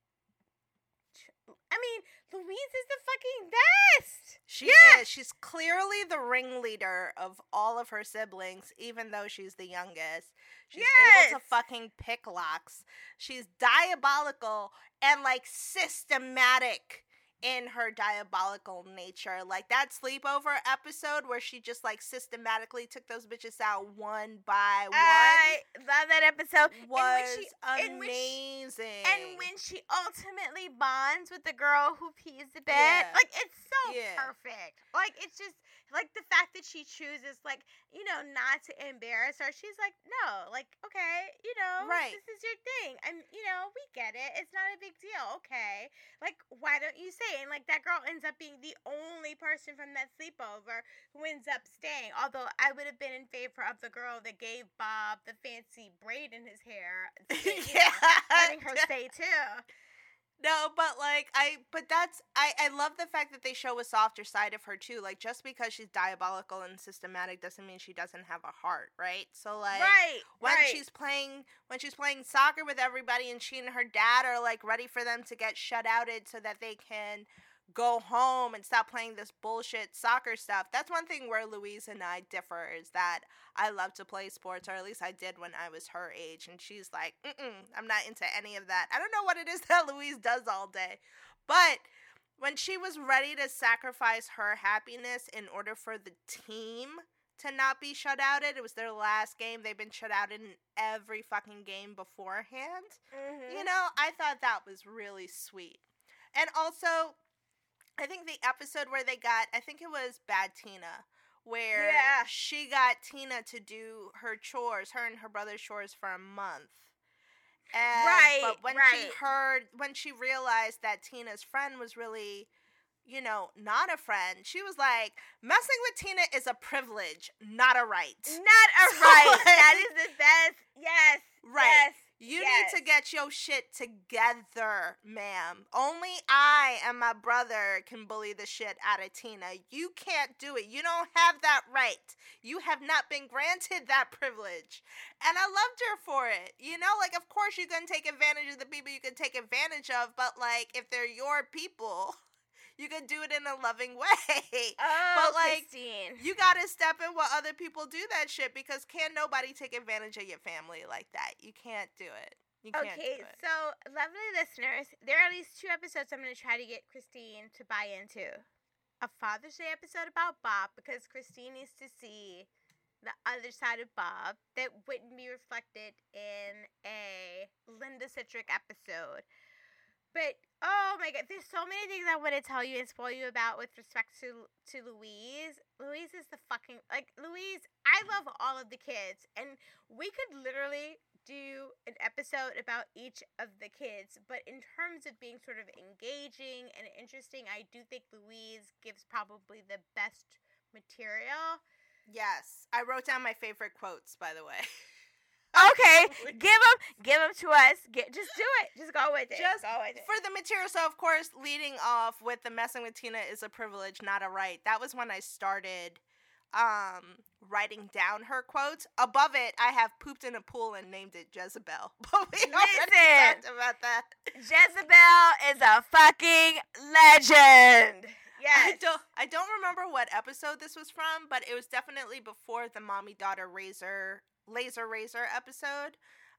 I mean, Louise is the fucking best. She Yeah. is. She's clearly the ringleader of all of her siblings, even though she's the youngest. She's able to fucking pick locks. She's diabolical and like systematic in her diabolical nature. Like that sleepover episode where she just like systematically took those bitches out one by one I love that episode. was she- and when she- amazing. And when she ultimately bonds with the girl who pees the bed, Yeah. like it's so Yeah. perfect. Like it's just like the fact that she chooses, like you know, not to embarrass her. She's like, no, like okay, you know, Right. this is your thing. I'm, you know, we get it. It's not a big deal. Okay, like why don't you say? And like that girl ends up being the only person from that sleepover who ends up staying. Although I would have been in favor of the girl that gave Bob the fancy braid in his hair. you know, letting her stay too. No, but like I but that's I I love the fact that they show a softer side of her too. Like just because she's diabolical and systematic doesn't mean she doesn't have a heart, right? So like right. when right. she's playing when she's playing soccer with everybody and she and her dad are like ready for them to get shut outed so that they can go home and stop playing this bullshit soccer stuff. That's one thing where Louise and I differ is that I love to play sports, or at least I did when I was her age, and she's like, Mm-mm, I'm not into any of that. I don't know what it is that Louise does all day, but when she was ready to sacrifice her happiness in order for the team to not be shut out, it was their last game. They've been shut out in every fucking game beforehand. Mhm. You know, I thought that was really sweet. And also, I think the episode where they got, I think it was Bad Tina, where Yeah. she got Tina to do her chores, her and her brother's chores for a month. And, Right, But when right. she heard, when she realized that Tina's friend was really, you know, not a friend, she was like, messing with Tina is a privilege, not a right. Not a So, right. like- that is the best. Yes. Right. Yes. You yes. need to get your shit together, ma'am. Only I and my brother can bully the shit out of Tina. You can't do it. You don't have that right. You have not been granted that privilege. And I loved her for it. You know, like, of course, you can take advantage of the people you can take advantage of, but, like, if they're your people, you can do it in a loving way. Oh, like, Christine. You gotta step in while other people do that shit because can nobody take advantage of your family like that? You can't do it. You can't Okay, do it. so lovely listeners, there are at least two episodes I'm going to try to get Christine to buy into. A Father's Day episode about Bob because Christine needs to see the other side of Bob that wouldn't be reflected in a Linda Citrick episode. But oh my god, there's so many things I want to tell you and spoil you about with respect to to Louise. Louise is the fucking like Louise. I love all of the kids, and we could literally do an episode about each of the kids. But in terms of being sort of engaging and interesting, I do think Louise gives probably the best material. Yes, I wrote down my favorite quotes. By the way, Okay, give them, give them to us. Get, just do it. Just go with it. Just go with it. for the material. So of course, leading off with the messing with Tina is a privilege, not a right. That was when I started um writing down her quotes. Above it, I have pooped in a pool and named it Jezebel. But we already Listen. talked about that. Jezebel is a fucking legend. I don't I don't remember what episode this was from, but it was definitely before the mommy daughter razor laser razor episode.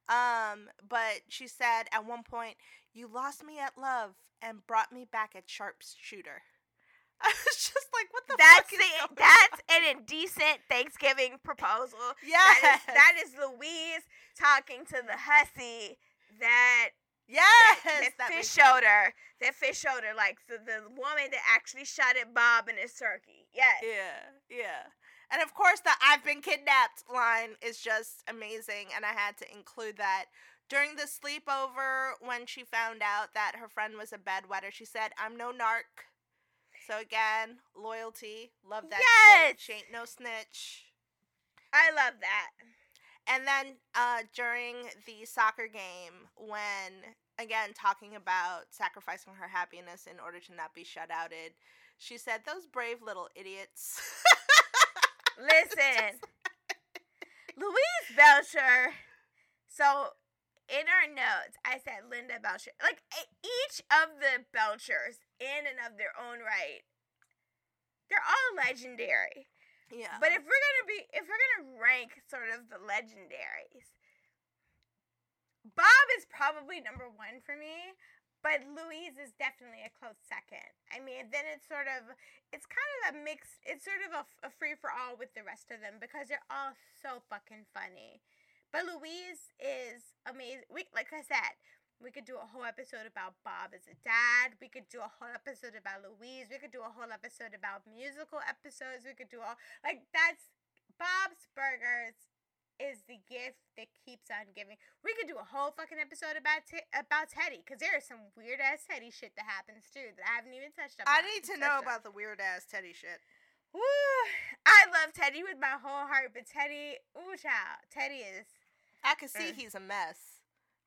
Um, but she said at one point, "You lost me at love and brought me back at sharpshooter." I was just like, "What the That's the, that's on? an indecent Thanksgiving proposal. yes, That is, that is Louise talking to the hussy that yes, that, that fish makes showed her. That Fischoeder, like so the woman that actually shot at Bob and his turkey. Yes. Yeah, yeah. And of course, the I've been kidnapped line is just amazing, and I had to include that During the sleepover, when she found out that her friend was a bedwetter, she said, I'm no narc. So again, loyalty. Love that Yes! shit. She ain't no snitch. I love that. And then uh, during the soccer game, when again talking about sacrificing her happiness in order to not be shut outed, she said, "Those brave little idiots." Listen, Louise Belcher. So in our notes, I said Linda Belcher. Like each of the Belchers, in and of their own right, they're all legendary. yeah, But if we're gonna be, if we're gonna rank sort of the legendaries, Bob is probably number one for me. But Louise is definitely a close second. I mean, then it's sort of, it's kind of a mix. It's sort of a, a free for all with the rest of them because they're all so fucking funny. But Louise is amazing. We, like I said, we could do a whole episode about Bob as a dad. We could do a whole episode about Louise. We could do a whole episode about musical episodes. We could do all like that's Bob's Burgers is the gift that keeps on giving. We could do a whole fucking episode about Te- about Teddy because there is some weird ass Teddy shit that happens too that I haven't even touched on. I need to know about the weird ass Teddy shit. Woo! I love Teddy with my whole heart, but Teddy, ooh, child, Teddy is. I can see Mm. he's a mess,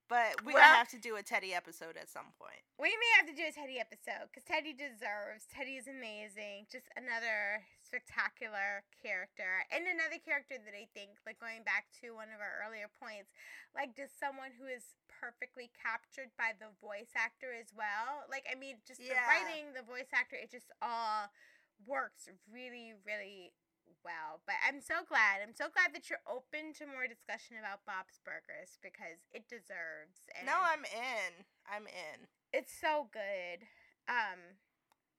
but we Well- have to do a Teddy episode at some point. We may have to do a Teddy episode because Teddy deserves. Teddy is amazing. Just another spectacular character. And another character that I think, like going back to one of our earlier points, like just someone who is perfectly captured by the voice actor as well. Like, I mean, just the writing, the voice actor, it just all works really, really well. But I'm so glad. I'm so glad that you're open to more discussion about Bob's Burgers because it deserves. And No, I'm in. I'm in. it's so good. Um,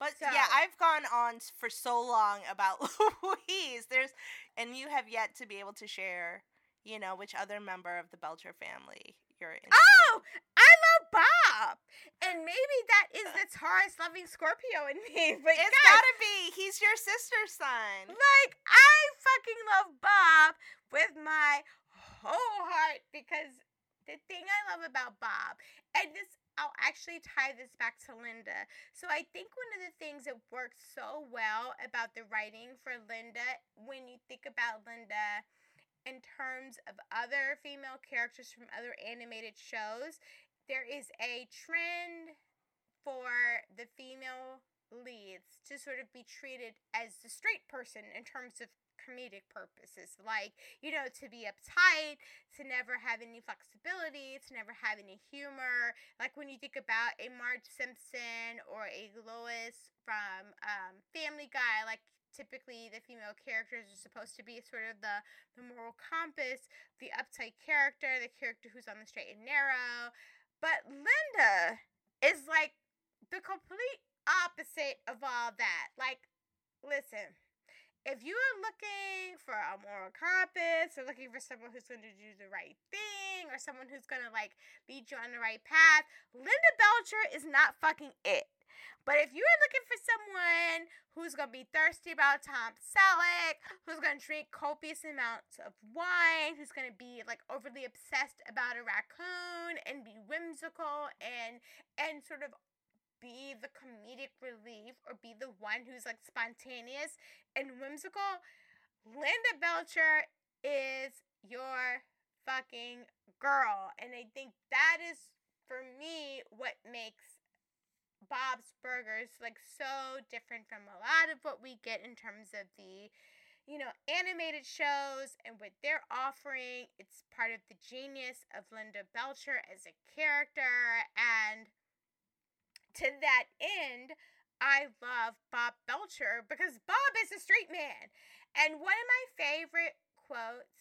But So- yeah, I've gone on for so long about Louise. There's, and you have yet to be able to share, you know, which other member of the Belcher family you're into. oh, I love Bob, and maybe that is uh the Taurus loving Scorpio in me. But it's guys, gotta be. He's your sister's son. like I fucking love Bob with my whole heart because the thing I love about Bob, and this I'll actually tie this back to Linda. So I think one of the things that works so well about the writing for Linda, when you think about Linda in terms of other female characters from other animated shows, there is a trend for the female leads to sort of be treated as the straight person in terms of comedic purposes like you know to be uptight to never have any flexibility to never have any humor like when you think about a marge simpson or a lois from um, family guy like typically the female characters are supposed to be sort of the the moral compass the uptight character the character who's on the straight and narrow but linda is like the complete opposite of all that. Like, listen, if you are looking for a moral compass or looking for someone who's going to do the right thing or someone who's going to like lead you on the right path, Linda Belcher is not fucking it. But if you are looking for someone who's going to be thirsty about Tom Selleck, who's going to drink copious amounts of wine, who's going to be like overly obsessed about a raccoon and be whimsical and and sort of be the comedic relief or be the one who's like spontaneous and whimsical, Linda Belcher is your fucking girl. And I think that is for me what makes Bob's Burgers like so different from a lot of what we get in terms of the you know animated shows and what they're offering it's part of the genius of Linda Belcher as a character and to that end I love Bob Belcher because Bob is a straight man. And one of my favorite quotes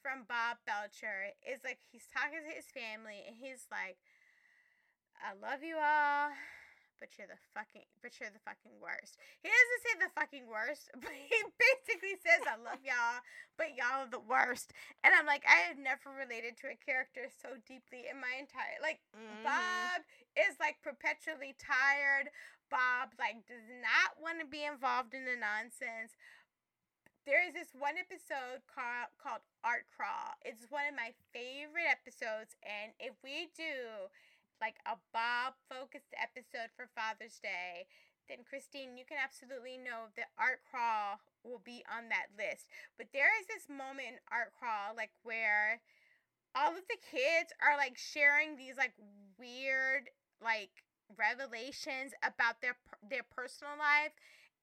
from Bob Belcher is like he's talking to his family and he's like I love you all but you're the fucking but you're the fucking worst. He doesn't say the fucking worst, but he basically says I love y'all, but y'all are the worst. And I'm like, I have never related to a character so deeply in my entire like Mhm. Bob is like perpetually tired. Bob like does not want to be involved in the nonsense. there is this one episode called called Art Crawl. It's one of my favorite episodes, and if we do like a Bob focused episode for Father's Day, then Christine, you can absolutely know that Art Crawl will be on that list. But there is this moment in Art Crawl, like where all of the kids are like sharing these like weird like revelations about their their personal life,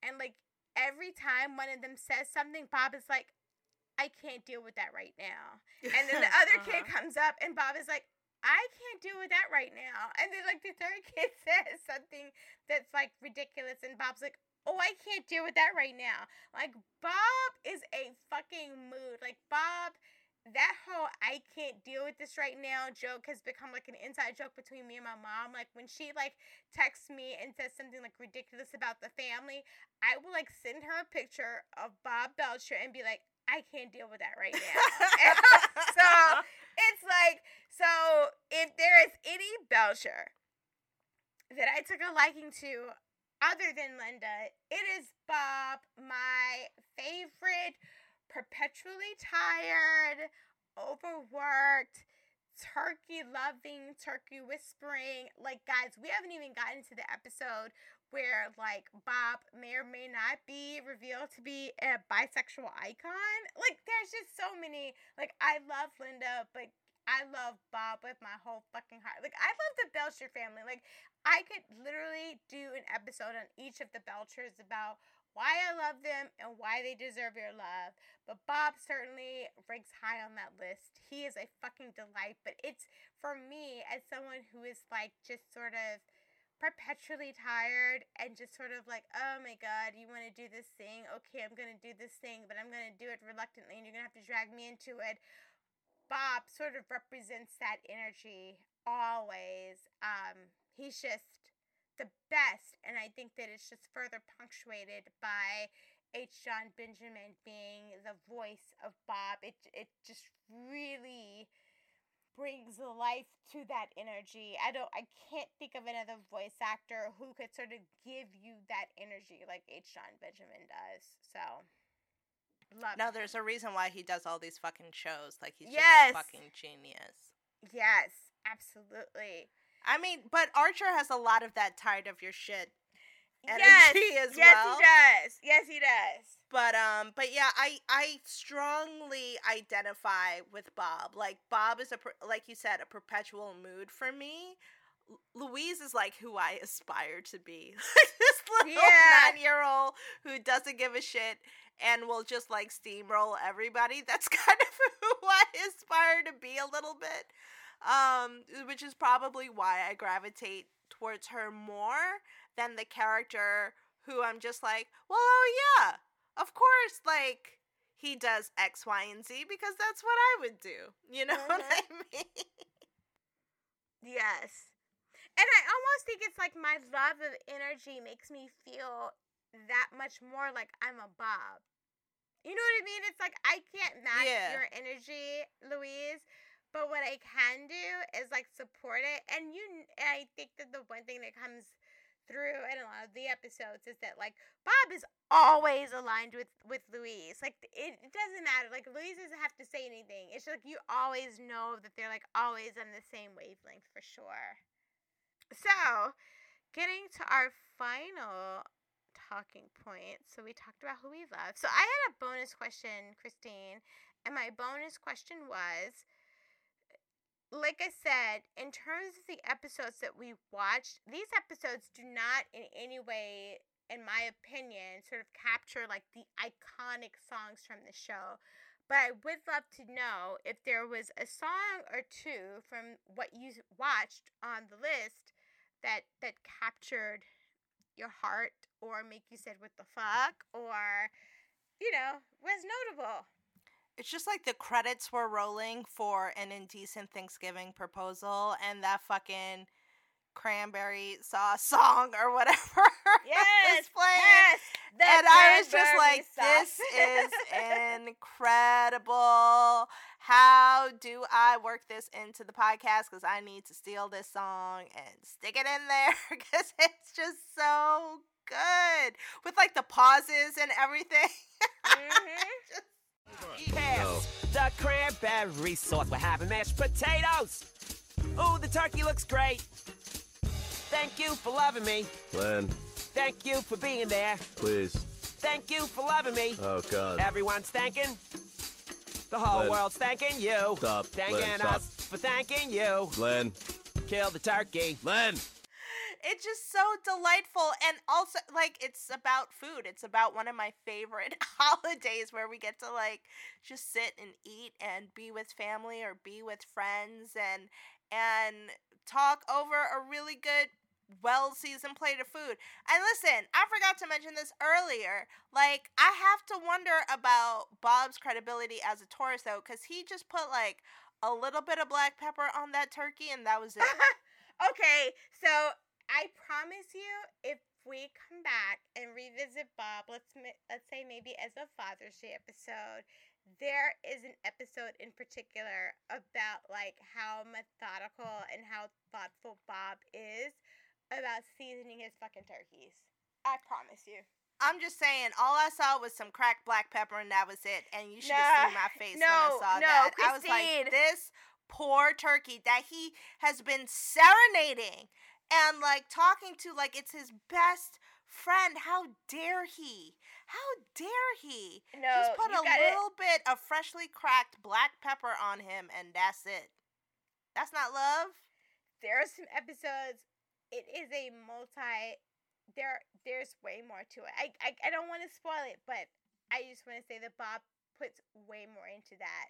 and like every time one of them says something, Bob is like, I can't deal with that right now. And then the other kid Uh-huh. comes up and Bob is like, I can't deal with that right now. And then like the third kid says something that's like ridiculous and Bob's like, Oh, I can't deal with that right now. Like Bob is a fucking mood. Like Bob that whole I can't deal with this right now joke has become like an inside joke between me and my mom. Like when she like texts me and says something like ridiculous about the family, I will like send her a picture of Bob Belcher and be like, I can't deal with that right now. so it's like, so if there is any Belcher that I took a liking to other than Linda, it is Bob, my favorite, perpetually tired, overworked, turkey loving, turkey whispering. Like, guys, we haven't even gotten to the episode where, like, Bob may or may not be revealed to be a bisexual icon. Like, there's just so many. Like, I love Linda, but I love Bob with my whole fucking heart. Like, I love the Belcher family. Like, I could literally do an episode on each of the Belchers about why I love them and why they deserve your love. But Bob certainly ranks high on that list. He is a fucking delight. But it's for me, as someone who is like just sort of perpetually tired and just sort of like, oh my god, you want to do this thing? Okay, I'm going to do this thing, but I'm going to do it reluctantly and you're going to have to drag me into it. Bob sort of represents that energy always. Um, he's just the best, and I think that it's just further punctuated by H. Jon Benjamin being the voice of Bob. It it just really brings life to that energy. I don't I can't think of another voice actor who could sort of give you that energy like H. Jon Benjamin does. So love No, him. there's a reason why he does all these fucking shows. Like he's Yes. just a fucking genius. Yes, absolutely. I mean, but Archer has a lot of that tired of your shit energy yes, as yes, well. he does. Yes, he does. But um, but yeah, I I strongly identify with Bob. Like Bob is a like you said a perpetual mood for me. Louise is like who I aspire to be. this little Yeah. nine year old who doesn't give a shit and will just like steamroll everybody. That's kind of who I aspire to be a little bit. Um, which is probably why I gravitate towards her more than the character who I'm just like, well, oh yeah, of course, like he does X, Y, and Z because that's what I would do. You know what mm-hmm. I mean? Yes. And I almost think it's like my love of energy makes me feel that much more like I'm a Bob. You know what I mean? It's like I can't match Yeah. your energy, Louise, but what I can do is like support it. And you and I think that the one thing that comes through in a lot of the episodes is that like Bob is always aligned with with Louise. Like it, it doesn't matter. Like Louise doesn't have to say anything. It's just like you always know that they're like always on the same wavelength for sure. So, getting to our final talking point. So we talked about who we love. So I had a bonus question, Christine, and my bonus question was like I said, in terms of the episodes that we watched, these episodes do not in any way, in my opinion, sort of capture like the iconic songs from the show. But I would love to know if there was a song or two from what you watched on the list that that captured your heart or make you said what the fuck or you know was notable. It's just like the credits were rolling for an indecent Thanksgiving proposal, and that fucking cranberry sauce song or whatever Yes, is playing. yes. and I was just like, this is incredible. How do I work this into the podcast? Because I need to steal this song and stick it in there because it's just so good with like the pauses and everything. Mhm. Pass the cranberry sauce. We're having mashed potatoes. Ooh, the turkey looks great. Thank you for loving me. Len, Thank you for being there. please. Thank you for loving me. Oh, God. Everyone's thanking. The whole Len. world's thanking you. Stop. Thanking Len, stop. us for thanking you. Len. Kill the turkey. Len! It's just so delightful and also like it's about food it's about one of my favorite holidays where we get to like just sit and eat and be with family or be with friends and and talk over a really good well seasoned plate of food. And listen i forgot to mention this earlier like i have to wonder about bob's credibility as a tourist though because he just put like a little bit of black pepper on that turkey and that was it. Okay, so I promise you, if we come back and revisit Bob, let's let's say maybe as a Father's Day episode, there is an episode in particular about like how methodical and how thoughtful Bob is about seasoning his fucking turkeys. I promise you. I'm just saying, all I saw was some cracked black pepper, and that was it. And you should have seen my face when I no, saw no, that. I was like, this poor turkey that he has been serenading and like talking to like it's his best friend. How dare he? How dare he? No, Just put a little bit of freshly cracked black pepper on him, and that's it. That's not love. there are some episodes it is a multi there there's way more to it i i, I don't want to spoil it but i just want to say that bob puts way more into that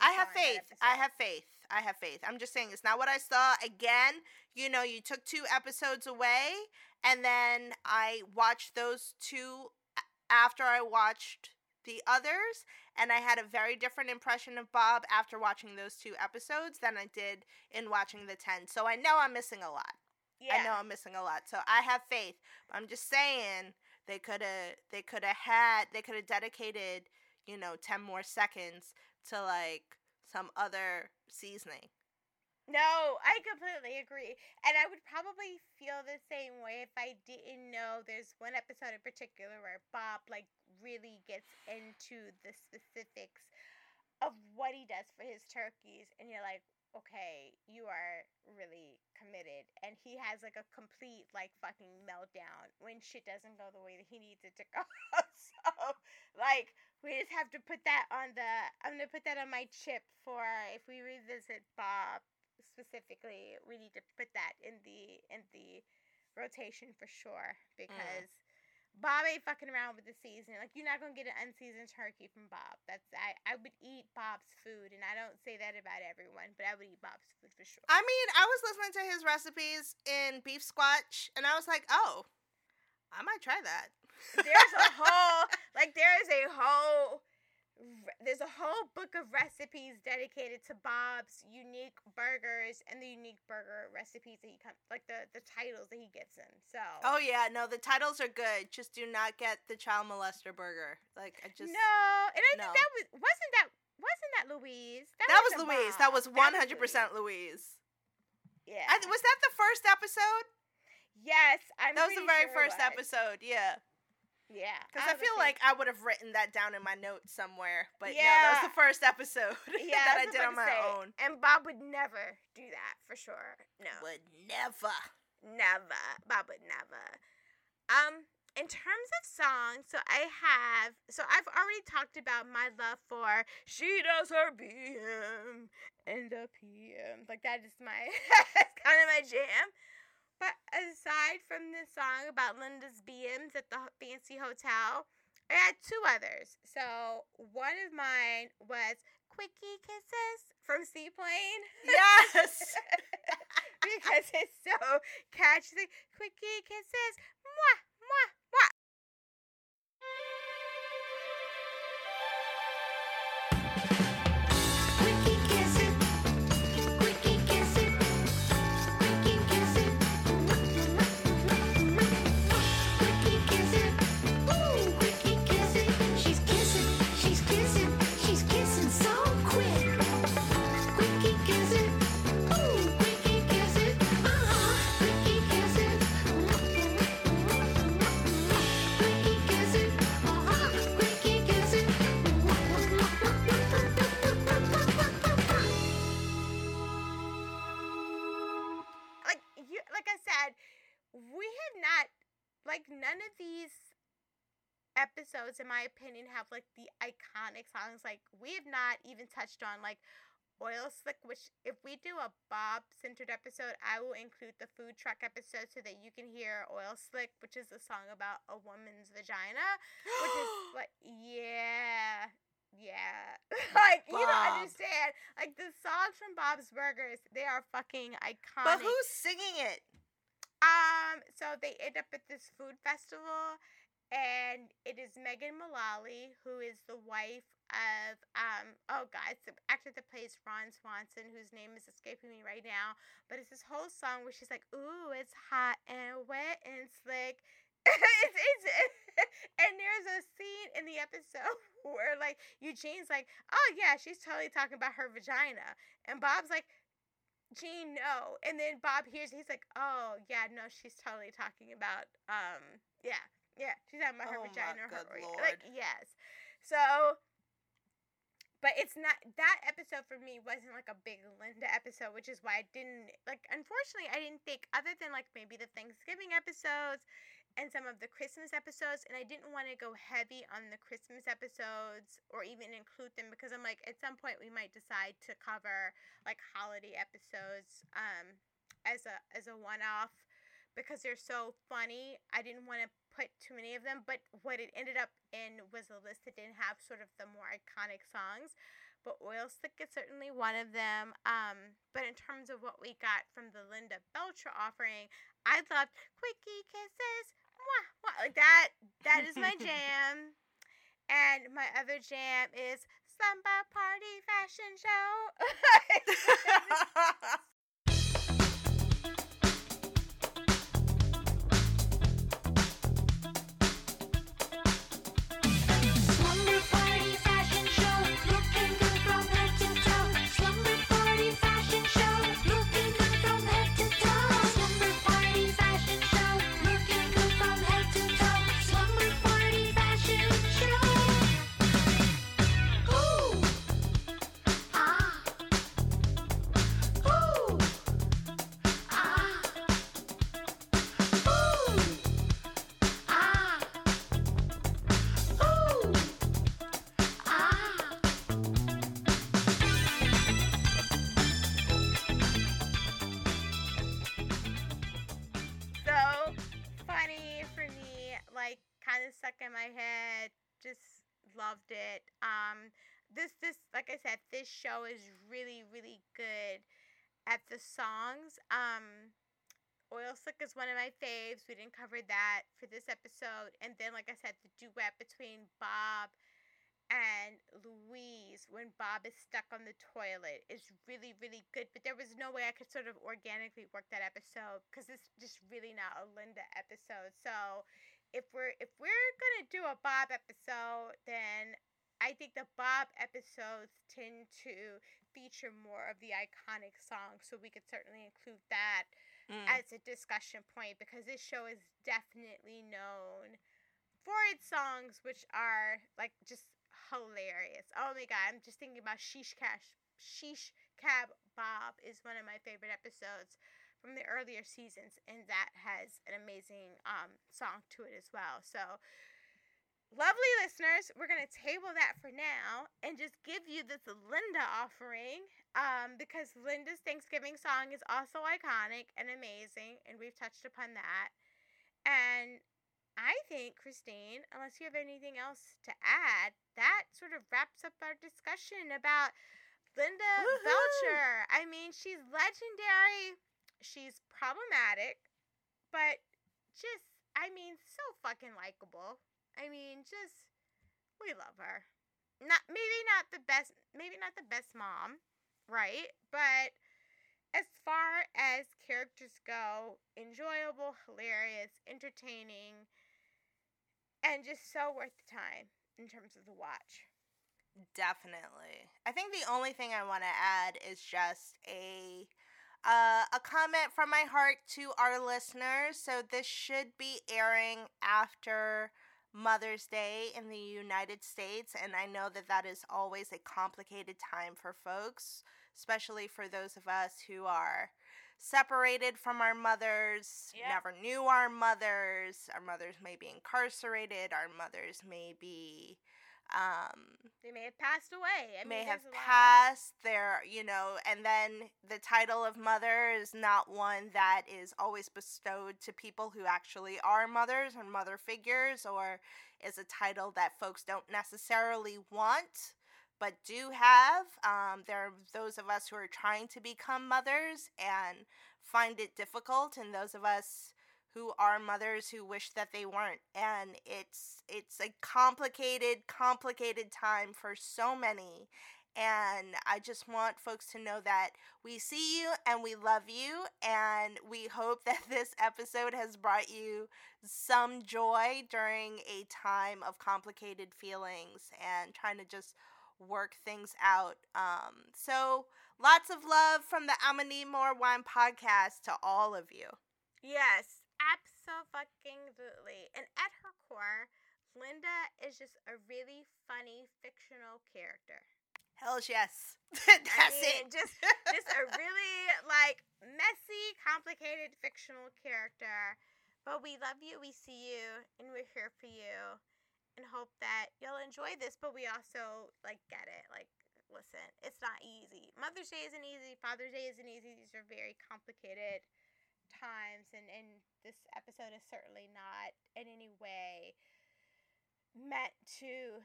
I have faith. I have faith. I have faith. I'm just saying it's not what I saw. Again, you know, you took two episodes away, and then I watched those two after I watched the others, and I had a very different impression of Bob after watching those two episodes than I did in watching the 10. So I know I'm missing a lot. yeah I know I'm missing a lot. So I have faith. I'm just saying they could have they could have had they could have dedicated, you know, 10 more seconds to like some other seasoning. no i completely agree and i would probably feel the same way if i didn't know there's one episode in particular where bob like really gets into the specifics of what he does for his turkeys and you're like okay you are really committed and he has like a complete like fucking meltdown when shit doesn't go the way that he needs it to go so like we just have to put that on the i'm gonna put that on my chip for if we revisit bob specifically we need to put that in the in the rotation for sure mm. because Bob ain't fucking around with the season. Like you're not gonna get an unseasoned turkey from Bob. That's I I would eat Bob's food, and I don't say that about everyone, but I would eat Bob's food for sure. I mean, I was listening to his recipes in Beefsquatch and I was like, "Oh, I might try that." There's a whole like there is a whole there's a whole book of recipes dedicated to Bob's unique burgers and the unique burger recipes that he comes like the the titles that he gets in. So Oh yeah, no, the titles are good. Just do not get the child molester burger. Like I just no, and I no. think that was wasn't that wasn't that Louise? That was wasn't Louise. Bob. That was 100% Louise. Louise. Yeah. I, was that the first episode? yes, I'm. that was the very sure first was. episode, yeah. Yeah, Because I, was feel like. I would have written that down in my notes somewhere. But yeah, that was the first episode Yeah, that I I did on my say, own. And Bob would never do that for sure. No, Would never. never. Bob would never. Um, in terms of songs, so I have, so I've already talked about my love for "She Does Her BM" and the PM. Like that is my, that's kind of my jam. But aside from this song about Linda's BMs at the fancy hotel, I had two others. So one of mine was "Quickie Kisses" from Seaplane. Yes. because it's so catchy. Quickie kisses, mwah, mwah, like none of these episodes in my opinion have like the iconic songs like we have not even touched on like oil slick which if we do a bob centered episode i will include the food truck episode so that you can hear oil slick which is a song about a woman's vagina which is like yeah yeah. Like you don't understand. Like the songs from bob's burgers they are fucking iconic. But who's singing it? Um, so they end up at this food festival, and it is Megan Mullally, who is the wife of um oh god, it's the actor that plays Ron Swanson, whose name is escaping me right now. But it's this whole song where she's like, "Ooh, it's hot and wet and slick." it's, it's and there's a scene in the episode where like Eugene's like, "Oh yeah, she's totally talking about her vagina," and Bob's like. Gene, no. And then Bob hears, he's like, oh, yeah, no, she's totally talking about, um, yeah, yeah, she's talking about her Oh vagina. her, good Like, yes. So, but it's not, that episode for me wasn't like a big Linda episode, which is why I didn't, like, unfortunately, I didn't think, other than like maybe the Thanksgiving episodes and some of the Christmas episodes, and I didn't want to go heavy on the Christmas episodes or even include them because I'm like, at some point we might decide to cover like holiday episodes um as a as a one off because they're so funny. I didn't want to put too many of them, but what it ended up in was a list that didn't have sort of the more iconic songs. But Oil Slick is certainly one of them. Um, but in terms of what we got from the Linda Belcher offering, I loved Quickie Kisses. Mwah, mwah. Like that, that is my jam. And my other jam is Slumber Party Fashion Show. this show is really really good at the songs um oil slick is one of my faves we didn't cover that for this episode and then like i said the duet between bob and Louise when Bob is stuck on the toilet is really, really good. But there was no way I could sort of organically work that episode because it's just really not a Linda episode. So if we're if we're gonna do a Bob episode, then I think the Bob episodes tend to feature more of the iconic songs. So we could certainly include that Mm. as a discussion point because this show is definitely known for its songs, which are like just hilarious. Oh my god, I'm just thinking about Sheesh Cash. Sheesh Cab Bob is one of my favorite episodes from the earlier seasons, and that has an amazing um, song to it as well. So, lovely listeners, we're gonna table that for now and just give you this Linda offering um, because Linda's Thanksgiving song is also iconic and amazing, and we've touched upon that. And I think, Christine, unless you have anything else to add, that sort of wraps up our discussion about Linda Woohoo! Belcher. I mean, she's legendary, she's problematic, but just, I mean, so fucking likable. I mean, just, we love her. Not maybe not the best, maybe not the best mom, right? But as far as characters go, enjoyable, hilarious, entertaining, and just so worth the time in terms of the watch. Definitely. I think the only thing I want to add is just a uh, a comment from my heart to our listeners. So this should be airing after Mother's Day in the United States, and I know that that is always a complicated time for folks, especially for those of us who are separated from our mothers, Yep. never knew our mothers. Our mothers may be incarcerated. Our mothers may be um, They may have passed away. I mean, may have a lot. passed their you know and then the title of mother is not one that is always bestowed to people who actually are mothers or mother figures or is a title that folks don't necessarily want but do have um, there are those of us who are trying to become mothers and find it difficult and those of us who are mothers who wish that they weren't and it's it's a complicated complicated time for so many and I just want folks to know that we see you and we love you and we hope that this episode has brought you some joy during a time of complicated feelings and trying to just work things out. Um, so lots of love from the I'ma More Wine podcast to all of you. Yes, absolutely. And at her core, Linda is just a really funny fictional character. Hells yes. I That's mean, it. Just, just a really like messy, complicated fictional character. But we love you, we see you, and we're here for you, and hope that you'll enjoy this. But we also like get it. Like, listen, it's not easy. Mother's Day isn't easy. Father's Day isn't easy. These are very complicated times, and and this episode is certainly not in any way meant to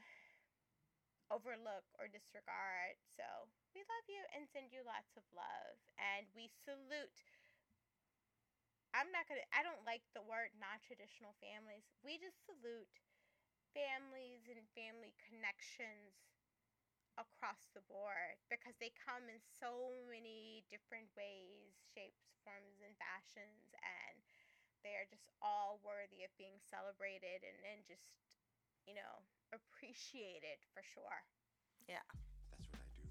overlook or disregard. So we love you and send you lots of love. And we salute. I'm not going to, I don't like the word non traditional families. We just salute families and family connections across the board because they come in so many different ways, shapes, forms, and fashions. And they are just all worthy of being celebrated and, and just, you know, appreciated for sure. Yeah. That's what I do.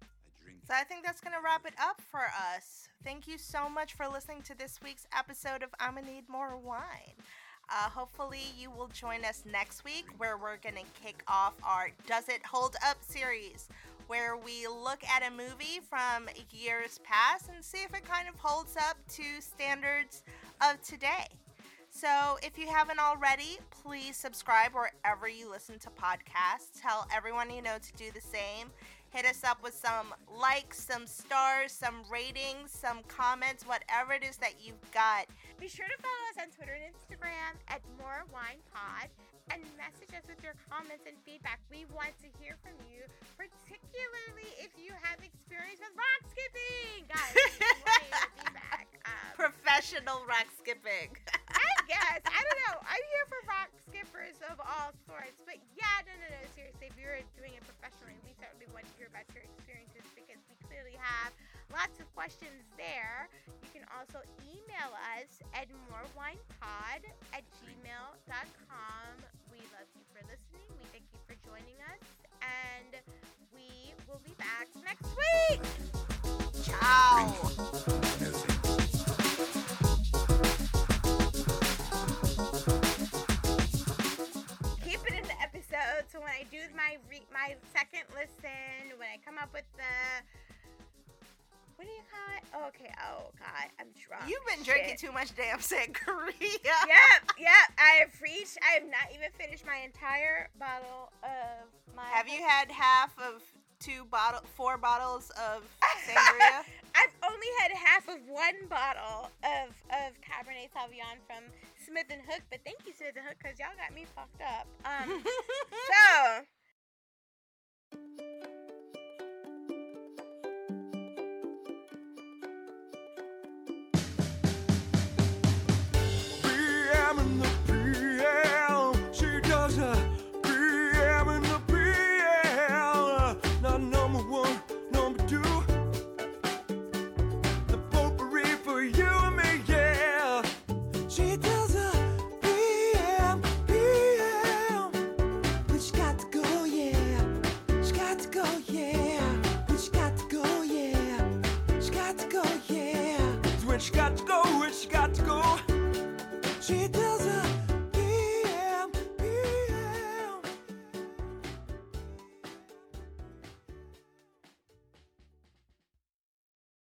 I drink. So I think that's going to wrap it up for us. Thank you so much for listening to this week's episode of I'ma Need More Wine. Uh, hopefully, you will join us next week where we're going to kick off our Does It Hold Up series, where we look at a movie from years past and see if it kind of holds up to standards of today. So, if you haven't already, please subscribe wherever you listen to podcasts. Tell everyone you know to do the same. Hit us up with some likes, some stars, some ratings, some comments, whatever it is that you've got. Be sure to follow us on Twitter and Instagram at More Wine Pod and message us with your comments and feedback. We want to hear from you, particularly if you have experience with rock skipping. Guys, we want your feedback. Um, Professional rock skipping. Guess. I don't know. I'm here for rock skippers of all sorts. But yeah, no, no, no. Seriously, if you're doing it professionally, we certainly want to hear about your experiences because we clearly have lots of questions there. You can also email us at morewinepod at gmail.com. We love you for listening. We thank you for joining us. And we will be back next week. Ciao. So when I do my re- my second listen, when I come up with the what do you call it? Oh, okay. Oh God, I'm drunk. You've been drinking too much damn sangria. Yep, yep. I have reached. I have not even finished my entire bottle of my. Have you had half of two bottle, four bottles of sangria? I've only had half of one bottle of of Cabernet Sauvignon from Smith and Hook, but thank you Smith and Hook because y'all got me fucked up. Um, so.